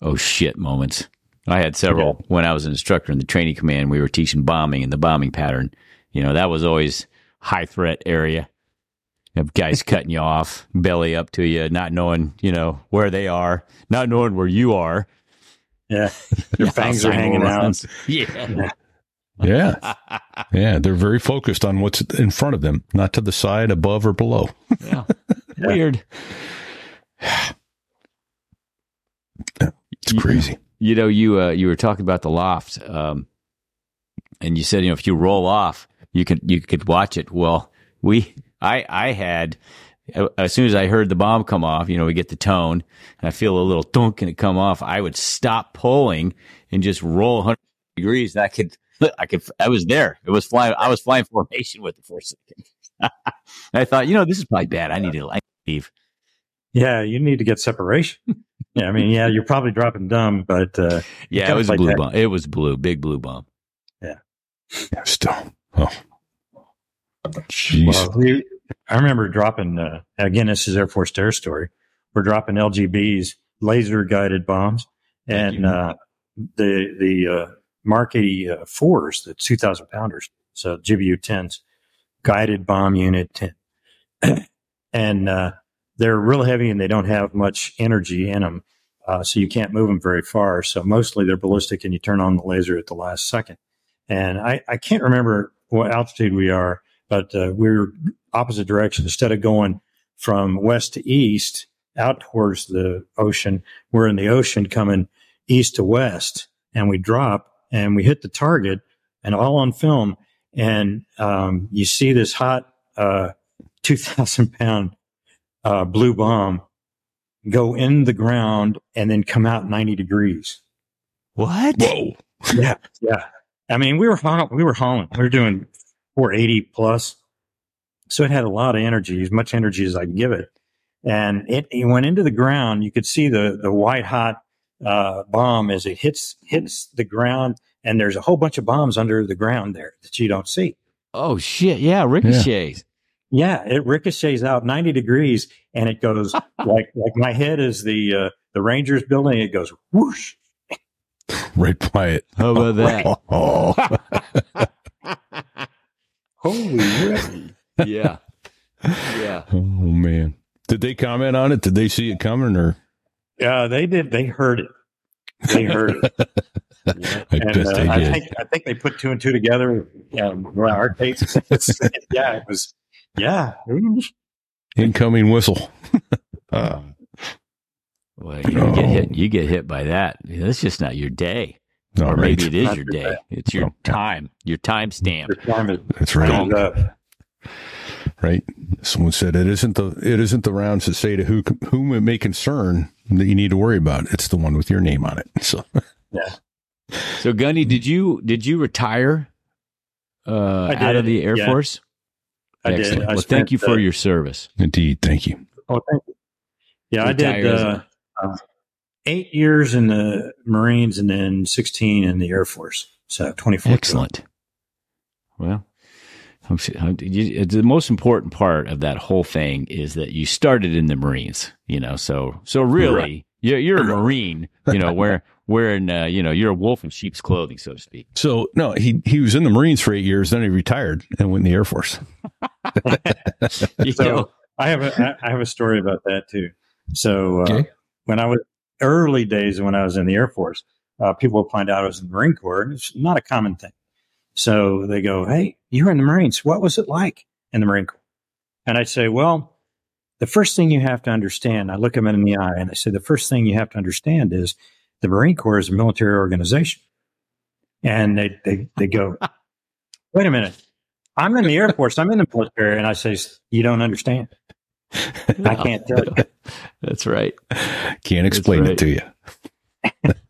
oh shit moments. I had several when I was an instructor in the training command. We were teaching bombing and the bombing pattern. You know, that was always high threat area. You have guys cutting you off, belly up to you, not knowing you know where they are, not knowing where you are. yeah, your fangs are hanging out. Yeah. Yeah. Yeah. They're very focused on what's in front of them, not to the side, above, or below. yeah. Weird. It's crazy. you know, you uh, you were talking about the loft, um, and you said, you know, if you roll off, you could you could watch it. Well, we I I had as soon as I heard the bomb come off, you know, we get the tone, and I feel a little thunk and it come off. I would stop pulling and just roll 100 degrees. And I could I could I was there. It was flying. I was flying formation with it for a second. I thought, you know, this is probably bad. I need to I need to leave. Yeah, you need to get separation. yeah, I mean, yeah, you're probably dropping dumb, but uh, Yeah, it was a blue back. bomb. It was blue, big blue bomb. Yeah. Still. Oh. Jeez. well, we, I remember dropping. Uh, again, this is Air Force Air story. We're dropping LGBs, laser guided bombs, and uh, the the uh, Mark 84s, the 2,000 pounders, so GBU 10s, guided bomb unit 10, and uh, they're real heavy and they don't have much energy in them. Uh, so you can't move them very far. So mostly they're ballistic and you turn on the laser at the last second. And I, I can't remember what altitude we are, but uh, we're opposite direction. Instead of going from west to east out towards the ocean, we're in the ocean coming east to west and we drop and we hit the target and all on film. And um, you see this hot uh, 2,000 pound uh, blue bomb go in the ground and then come out 90 degrees. What? Whoa. Yeah. Yeah. I mean, we were, haul- we were hauling, we were doing 480 plus. So it had a lot of energy, as much energy as I could give it. And it, it went into the ground. You could see the, the white hot, uh, bomb as it hits, hits the ground. And there's a whole bunch of bombs under the ground there that you don't see. Oh shit! Yeah, ricochets. Yeah, it ricochets out 90 degrees and it goes like like my head is the uh, the Rangers building. It goes whoosh. Right by it. How about that? Oh, Holy shit. yeah, yeah. oh, man. Did they comment on it? Did they see it coming or? Yeah, they did. They heard it. They heard it. I and uh, they I think I think they put two and two together. Um, well, our tapes. yeah, it was. Yeah, Incoming whistle. Uh, Well, you get hit. You get hit by that. That's just not your day, all or right. maybe it is your your day. day. It's your Okay. time. Your time stamp. your time is That's right. up. Right. Someone said it isn't the it isn't the rounds that say to who whom it may concern that you need to worry about. It's the one with your name on it. So yeah. So, Gunny, did you did you retire uh, I out of the Air yeah. Force? I did. I well, spent, thank you for uh, your service. indeed, thank you. Oh, thank you. Yeah, I did Retire as uh, uh, eight years in the Marines and then 16 in the Air Force. So 24. Excellent. Well, I'm s- I'm- you- the most important part of that whole thing is that you started in the Marines. You know, so so really, you're, you're a Marine. You know, where wearing uh, you know you're a wolf in sheep's clothing, so to speak. So no, he he was in the Marines for eight years, then he retired and went in the Air Force. So know? I have a I have a story about that too. So uh, Okay. when I was early days when I was in the Air Force, uh, people would find out I was in the Marine Corps, and it's not a common thing. So they go, "Hey, you were in the Marines. What was it like in the Marine Corps?" And I'd say, "Well, the first thing you have to understand." I look them in the eye and I say, "The first thing you have to understand is the Marine Corps is a military organization." And they they they go, wait a minute. I'm in the Air Force. I'm in the military. And I say, you don't understand. I can't tell you. That's right. Can't explain right. it to you.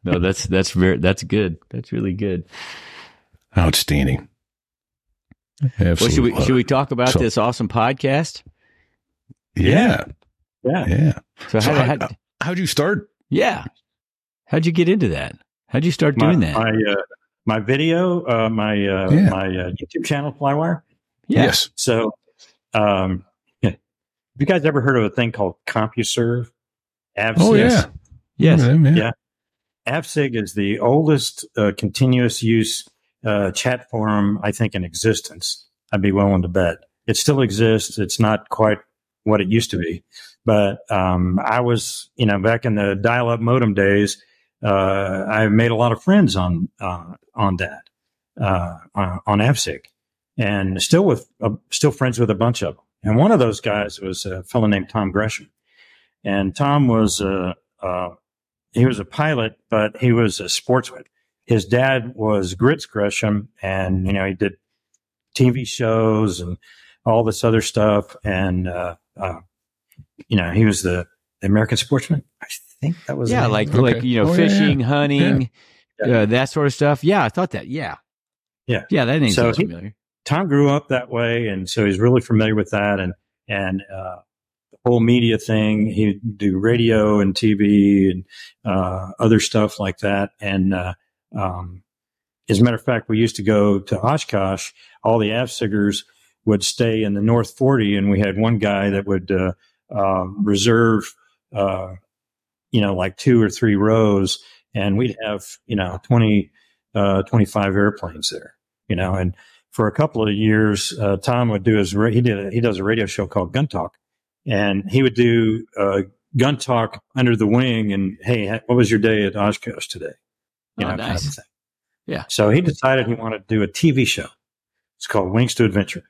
No, that's that's very that's good. That's really good. Outstanding. Absolutely. Well, should we should we talk about So- this awesome podcast? Yeah. Yeah. Yeah. So, So how, how, how, how'd you start? yeah, how'd you get into that? How'd you start My, doing that? my, uh, my video, uh, my, uh, Yeah. my uh, YouTube channel, Flywire. yeah. Yes. So, um, yeah. Have you guys ever heard of a thing called CompuServe? AvSig? Oh, yeah. Yes. Yeah, man. Yeah. AvSig is the oldest uh, continuous use uh, chat forum, I think, in existence. I'd be willing to bet. It still exists. It's not quite what it used to be. But um, I was, you know, back in the dial up modem days, uh, I made a lot of friends on uh, on that, uh, on on AvSig, and still with uh, still friends with a bunch of them. And one of those guys was a fellow named Tom Gresham, and Tom was uh, uh, he was a pilot, but he was a sportsman. His dad was Grits Gresham, and you know he did TV shows and all this other stuff. And uh, uh, you know he was the, the American Sportsman. I think that was Yeah, the like Okay. like you know, Oh, fishing, yeah. hunting, Yeah. Uh, that sort of stuff. Yeah, I thought that. Yeah, Yeah. yeah. That name So sounds he- familiar. Tom grew up that way, and so he's really familiar with that and and uh, the whole media thing. He'd do radio and TV and uh, other stuff like that. And uh, um, as a matter of fact, we used to go to Oshkosh. All the AvSiggers would stay in the North 40, and we had one guy that would uh, uh, reserve, uh, you know, like two or three rows, and we'd have you know 20, uh, 25 airplanes there, you know, and for a couple of years, uh, Tom would do his, ra- he did, a, he does a radio show called Gun Talk and he would do, uh, gun talk under the wing and, Hey, what was your day at Oshkosh today? Oh, kind of nice. thing. Yeah. So he decided he wanted to do a TV show. It's called Wings to Adventure.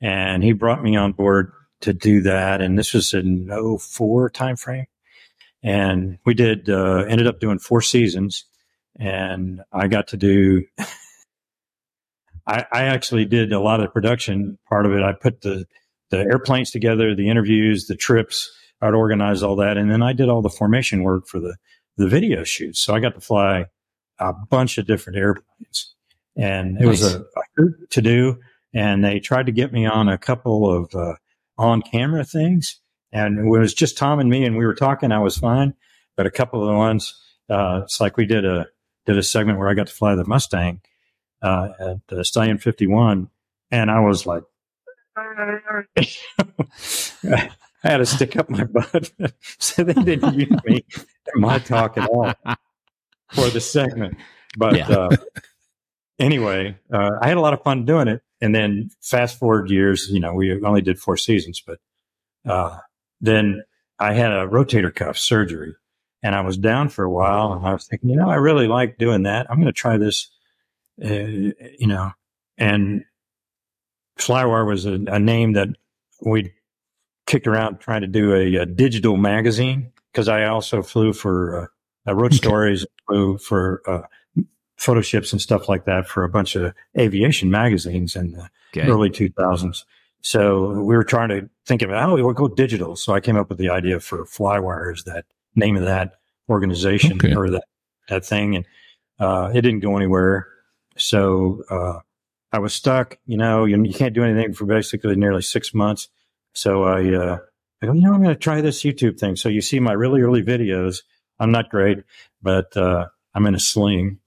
And he brought me on board to do that. And this was in 04 timeframe. And we did, uh, ended up doing four seasons and I got to do, I, I actually did a lot of the production part of it. I put the, the airplanes together, the interviews, the trips. I'd organize all that. And then I did all the formation work for the, the video shoots. So I got to fly a bunch of different airplanes and it was a, a hoot to do. And they tried to get me on a couple of, uh, on camera things. And it was just Tom and me and we were talking. I was fine. But a couple of the ones, uh, it's like we did a, did a segment where I got to fly the Mustang, uh, at the Stallion 51. And I was like, I had to stick up my butt. so they didn't use me in my talk at all for the segment. But Yeah. uh, anyway, uh, I had a lot of fun doing it. And then fast forward years, you know, we only did four seasons, but uh, then I had a rotator cuff surgery and I was down for a while. And I was thinking, you know, I really like doing that. I'm going to try this, uh, you know, and Flywire was a, a name that we kicked around trying to do a, a digital magazine because I also flew for, uh, I wrote Okay. stories, flew for uh, photo ships and stuff like that for a bunch of aviation magazines in the Okay. early 2000s. So we were trying to think of how we would go digital. So I came up with the idea for Flywire is that name of that organization Okay. or that, that thing. And, uh, it didn't go anywhere. So, uh, I was stuck, you know, you, you can't do anything for basically nearly six months. So I, uh, I go, you know, I'm going to try this YouTube thing. So you see my really early videos. I'm not great, but, uh, I'm in a sling.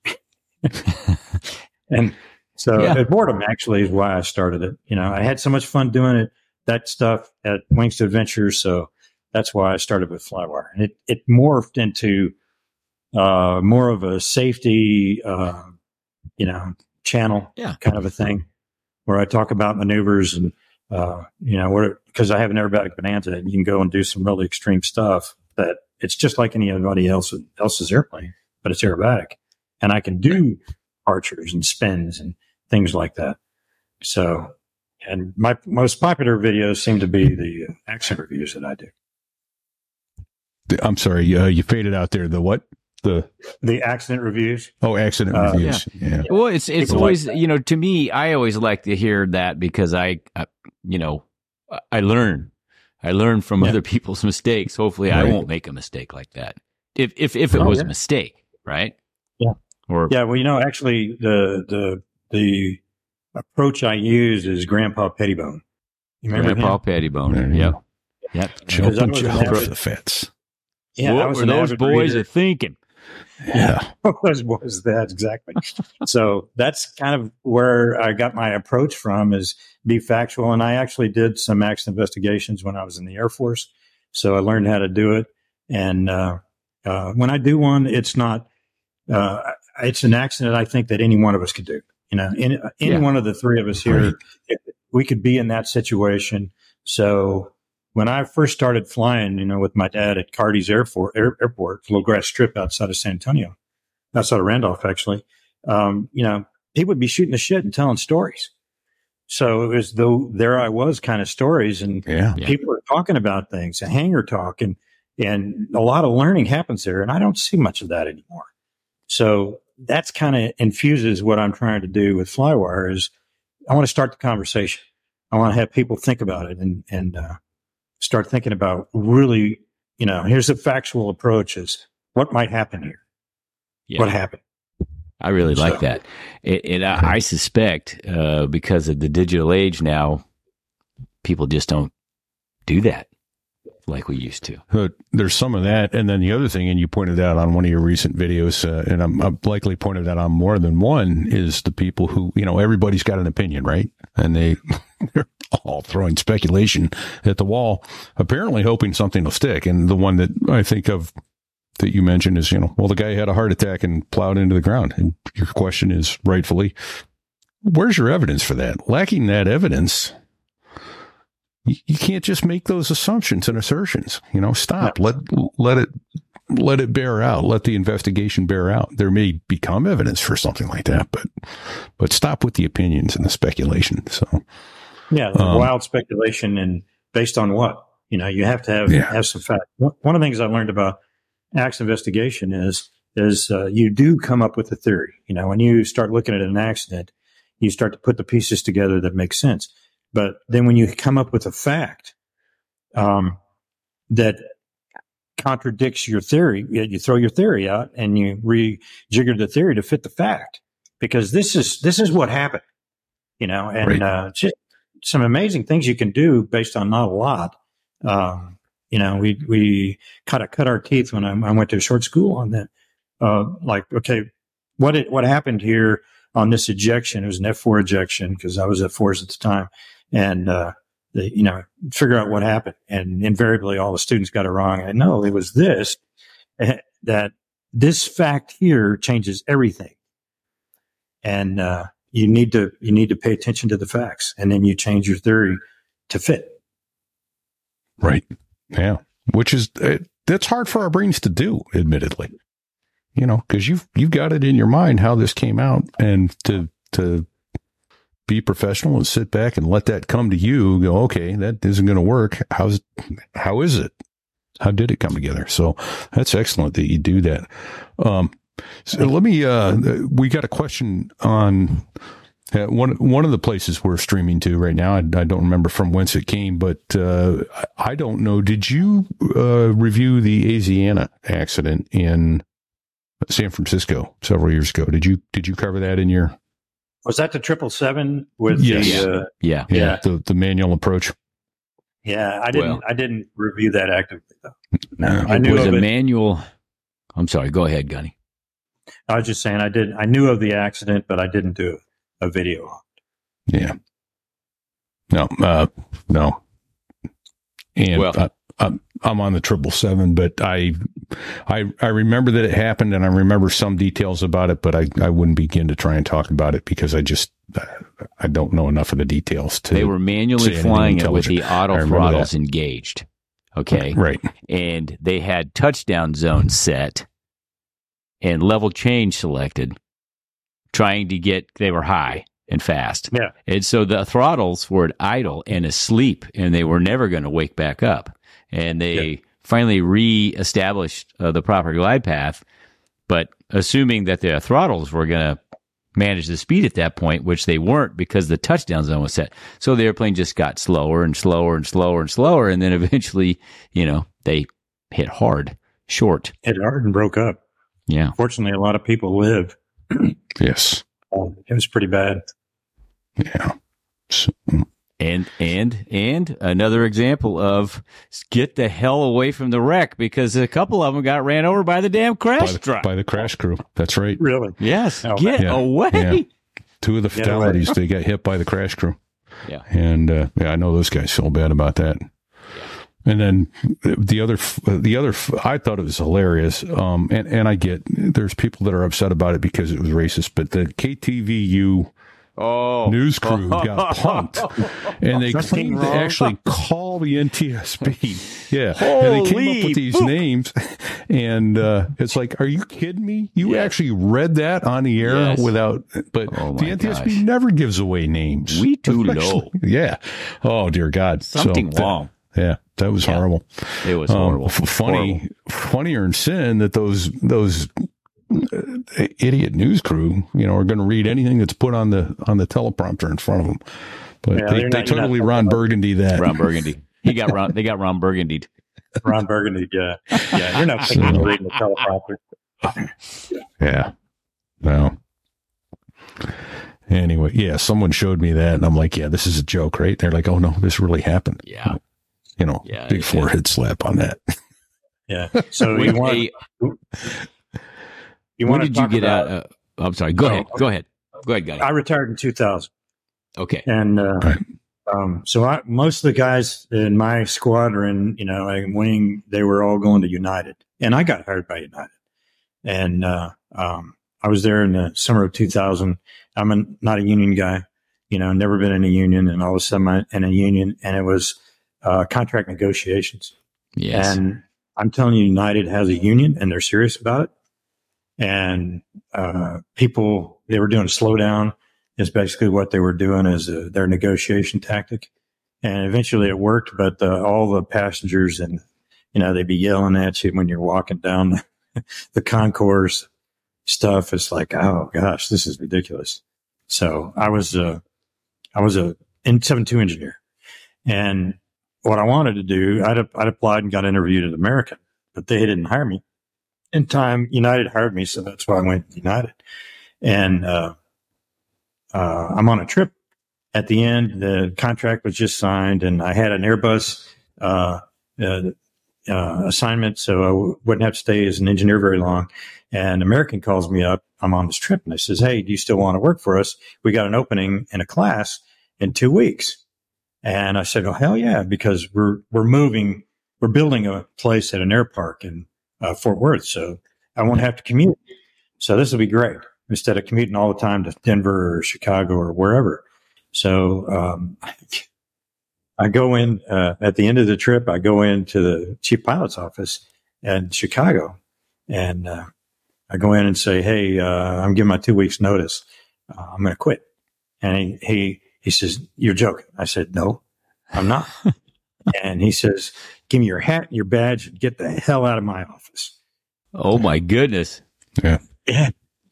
and so Yeah. boredom actually is why I started it. You know, I had so much fun doing it, that stuff at Wings to Adventure. So that's why I started with Flywire. And it, it morphed into, uh, more of a safety, uh, you know, channel Yeah. kind of a thing where I talk about maneuvers and, uh, you know, where, cause I have an aerobatic bonanza and you can go and do some really extreme stuff that it's just like anybody else, else's airplane, but it's aerobatic and I can do archers and spins and things like that. So, and my most popular videos seem to be the uh, action reviews that I do. I'm sorry, uh, you faded out there. The what? The The accident reviews. oh, accident Uh, reviews. Yeah. Well, it's it's People always like you know to me I always like to hear that because I, I you know I learn I learn from Yeah. other people's mistakes. Hopefully, I won't make a mistake like that. If if if it Oh, was yeah. a mistake, right? Yeah. Or Yeah, well, you know, actually, the the the approach I use is Grandpa Pettibone. You remember Grandpa him? Pettibone. There you Yep. go. Yep. Jump Because I and was an jump avid- the fence. Yeah, I what was were those boys reader. are thinking? Yeah. was was that exactly? so that's kind of where I got my approach from is be factual, and I actually did some accident investigations when I was in the Air Force, so I learned how to do it. And uh, uh, when I do one, it's not uh, it's an accident I think that any one of us could do. You know, any, any Yeah. one of the three of us here, we could be in that situation. So when I first started flying, you know, with my dad at Cardi's Airport, Air, Airport, little grass strip outside of San Antonio, outside of Randolph, actually, um, you know, he would be shooting the shit and telling stories. So it was though there I was kind of stories and Yeah. People are talking about things, a hangar talk and, and a lot of learning happens there. And I don't see much of that anymore. So that's kind of infuses what I'm trying to do with Flywire is I want to start the conversation. I want to have people think about it and, and, uh, start thinking about really, you know, here's a factual approach is what might happen here. Yeah. What happened? I really like that. It, and I, I suspect uh, because of the digital age now, people just don't do that like we used to. But there's some of that, and then the other thing, and you pointed out on one of your recent videos, uh, and I'm, I'm likely pointed that on more than one, is the people who, you know, everybody's got an opinion, right? And they they're all throwing speculation at the wall, apparently hoping something will stick. And the one that I think of that you mentioned is, you know, well, the guy had a heart attack and plowed into the ground. And your question is rightfully, where's your evidence for that? Lacking that evidence, you, you can't just make those assumptions and assertions. You know, stop. Let let it let it bear out. Let the investigation bear out. There may become evidence for something like that, but but stop with the opinions and the speculation. So Yeah, Um, wild speculation and based on what? You know, you have to have Yeah. have some fact. One one of the things I learned about acts investigation is is uh, you do come up with a theory. You know, when you start looking at an accident, you start to put the pieces together that make sense. But then when you come up with a fact um, that contradicts your theory, you you throw your theory out and you rejigger the theory to fit the fact because this is this is what happened. You know, and Right. uh, just some amazing things you can do based on not a lot. Um, you know, we we kind of cut our teeth when I, I went to a short school on that. Uh, like, okay, what it, what happened here on this ejection? It was an F four ejection because I was at fours at the time, and uh, the, you know, figure out what happened. And invariably, all the students got it wrong. I know it was this eh, that this fact here changes everything, and uh, you need to you need to pay attention to the facts, and then you change your theory to fit. right, yeah, which is uh, that's hard for our brains to do, admittedly. You know, because you've you've got it in your mind how this came out, and to to be professional and sit back and let that come to you. Go, okay, that isn't going to work. How's how is it? How did it come together? So that's excellent that you do that. Um, so let me. Uh, we got a question on uh, one one of the places we're streaming to right now. I, I don't remember from whence it came, but uh, I don't know. Did you uh, review the Asiana accident in San Francisco several years ago? Did you did you cover that in your Was that the triple seven with Yes. the? Uh, Yeah. yeah, Yeah. the the manual approach? yeah, I didn't. Well- I didn't review that actively though. No, Yeah. I It knew was of a it. manual. I'm sorry. Go ahead, Gunny. I was just saying I did. I knew of the accident, but I didn't do a video. on it. Yeah. No, uh, no. And Well- I, I'm, I'm on the triple seven, but I, I, I remember that it happened and I remember some details about it, but I, I wouldn't begin to try and talk about it because I just, I don't know enough of the details to. They were manually flying it with the auto throttles that. engaged. Okay. right. and they had touchdown zone set and level change selected, trying to get they were high and fast. Yeah. And so the throttles were at idle and asleep, and they were never going to wake back up. And they finally re-established uh, the proper glide path But assuming that the throttles were going to manage the speed at that point, which they weren't because the touchdown zone was set. So the airplane just got slower and slower and slower and slower. And then eventually, you know, they hit hard, short. Hit hard and broke up. Yeah. Fortunately, a lot of people live. Yes. It was pretty bad. Yeah. So, And and and another example of get the hell away from the wreck because a couple of them got ran over by the damn by, crash the, truck. by the crash crew. That's right. Really? yes, Oh, get yeah. away. Yeah. Two of the fatalities, they got hit by the crash crew. Yeah. And uh, yeah, I know those guys feel bad about that. And then the other, the other, I thought it was hilarious. Um, and, and I get there's people that are upset about it because it was racist, but the KTVU Oh, news crew got punked and they claimed to actually call the NTSB. Yeah. and they came up with these poop. names and, uh, it's like, are you kidding me? You Yes. actually read that on the air Yes. without, but Oh the NTSB gosh. never gives away names. We do low. Yeah. Oh dear God. So something that- wrong. yeah. That was Yeah. horrible. It was Um, horrible. funny, funnier in sin that those, those, Uh, idiot news crew, you know, are going to read anything that's put on the on the teleprompter in front of them. But Yeah, they, they're they not- totally talking Ron Burgundy that. Ron Burgundy. He got Ron. They got Ron Burgundy. Ron Burgundy, yeah. Yeah, you're not thinking of reading the teleprompter. Yeah. No. Anyway, yeah, someone showed me that, and I'm like, yeah, this is a joke, right? They're like, oh no, this really happened. Yeah. You know, Yeah, big it did. forehead slap on that. Yeah. So we want hey, you when want to did you get about, out? Uh, I'm sorry. Go Oh, ahead. Go ahead. Go ahead, guy. I retired in 2000. Okay. And uh, Right. um, so I, most of the guys in my squadron, you know, like wing, they were all going to United, and I got hired by United. And uh, um, I was there in the summer of 2000. I'm a, not a union guy, you know, never been in a union, and all of a sudden I'm in a union, and it was uh, contract negotiations. Yes. And I'm telling you, United has a union, and they're serious about it. And uh, people, they were doing slowdown is basically what they were doing as a, their negotiation tactic. And eventually it worked, but uh, all the passengers and, you know, they'd be yelling at you when you're walking down the, concourse stuff. It's like, oh gosh, this is ridiculous. So I was, uh, I was a in 72 engineer and what I wanted to do, I'd, I'd applied and got interviewed at American, but they didn't hire me in time. United hired me. So that's why I went to United and, uh, uh, I'm on a trip. At the end, the contract was just signed, and I had an Airbus uh, uh, uh, assignment, so I w- wouldn't have to stay as an engineer very long. And American calls me up. I'm on this trip, and they says, "Hey, do you still want to work for us? We got an opening in a class in two weeks." And I said, "Oh hell yeah!" Because we're we're moving, we're building a place at an air park in uh, Fort Worth, so I won't have to commute. So this will be great instead of commuting all the time to Denver or Chicago or wherever. So um, I go in uh, at the end of the trip. I go into the chief pilot's office in Chicago, and uh, I go in and say, "Hey, uh, I'm giving my two weeks notice. Uh, I'm going to quit." And he, he he says, "You're joking." I said, "No, I'm not." and he says, "Give me your hat and your badge and get the hell out of my office." oh my goodness. Yeah.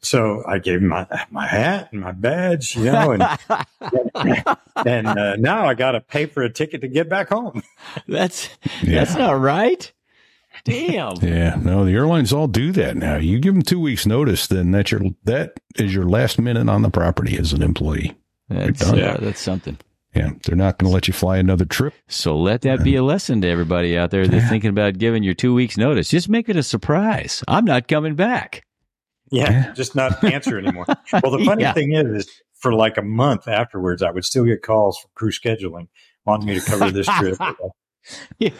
So I gave him my my hat and my badge, you know, and and uh, now I got to pay for a ticket to get back home. That's Yeah. that's not right. Damn. Yeah, no, the airlines all do that now. You give them two weeks notice, then that's your that is your last minute on the property as an employee. That's done. uh, that's something. Yeah, they're not going to let you fly another trip. So let that be a lesson to everybody out there that's thinking about giving your two weeks notice. Just make it a surprise. I'm not coming back. Yeah, Yeah. just not answer anymore. Well, the funny Yeah. thing is, is, for like a month afterwards, I would still get calls from crew scheduling wanting me to cover this trip.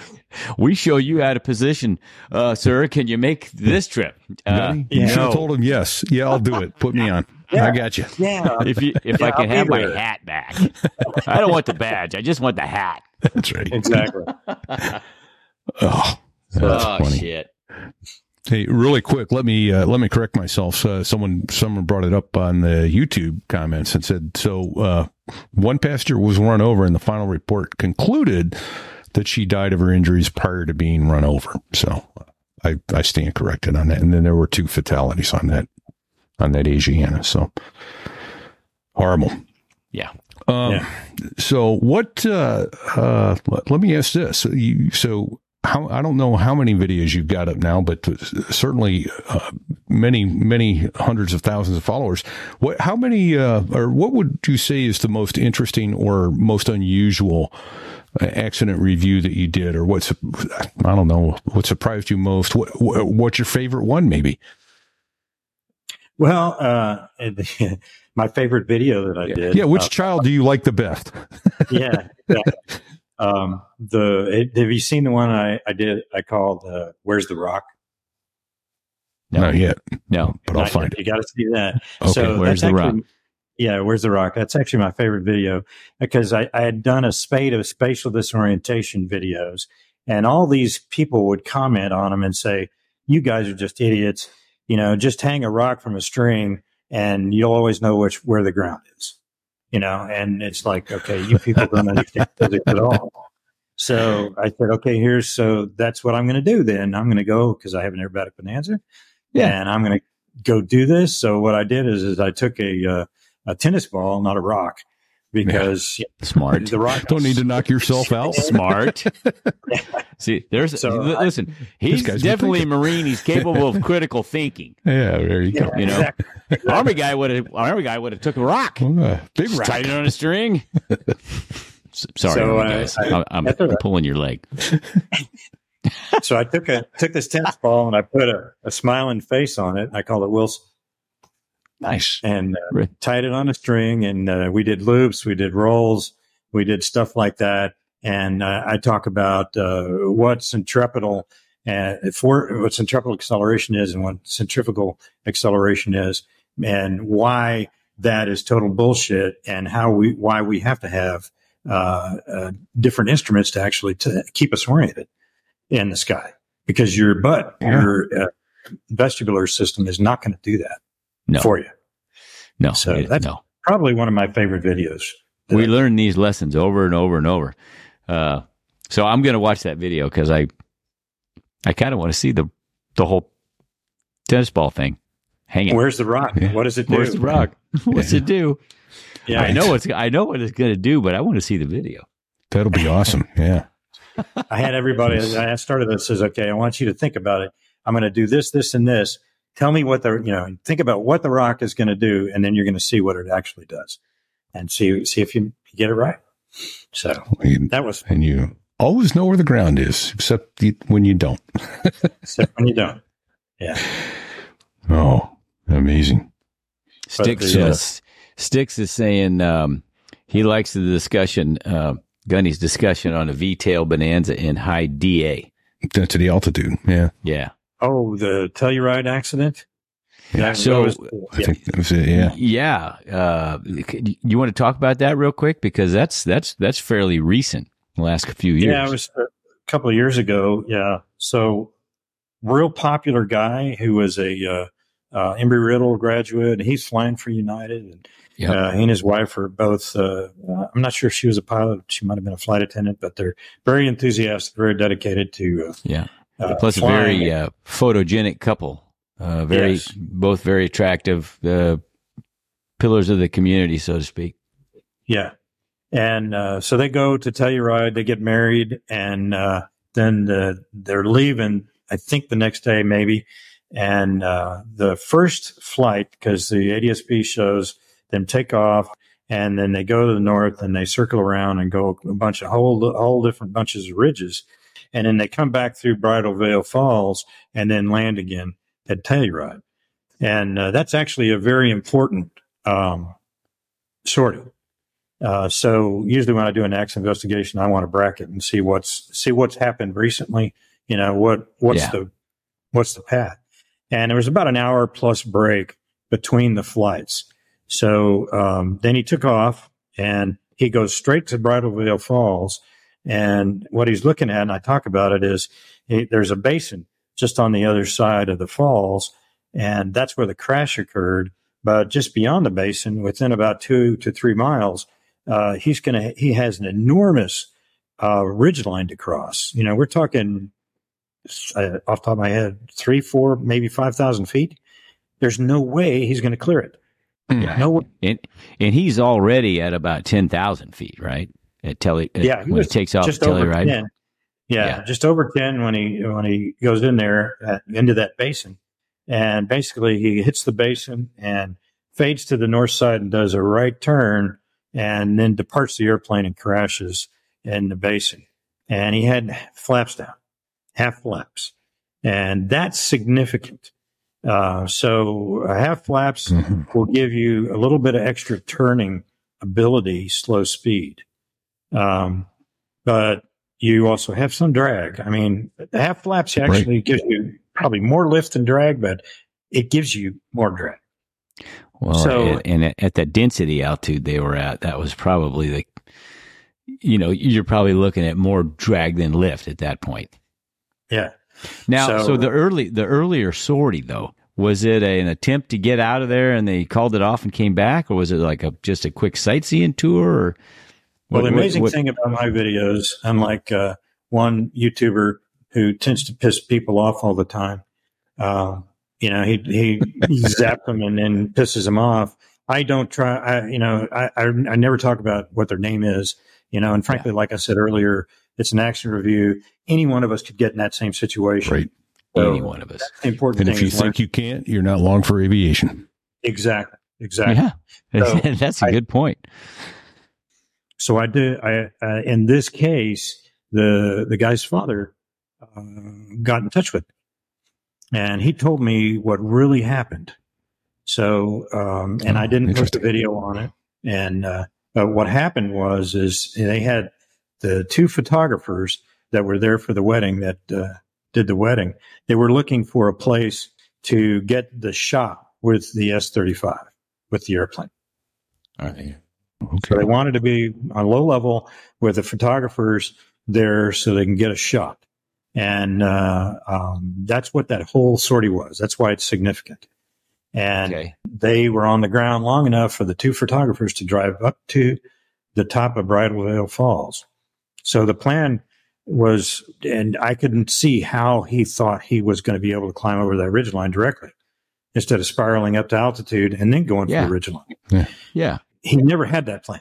We show you out of position, uh, sir. Can you make this trip? Uh, you yeah. should have told him yes. Yeah, I'll do it. Put me on. Yeah. I got you. yeah, if you, if I can I'll have my there. hat back, I don't want the badge. I just want the hat. That's right. exactly. Oh, that's oh funny. shit! Hey, really quick, let me uh, let me correct myself. Uh, someone someone brought it up on the YouTube comments and said so. Uh, one passenger was run over, and the final report concluded that she died of her injuries prior to being run over. So, I, I stand corrected on that. And then there were two fatalities on that on that Asiana. So horrible. Yeah. Um, Yeah. So what? Uh, uh, let, let me ask this. So, you, so how? I don't know how many videos you've got up now, but certainly uh, many, many hundreds of thousands of followers. What? How many? Uh, or what would you say is the most interesting or most unusual? uh, Accident review that you did, or what's I don't know what surprised you most. What, what what's your favorite one? Maybe. Well, uh, my favorite video that I did. Yeah. Which uh, child do you like the best? yeah. exactly. um, the have you seen the one I, I did? I called uh, "Where's the Rock?" No. Not yet, No. but I'll Not find yet. You got to see that. Okay. So Where's that's the Rock? Yeah, where's the rock? That's actually my favorite video because I, I had done a spate of spatial disorientation videos, and all these people would comment on them and say, "You guys are just idiots." You know, just hang a rock from a string, and you'll always know which where the ground is. You know, and it's like, okay, you people don't understand physics at all. So I said, okay, here's so that's what I'm going to do. Then I'm going to go because I have an aerobatic bonanza, Yeah. and I'm going to go do this. So what I did is, is I took a uh, a tennis ball, not a rock, because Smart. the rock Don't need to knock yourself out. Smart. See, there's So, li- I- listen. He's guy's definitely a. Marine. He's capable of critical thinking. Yeah, there you go. Yeah, You know, exactly. Army guy would have. Army guy would have took a rock, Uh, big rock. tied it on a string. Sorry, So, Army uh, guys. I- I, I'm that's all right. pulling your leg. So I took a took this tennis ball and I put a, a smiling face on it. I called it Wilson, Nice. and uh, Right. tied it on a string. And uh, we did loops, we did rolls, we did stuff like that. And uh, I talk about uh, what centripetal and for what centripetal acceleration is and what centrifugal acceleration is, and why that is total bullshit, and how we why we have to have uh, uh, different instruments to actually to keep us oriented in the sky because your butt, Yeah. your uh, vestibular system is not going to do that No. for you. No, So it- that's- no. Probably one of my favorite videos. We learn these lessons over and over and over. Uh, so I'm going to watch that video because I, I kind of want to see the the whole tennis ball thing hanging. Where's the rock? Yeah. What does it do? Where's the rock? What's it do? Yeah, I know it's I know what it's going to do, but I want to see the video. That'll be awesome. Yeah. I had everybody. I started this as okay. I want you to think about it. I'm going to do this, this, and this. Tell me what the you know. Think about what the rock is going to do, and then you're going to see what it actually does, and see see if you get it right. So You- that was And you always know where the ground is, except you, when you don't. except when you don't. Yeah. Oh, amazing. Sticks the, uh, uh, Sticks is saying um, he likes the discussion, uh, Gunny's discussion on a V-tail bonanza in high DA. to the altitude. Yeah. Yeah. Oh, the Telluride accident. That So- was- I yeah. think that was it. Yeah. Yeah. Uh, you want to talk about that real quick because that's that's that's fairly recent, the last few years. Yeah, it was a couple of years ago. Yeah. So, real popular guy who was a uh, uh, Embry Riddle graduate. He's flying for United, and Yep. uh, he and his wife are both. Uh, uh, I'm not sure if she was a pilot. She might have been a flight attendant, but they're very enthusiastic, very dedicated to. yeah. Uh, Plus, a very uh, photogenic couple. Uh, very Yes. both very attractive. Uh, pillars of the community, so to speak. Yeah. And uh, so they go to Telluride, they get married, and uh, then uh, they're leaving, I think the next day, maybe. And uh, the first flight, because the ADSB shows them take off, and then they go to the north and they circle around and go a bunch of whole, whole different bunches of ridges. And then they come back through Bridal Veil Falls and then land again at Telluride. And uh, that's actually a very important um, sortie. Uh, so usually when I do an accident investigation, I want to bracket and see what's see what's happened recently. You know what what's Yeah. the what's the path? And there was about an hour plus break between the flights. So um, then he took off and he goes straight to Bridal Veil Falls. And what he's looking at, and I talk about it, is he, there's a basin just on the other side of the falls, and that's where the crash occurred. But just beyond the basin, within about two to three miles, uh, he's going to he has an enormous uh, ridge line to cross. You know, we're talking uh, off the top of my head, three, four, maybe 5,000 feet. There's no way he's going to clear it. Yeah. No way. And and he's already at about ten thousand feet, right? At Telly, at- Yeah, he when he takes off just Telly over Ride. 10. Yeah, Yeah. just over 10 when he, when he goes in there uh, into that basin. And basically he hits the basin and fades to the north side and does a right turn and then departs the airplane and crashes in the basin. And he had flaps down, half flaps. And that's significant. Uh, so uh, half flaps Mhm. will give you a little bit of extra turning ability, slow speed. Um, but you also have some drag. I mean, the half flaps actually gives you probably more lift than drag, but it gives you more drag. Well, So- and, and at that density altitude they were at, that was probably the, you know, you're probably looking at more drag than lift at that point. Yeah. Now, so, So- the early, the earlier sortie though, was it a, an attempt to get out of there and they called it off and came back, or was it like a just a quick sightseeing tour? Or Well, what- the amazing what- thing about my videos, unlike uh, one YouTuber who tends to piss people off all the time, uh, you know, he he zaps them and then pisses them off. I don't try. I you know, I, I I never talk about what their name is. You know, and frankly, like I said earlier, it's an action review. Any one of us could get in that same situation. Right. So any one of us? Important And if you learn- think you can't, you're not long for aviation. exactly, exactly. Yeah, So, that's a I- good point. So I did. I uh, in this case, the the guy's father uh, got in touch with, me. and he told me what really happened. So, um, and I Oh, didn't post a video on it. And uh, but what happened was is they had the two photographers that were there for the wedding that uh, did the wedding. They were looking for a place to get the shot with the S thirty five with the airplane. All right. So they wanted to be on low level with the photographers there so they can get a shot. And uh, um, that's what that whole sortie was. That's why it's significant. And Okay. they were on the ground long enough for the two photographers to drive up to the top of Bridal Veil Falls. So the plan was, and I couldn't see how he thought he was going to be able to climb over that ridge line directly instead of spiraling up to altitude and then going Yeah. for the ridge line Yeah. He never had that plan.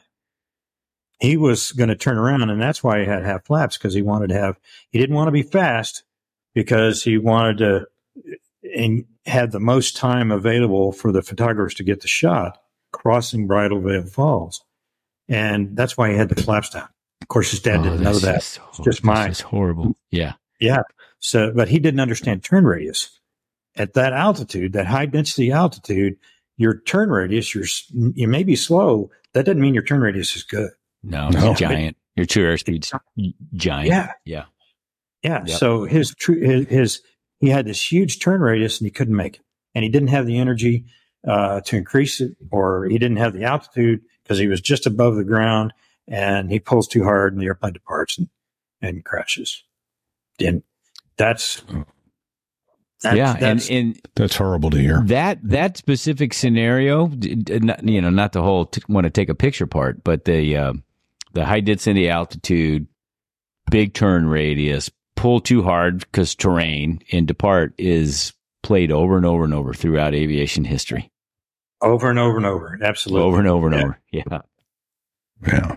He was going to turn around, and that's why he had half flaps because he wanted to have. He didn't want to be fast because he wanted to and had the most time available for the photographers to get the shot crossing Bridal Veil Falls, and that's why he had the flaps down. Of course, his dad Oh, didn't know that. It's just just horrible. Yeah. Yeah. So, but he didn't understand turn radius. At that altitude, that high density altitude, your turn radius, you're, you may be slow. That doesn't mean your turn radius is good. No, No. it's giant. Your true airspeed's giant. Yeah. Yeah. Yeah. Yep. So his true, his, his, he had this huge turn radius and he couldn't make it. And he didn't have the energy, uh, to increase it or he didn't have the altitude because he was just above the ground and he pulls too hard and the airplane departs and, and crashes. And that's, that's yeah. that's, and, and That's horrible to hear. that that specific scenario, d- d- not, you know, not the whole t- want to take a picture part, but the uh, the high density altitude, big turn radius, pull too hard because terrain and depart is played over and over and over throughout aviation history, over and over and over. Absolutely. over and over and Yeah. over. Yeah, Yeah.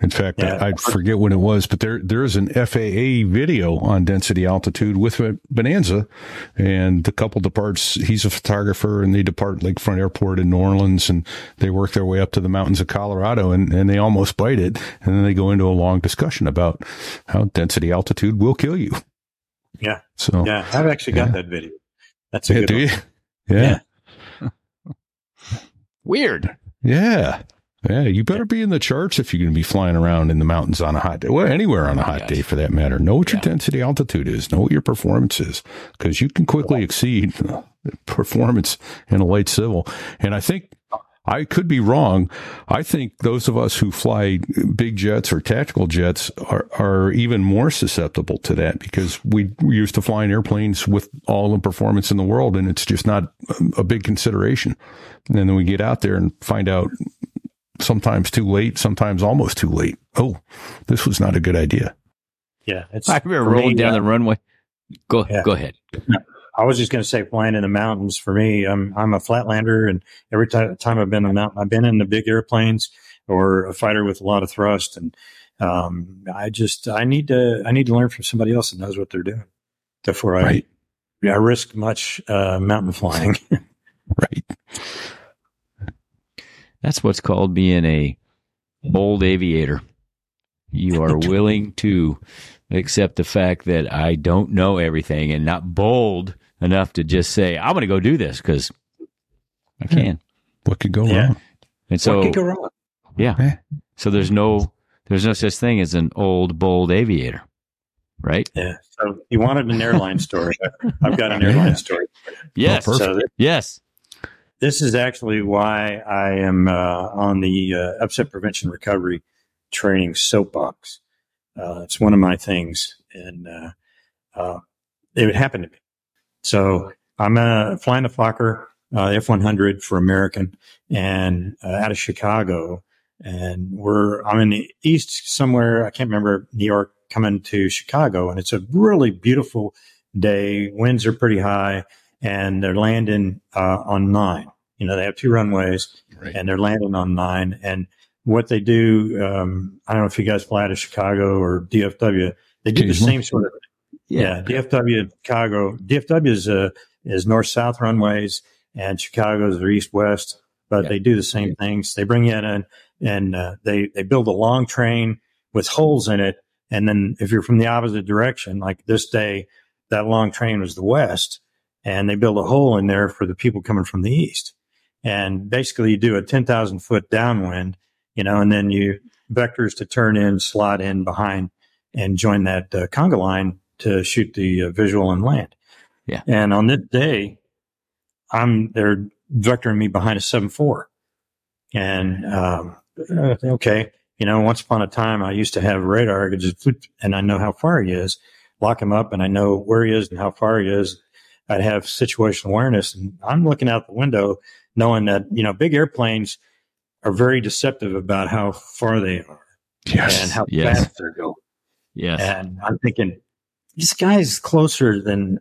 In fact, Yeah. I, I forget when it was, but there there is an FAA video on density altitude with Bonanza, and the couple departs. He's a photographer, and they depart Lakefront Airport in New Orleans, and they work their way up to the mountains of Colorado, and, and they almost bite it, and then they go into a long discussion about how density altitude will kill you. Yeah. So Yeah. I've actually got Yeah. that video. That's a yeah, good do one. you? Yeah. weird. Yeah. Yeah, you better be in the charts if you're going to be flying around in the mountains on a hot day. Well, anywhere on a hot Yes. day for that matter. Know what your Yeah. density altitude is. Know what your performance is because you can quickly exceed performance in a light civil. And I think I could be wrong. I think those of us who fly big jets or tactical jets are, are even more susceptible to that because we, we used to flying airplanes with all the performance in the world and it's just not a big consideration. And then we get out there and find out sometimes too late, sometimes almost too late. Oh, this was not a good idea. Yeah. It's, I remember for me, rolling down uh, the runway. Go Yeah. go ahead. I was just going to say flying in the mountains for me. I'm I'm a flatlander, and every ti- time I've been in the mountain, I've been in the big airplanes or a fighter with a lot of thrust, and um, I just I need to I need to learn from somebody else that knows what they're doing before I Right. I risk much uh, mountain flying. Right. That's what's called being a bold aviator. You are willing to accept the fact that I don't know everything and not bold enough to just say, I'm going to go do this because I can. What could go Yeah. wrong? And so, what could go wrong? yeah. Yeah. So there's no, there's no such thing as an old, bold aviator, right? Yeah. So you wanted an airline story. I've got an airline Yeah. story. Yes. Oh, perfect. So th- yes. This is actually why I am uh, on the uh, upset prevention recovery training soapbox. Uh, it's one of my things, and uh, uh, it would happen to me. So I'm uh, flying a Fokker uh, F100 for American, and out of Chicago, and we're I'm in the east somewhere. I can't remember New York coming to Chicago, and it's a really beautiful day. Winds are pretty high, and they're landing uh, on nine. You know, they have two runways, Right. and they're landing on nine. And what they do, um, I don't know if you guys fly to Chicago or DFW. They do the same sort of yeah, DFW Chicago. DFW is uh, is north south runways, and Chicago's are east west. But Yeah. they do the same things. They bring you in and, and uh, they they build a long train with holes in it, and then if you're from the opposite direction, like this day, that long train was the west, and they build a hole in there for the people coming from the east. And basically, you do a ten thousand foot downwind, you know, and then you vectors to turn in, slot in behind, and join that uh, conga line to shoot the uh, visual and land. Yeah. And on this day, I'm they're vectoring me behind a seven four, and um, uh, okay, you know, once upon a time I used to have radar, I could just and I know how far he is, lock him up, and I know where he is and how far he is. I'd have situational awareness, and I'm looking out the window, knowing that you know big airplanes are very deceptive about how far they are Yes. and how Yes. fast they're going. Yes. And I'm thinking, this guy's closer than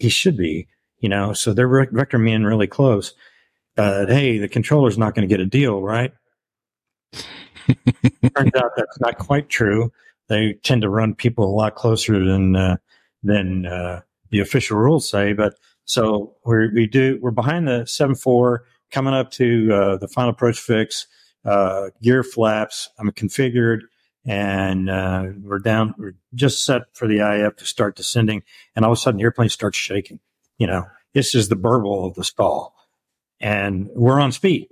he should be, you know, so they're vectoring me in really close. Uh, hey, the controller's not going to get a deal, right? Turns out that's not quite true. They tend to run people a lot closer than, uh, than, uh, the official rules say. But so we're, we do, we're behind the 7-4 coming up to, uh, the final approach fix, uh, gear flaps. I'm configured and uh, we're down. We're just set for the IF to start descending, and all of a sudden, the airplane starts shaking. You know, this is the burble of the stall, and we're on speed.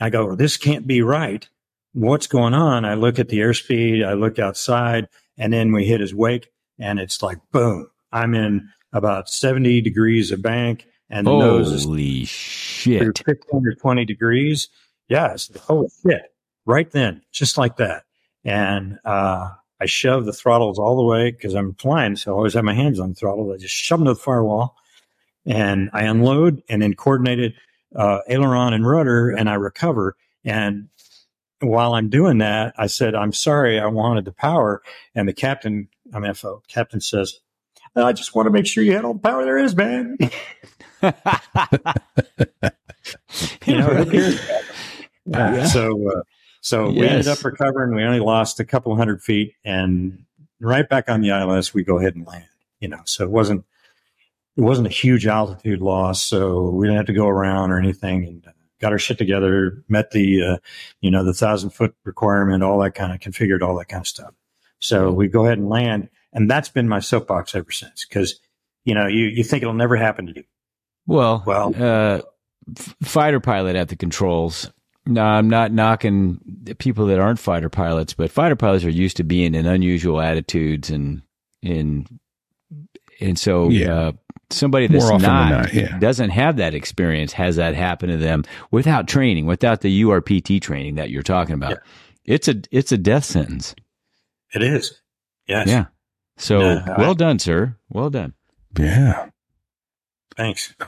I go, this can't be right. What's going on? I look at the airspeed. I look outside, and then we hit his wake, and it's like boom. I'm in about 70 degrees of bank, and the nose is Holy shit. 15 or 20 degrees. Yes. Holy shit. Right then, just like that. And, uh, I shove the throttles all the way because I'm flying. So I always have my hands on the throttle. I just shove them to the firewall and I unload and then coordinated, uh, aileron and rudder and I recover. And while I'm doing that, I said, I'm sorry. I wanted the power. And the captain, I mean, FO, captain says, I just want to make sure you had all the power there is, man. you know, who cares? Yeah. So, uh, so we ended up recovering. We only lost a couple hundred feet, and right back on the ILS, we go ahead and land. You know, so it wasn't it wasn't a huge altitude loss, so we didn't have to go around or anything. And uh, got our shit together, met the uh, you know the thousand foot requirement, all that kind of configured, all that kind of stuff. So we go ahead and land, and that's been my soapbox ever since. Because you know, you you think it'll never happen to you. Well, Well- uh, f- fighter pilot at the controls. No, I'm not knocking people that aren't fighter pilots, but fighter pilots are used to being in unusual attitudes and in and so Yeah. uh, somebody that's More often than not, not, yeah. doesn't have that experience has that happen to them without training, without the URPT training that you're talking about. Yeah. It's a it's a death sentence. It is. Yes. Yeah. So Yeah, I- well done, sir. Well done. Yeah. Thanks.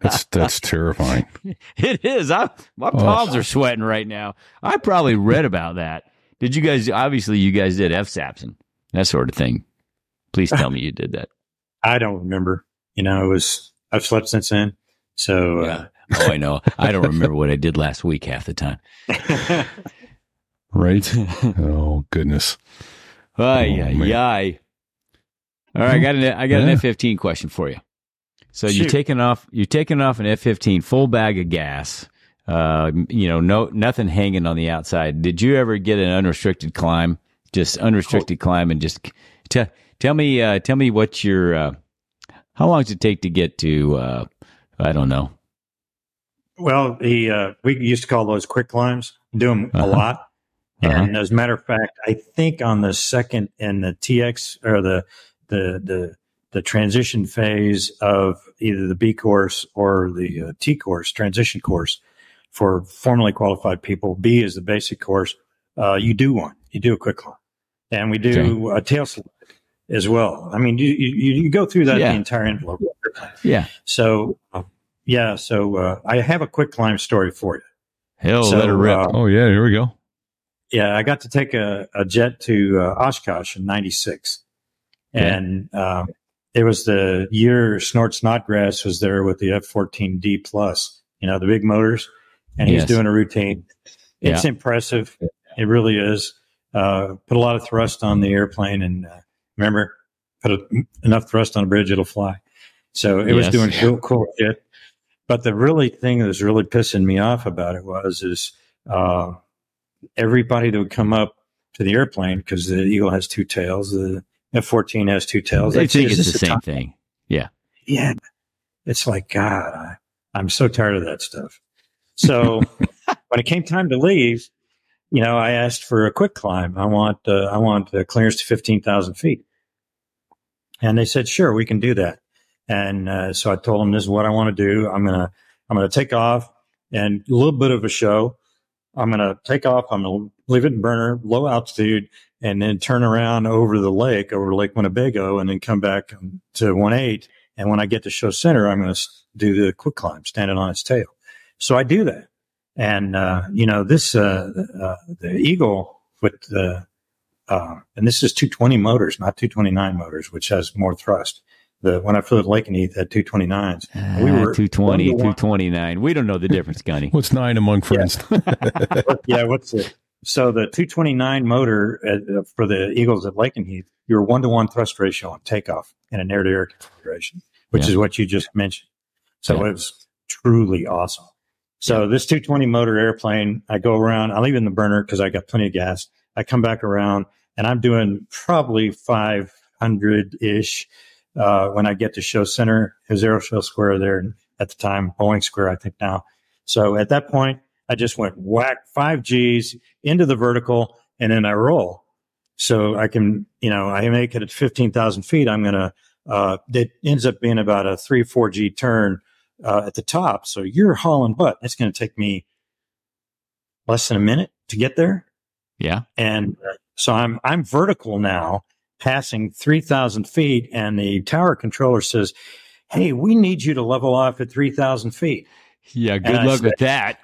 That's that's terrifying. It is. I, my Oh. palms are sweating right now. I probably read about that. Did you guys? Obviously, you guys did FSAPs and that sort of thing. Please tell me you did that. I don't remember. You know, it was I've slept since then. So uh, Oh, I know. I don't remember what I did last week half the time. Right? oh, goodness. Ay, Oh, ay, man. ay. All right, I got an I got an F fifteen question for you. So you're taking off you're taking off an F fifteen full bag of gas. Uh, you know, no nothing hanging on the outside. Did you ever get an unrestricted climb? Just unrestricted climb and just tell tell me uh, tell me what your uh, how long does it take to get to uh, I don't know. well, the uh, we used to call those quick climbs. Do them Uh-huh. a lot. Uh-huh. And as a matter of fact, I think on the second and the TX or the the the the transition phase of either the B course or the uh, T course, transition course for formally qualified people. B is the basic course. Uh, you do one, you do a quick climb, and we do a tail slide as well. I mean, you you, you go through that Yeah. the entire envelope. Yeah. So, uh, yeah, so uh, I have a quick climb story for you. Hell, So, let her rip. uh, Oh, yeah, here we go. Yeah, I got to take a, a jet to uh, Oshkosh in '96, Okay. and um, it was the year Snort Snodgrass was there with the F-14D plus, you know, the big motors, and he's Yes. doing a routine. It's impressive. It really is. Uh, put a lot of thrust on the airplane, and uh, remember, put a, enough thrust on a bridge, it'll fly. So it was doing cool, cool shit. But the really thing that was really pissing me off about it was is uh, everybody that would come up to the airplane because the Eagle has two tails, the F fourteen has two tails. I think it's the same top-" thing. Yeah, Yeah. it's like God, I, I'm so tired of that stuff. So when it came time to leave, you know, I asked for a quick climb. I want uh, I want uh, clearance to fifteen thousand feet, and they said, "Sure, we can do that." And uh, so I told them, "This is what I want to do. I'm gonna I'm gonna take off and a little bit of a show. I'm gonna take off. I'm gonna leave it in burner, low altitude, and then turn around over the lake, over Lake Winnebago, and then come back to one eight. And when I get to show center, I'm going to do the quick climb, standing on its tail. So I do that. And, uh, you know, this, uh, uh, the Eagle with the, uh, and this is 220 motors, not 229 motors, which has more thrust. The, when I flew at Lakenheath at 229s, we Ah, were 220, one to one. 229. We don't know the difference, Gunny. What's nine among friends? yeah, what's it? So the 229 motor uh, for the Eagles at Lakenheath, you're one to one thrust ratio on takeoff in an air to air configuration, which Yeah. is what you just mentioned. So Yeah. it was truly awesome. So this 220 motor airplane, I go around, I leave in the burner because I got plenty of gas. I come back around and I'm doing probably 500 ish uh, when I get to show center, his AeroShell Square there at the time, Boeing Square, I think now. So at that point, I just went whack five G's into the vertical and then I roll. So I can, you know, I make it at 15,000 feet. I'm going to, uh, it ends up being about a three, four G turn, uh, at the top. So you're hauling butt. It's going to take me less than a minute to get there. Yeah. And uh, so I'm, I'm vertical now passing 3,000 feet and the tower controller says, Hey, we need you to level off at 3,000 feet. Yeah. Good And luck said- with that.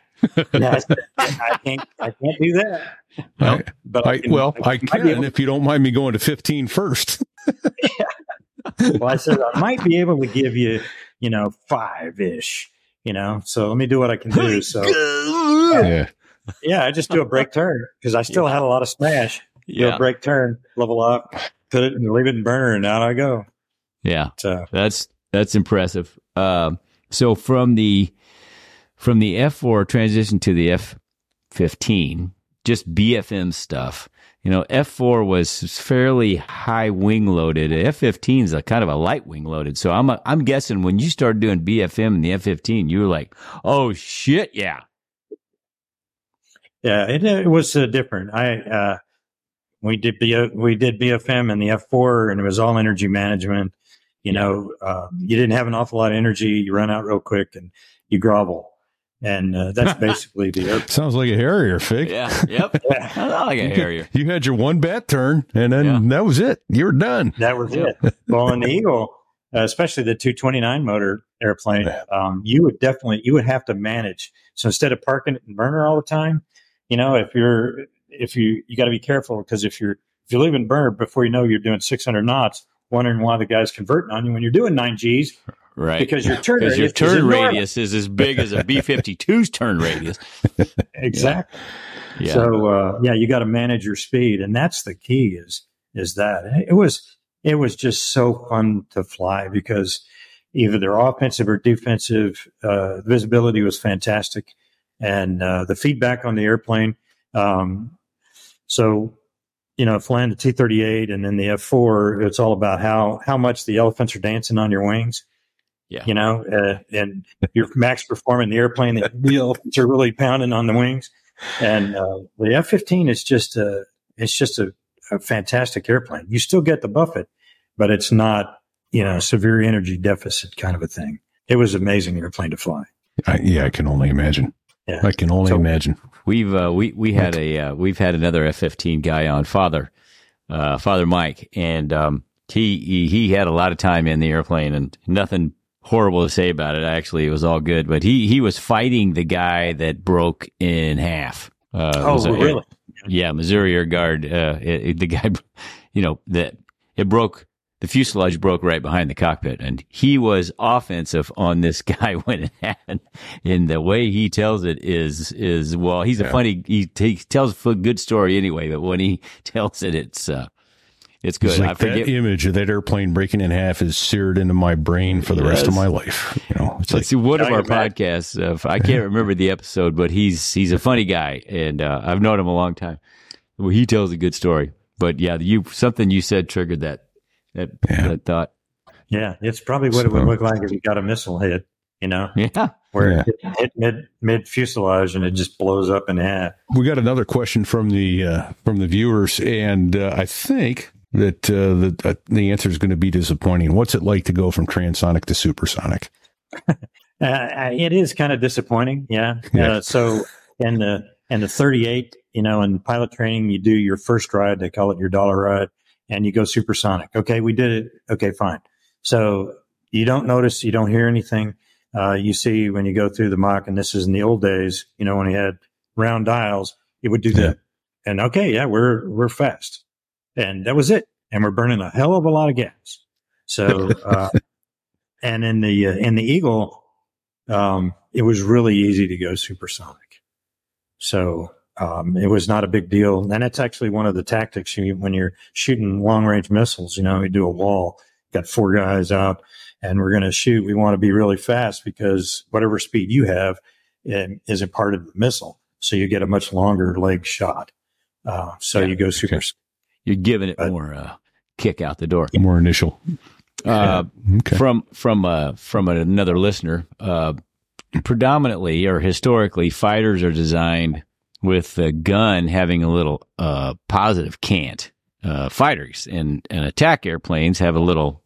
I said, I can't, I can't do that. I- But I, can- well, I be can if you don't mind me going to 15 first. well, I said I might be able to give you, you know, five ish. You know, so let me do what I can do. So yeah. yeah, I just do a break turn because I still had a lot of smash. Do a Yeah. break turn, level up, put it and leave it in burner, and out I go. Yeah. So That's that's impressive. Um, so from the from the F four transition to the F fifteen, just BFM stuff. You know, F four was fairly high wing loaded. F fifteen is a kind of a light wing loaded. So I'm I'm guessing when you started doing BFM in the F fifteen, you were like, oh shit, yeah, yeah, it, it was uh, different. I uh, we did B, we did BFM and the F four, and it was all energy management. You know, uh, you didn't have an awful lot of energy. You run out real quick and you grovel, and uh, that's basically the air- Sounds like a Harrier, Fig. yeah, yep. I like a Harrier. You had your one bat turn, and then Yeah. that was it. You're done. That was it. Well, in the Eagle, uh, especially the 229 motor airplane, um, you would definitely you would have to manage. So instead of parking it in burner all the time, you know, if you're if you you got to be careful because if you're if you leave in burner before you know you're doing 600 knots, wondering why the guy's converting on you when you're doing nine Gs Right. because your turn Because your radius is turn radius is as big as a B 52's turn radius. Exactly. Yeah. So uh, yeah, you got to manage your speed, and that's the key. Is is that it was it was just so fun to fly because either they're offensive or defensive. Uh, visibility was fantastic, and uh, the feedback on the airplane. Um, so you know, flying the T thirty eight and then the F four, it's all about how how much the elephants are dancing on your wings. Yeah. You know, uh, and you're max performing the airplane, the, the elephants are really pounding on the wings. And uh, the F fifteen is just a it's just a, a fantastic airplane. You still get the buffet, but it's not you know severe energy deficit kind of a thing. It was an amazing airplane to fly. I, yeah, I can only imagine. Yeah. I can only So- imagine. We've uh, we we had a uh, we've had another F fifteen guy on Father uh, Father Mike, and um, he, he he had a lot of time in the airplane and nothing horrible to say about it. Actually, it was all good. But he he was fighting the guy that broke in half. Uh, it was a- Oh, really? yeah, Missouri Air Guard. Uh, it, it- the guy, you know, that it broke. The fuselage broke right behind the cockpit, and he was offensive on this guy when it happened. And the way he tells it is is well, he's a funny. He, he tells a good story anyway, but when he tells it, it's uh, it's good. It's like I forget. that image of that airplane breaking in half is seared into my brain for the rest of my life. You know, it's like It's one of our imagine. podcasts. Uh, I can't remember the episode, but he's he's a funny guy, and uh, I've known him a long time. Well, he tells a good story. But yeah, you something you said triggered that that, Yeah. that thought. Yeah, it's probably what it would look like if you got a missile hit. You know, Yeah, where Yeah. it hit, hit mid mid fuselage and it just blows up in half. we got another question from the uh, from the viewers, and uh, I think that uh, the uh, the answer is going to be disappointing. What's it like to go from transonic to supersonic? Uh, it is kind of disappointing, yeah. Yeah. Uh, so in the in the 38, you know, in pilot training, you do your first ride. They call it your dollar ride, and you go supersonic. Okay, we did it. Okay, fine. So you don't notice, you don't hear anything. Uh, you see when you go through the Mach, and this is in the old days, you know, when you had round dials, it would do Yeah. that. And okay, yeah, we're we're fast, and that was it. And we're burning a hell of a lot of gas. So, uh, and in the uh, in the Eagle, um, it was really easy to go supersonic. So um, it was not a big deal. And that's actually one of the tactics you, when you're shooting long range missiles. You know, you do a wall, got four guys out, and we're going to shoot. We want to be really fast because whatever speed you have um, is a part of the missile. So you get a much longer leg shot. Uh, so Yeah. you go super. you're giving it But- more uh, kick out the door. More initial. Uh, Okay. From from uh, from another listener, uh, predominantly or historically, fighters are designed with the gun having a little uh, positive cant. Uh, fighters and, and attack airplanes have a little,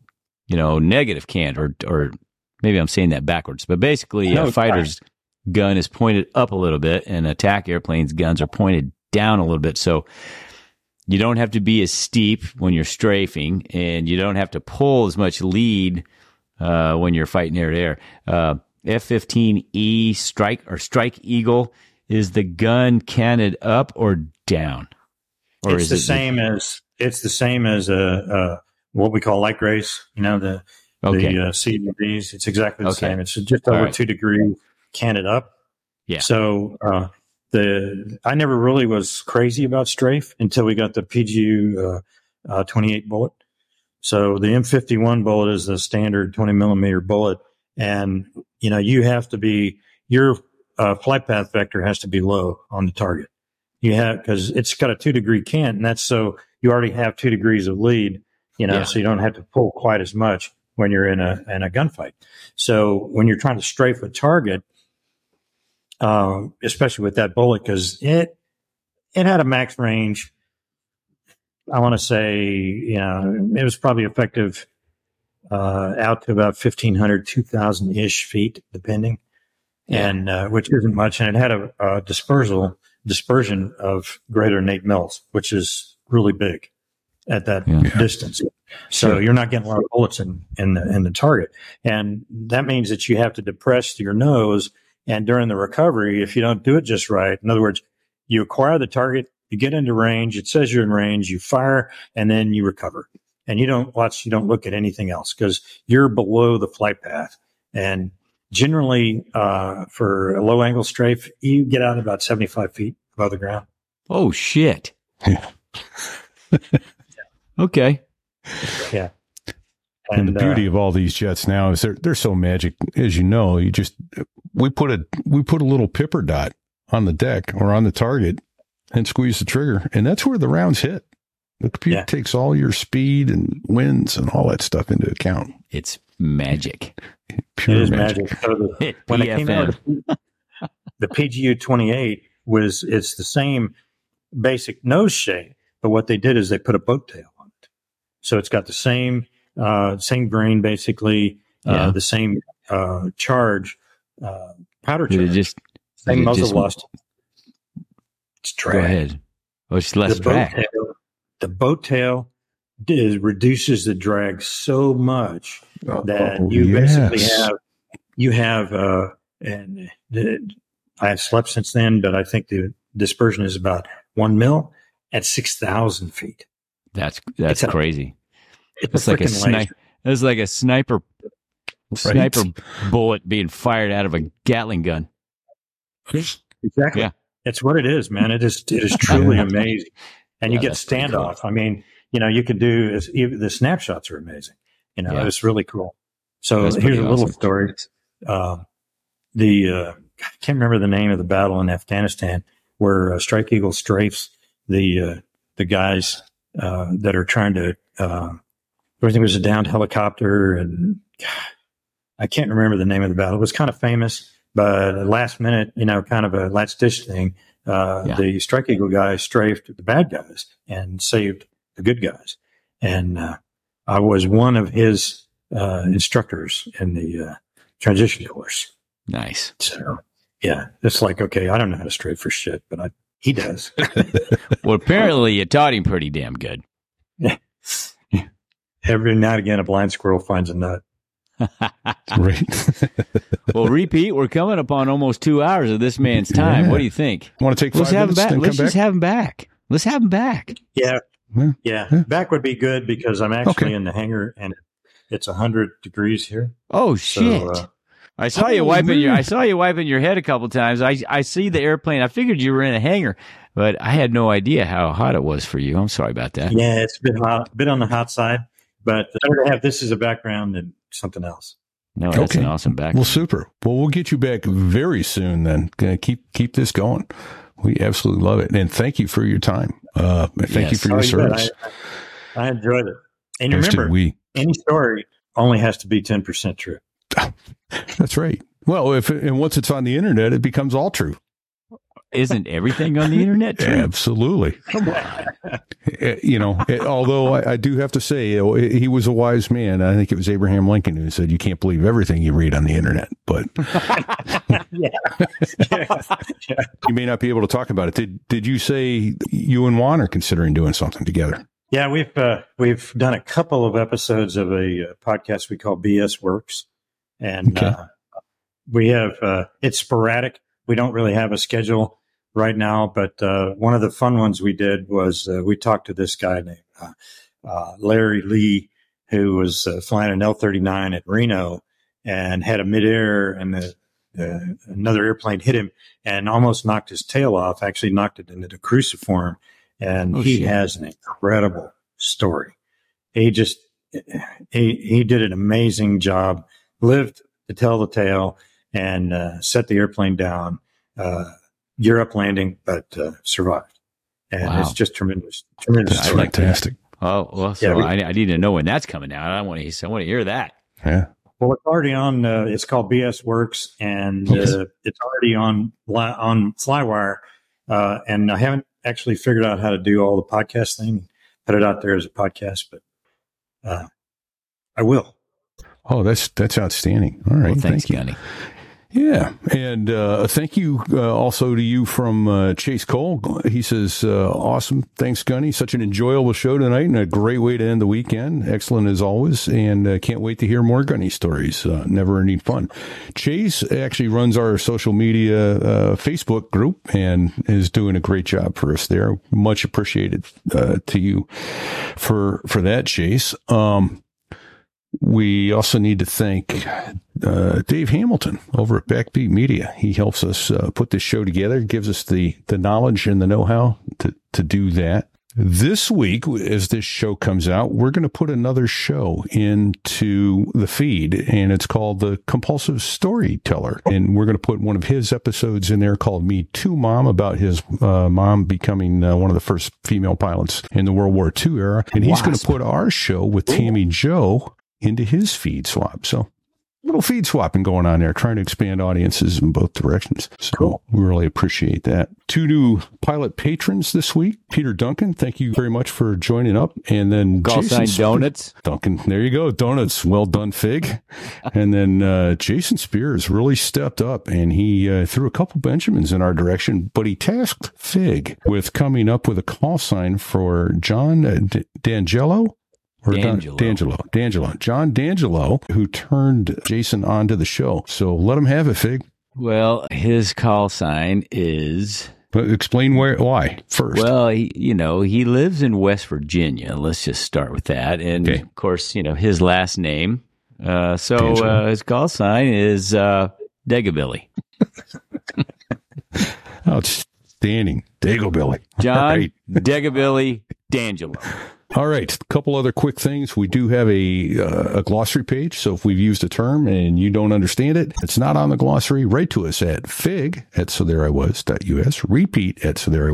you know, negative cant, or or maybe I'm saying that backwards. But basically, No, a it's fighter's gun is pointed up a little bit, and attack airplanes' guns are pointed down a little bit. So you don't have to be as steep when you're strafing, and you don't have to pull as much lead uh, when you're fighting air to air. Uh, F-15E strike or Strike Eagle is the gun canted up or down, or it's is the it same as it's the same as a, uh what we call light race. You know the Okay, the uh, CDBs. It's exactly the Okay. same. It's just over right. two degrees canted up. Yeah. So uh, the I never really was crazy about strafe until we got the PGU uh, uh, 28 bullet. So the M51 bullet is the standard 20 millimeter bullet, and you know you have to be your uh, flight path vector has to be low on the target. You have because it's got a two degree cant, and that's so you already have two degrees of lead. You know, Yeah. so you don't have to pull quite as much when you're in a in a gunfight. So when you're trying to strafe a target, um, especially with that bullet, because it it had a max range. I want to say, you know, it was probably effective uh, out to about 1,500, 2,000 ish feet, depending, and uh, which isn't much. And it had a, a dispersal dispersion of greater than eight mils, which is really big at that Yeah. distance. So Sure. you're not getting a lot of bullets in, in the in the target, and that means that you have to depress your nose. And during the recovery, if you don't do it just right, in other words, you acquire the target, you get into range, it says you're in range, you fire, and then you recover. and you don't watch, you don't look at anything else because you're below the flight path. And generally, uh, for a low angle strafe, you get out about 75 feet above the ground. Oh shit. Yeah. okay. Yeah. And, the beauty uh, of all these jets now is they're they're so magic, as you know. You just we put a we put a little pipper dot on the deck or on the target and squeeze the trigger, and that's where the rounds hit. The computer Yeah. takes all your speed and winds and all that stuff into account. It's magic. Pure it is magic. magic. So the, when it came out, the PGU 28 was it's the same basic nose shape, but what they did is they put a boat tail on it. So it's got the same uh, same grain, basically, Yeah. uh, the same uh, charge, uh, powder Did it charge, just same muzzle just- lost. It's go ahead? Oh, it's less the boat tail, the boat tail is, reduces the drag so much that Oh, you basically have you have uh and the, I have slept since then, but I think the dispersion is about one mil at six thousand feet. That's that's It's a- crazy. It's, It's a like a sniper. It's like a sniper sniper bullet being fired out of a Gatling gun. Exactly. Yeah. It's what it is, man. It is it is truly amazing. And you Yeah, get that's pretty cool. standoff. I mean, you know, you could do the snapshots are amazing. You know, Yeah. it's really cool. So That's here's a little awesome. story. Um, the uh, I can't remember the name of the battle in Afghanistan where uh, Strike Eagle strafes the uh, the guys uh, that are trying to. Uh, I think it was a downed helicopter, and I can't remember the name of the battle. It was kind of famous, but last minute, you know, kind of a last ditch thing. Uh, Yeah. The Strike Eagle guys strafed the bad guys and saved the good guys, and uh, I was one of his uh, instructors in the uh, transition course. Nice. So yeah, it's like okay, I don't know how to strafe for shit, but I, he does. Well, apparently you taught him pretty damn good. Every now and again, a blind squirrel finds a nut. Right. well, repeat. We're coming upon almost two hours of this man's time. Yeah. What do you think? Want to take Let's five have him minutes back. Let's just back? have him back. Let's have him back. Yeah, Yeah. yeah. Yeah. Back would be good because I'm actually Okay. in the hangar and it's hundred degrees here. Oh So, shit! uh, I saw you Oh, wiping your. I saw you wiping your head a couple times. I I see the airplane. I figured you were in a hangar, but I had no idea how hot it was for you. I'm sorry about that. yeah, it's been hot, a bit on the hot side, but better to have this as a background than something else. No, that's Okay. an awesome background. Well, super. Well, we'll get you back very soon. Then Gonna keep keep this going. We absolutely love it, and thank you for your time. Uh, thank you for your Oh, you service. I, I enjoyed it. And As remember, we. any story only has to be ten percent true. That's right. Well, if and once it's on the internet, it becomes all true. Isn't everything on the internet true? Absolutely. Eh, You know, eh, although I, I do have to say, eh, he was a wise man. I think it was Abraham Lincoln who said, "You can't believe everything you read on the internet." But yeah. you may not be able to talk about it. Did Did you say you and Juan are considering doing something together? Yeah, we've uh, we've done a couple of episodes of a uh, podcast we call BS Works, and Okay. uh, we have uh, it's sporadic. We don't really have a schedule right now, but uh, one of the fun ones we did was uh, we talked to this guy named uh, uh, Larry Lee, who was uh, flying an L thirty nine at Reno and had a midair, and the, uh, another airplane hit him and almost knocked his tail off. Actually, knocked it into the cruciform, and Oh, he shit. has an incredible story. He just he he did an amazing job, lived to tell the tale, and uh, set the airplane down. Uh, gear-up landing, but uh, survived, and Wow. it's just tremendous, tremendous. That's I story. like that. fantastic. Oh well, so Yeah, we- I, I need to know when that's coming out. I want to. I want to hear that. Yeah. Well, it's already on. Uh, it's called BS Works, and Yes. uh, it's already on on Flywire. Uh, and I haven't actually figured out how to do all the podcast thing, put it out there as a podcast, but uh, I will. Oh, that's that's outstanding. All right, well, thanks, thank you. Gunny. Yeah, and uh, thank you uh, also to you from uh, Chase Cole. He says, uh, "Awesome, thanks, Gunny. Such an enjoyable show tonight, and a great way to end the weekend. Excellent as always, and uh, can't wait to hear more Gunny stories. Uh, never ending fun." Chase actually runs our social media Facebook group and is doing a great job for us there. Much appreciated to you for for that, Chase. Um, we also need to thank uh, Dave Hamilton over at Backbeat Media. He helps us uh, put this show together, gives us the the knowledge and the know how to to do that. This week, as this show comes out, we're going to put another show into the feed, and it's called The Compulsive Storyteller. And we're going to put one of his episodes in there called Me Too Mom, about his uh, mom becoming uh, one of the first female pilots in the World War II era. And he's going to put our show with Tammie Jo into his feed swap. So little feed swapping going on there, trying to expand audiences in both directions. So cool. we really appreciate that. Two new pilot patrons this week. Peter Duncan, thank you very much for joining up. And then Call Jason sign Donuts. Duncan, there you go. Donuts. Well done, Fig. and then uh, Jason Spears really stepped up and he uh, threw a couple Benjamins in our direction, but he tasked Fig with coming up with a call sign for John uh, D- D'Angelo or D'Angelo. D'Angelo. D'Angelo. John D'Angelo, who turned Jason onto the show. So let him have it, Fig. Well, his call sign is. But explain where, why first. Well, he, you know, he lives in West Virginia. Let's just start with that. And Okay. of course, you know, his last name. Uh, so uh, his call sign is uh, Degabilly. Outstanding. Dago Billy. John right. Degabilly D'Angelo. All right. A couple other quick things. We do have a, uh, a glossary page. So if we've used a term and you don't understand it, it's not on the glossary. Write to us at fig at so there I repeat at so there I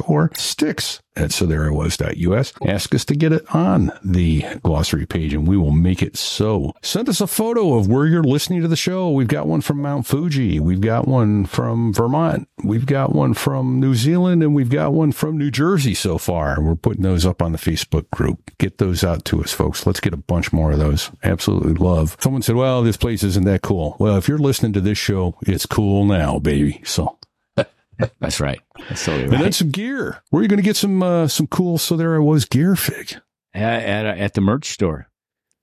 or sticks at so there I was.us. Ask us to get it on the glossary page and we will make it so. Send us a photo of where you're listening to the show. We've got one from Mount Fuji. We've got one from Vermont. We've got one from New Zealand and we've got one from New Jersey so far. We're putting those up on the Facebook group. Get those out to us, folks. Let's get a bunch more of those. Absolutely love. Someone said, well, this place isn't that cool. Well, if you're listening to this show, it's cool now, baby. So That's right. That's totally and then some gear. Where are you going to get some uh, some cool? So there I was gear fig. At, at, at the merch store.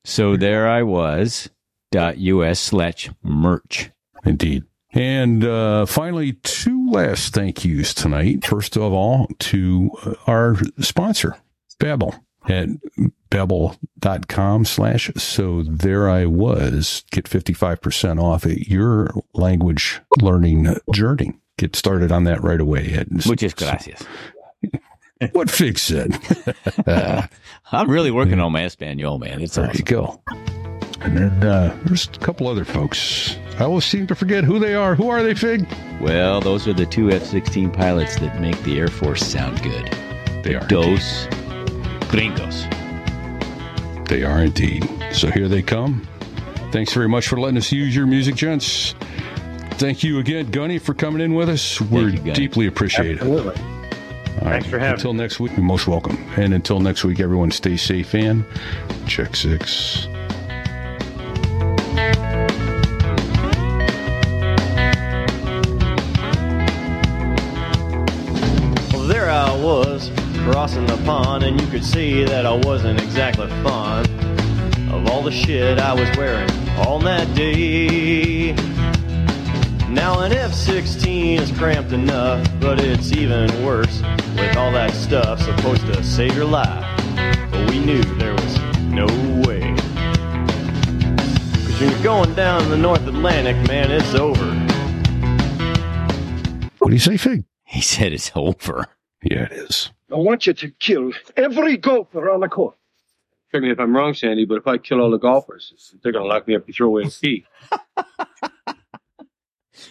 So there I was. Dot us slash merch. Indeed. And uh, finally, two last thank yous tonight. First of all, to uh, our sponsor, Babbel at babbel.com slash so there I was. Get 55% off at your language learning journey. Get started on that right away. At, Muchas gracias. What Fig said. I'm really working on my Espanol, man. It's There you go. And then uh, there's a couple other folks. I always seem to forget who they are. Who are they, Fig? Well, those are the two F 16 pilots that make the Air Force sound good. They are. Dos gringos. They are indeed. So here they come. Thanks very much for letting us use your music, gents. Thank you again, Gunny, for coming in with us. We're you, deeply appreciated. Absolutely. All Thanks for having Until next week, you're most welcome. And until next week, everyone stay safe and check six. Well, there I was, crossing the pond, and you could see that I wasn't exactly fond of all the shit I was wearing on that day. Now an F-16 is cramped enough, but it's even worse with all that stuff supposed to save your life. But we knew there was no way. Cause when you're going down the North Atlantic, man, it's over. What do you say, Fig? He said it's over. Yeah, it is. I want you to kill every golfer on the course. Correct me if I'm wrong, Sandy, but if I kill all the golfers, they're going to lock me up and throw away a key.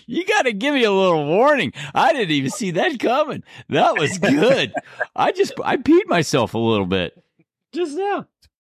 You got to give me a little warning. I didn't even see that coming. That was good. I just I peed myself a little bit just now.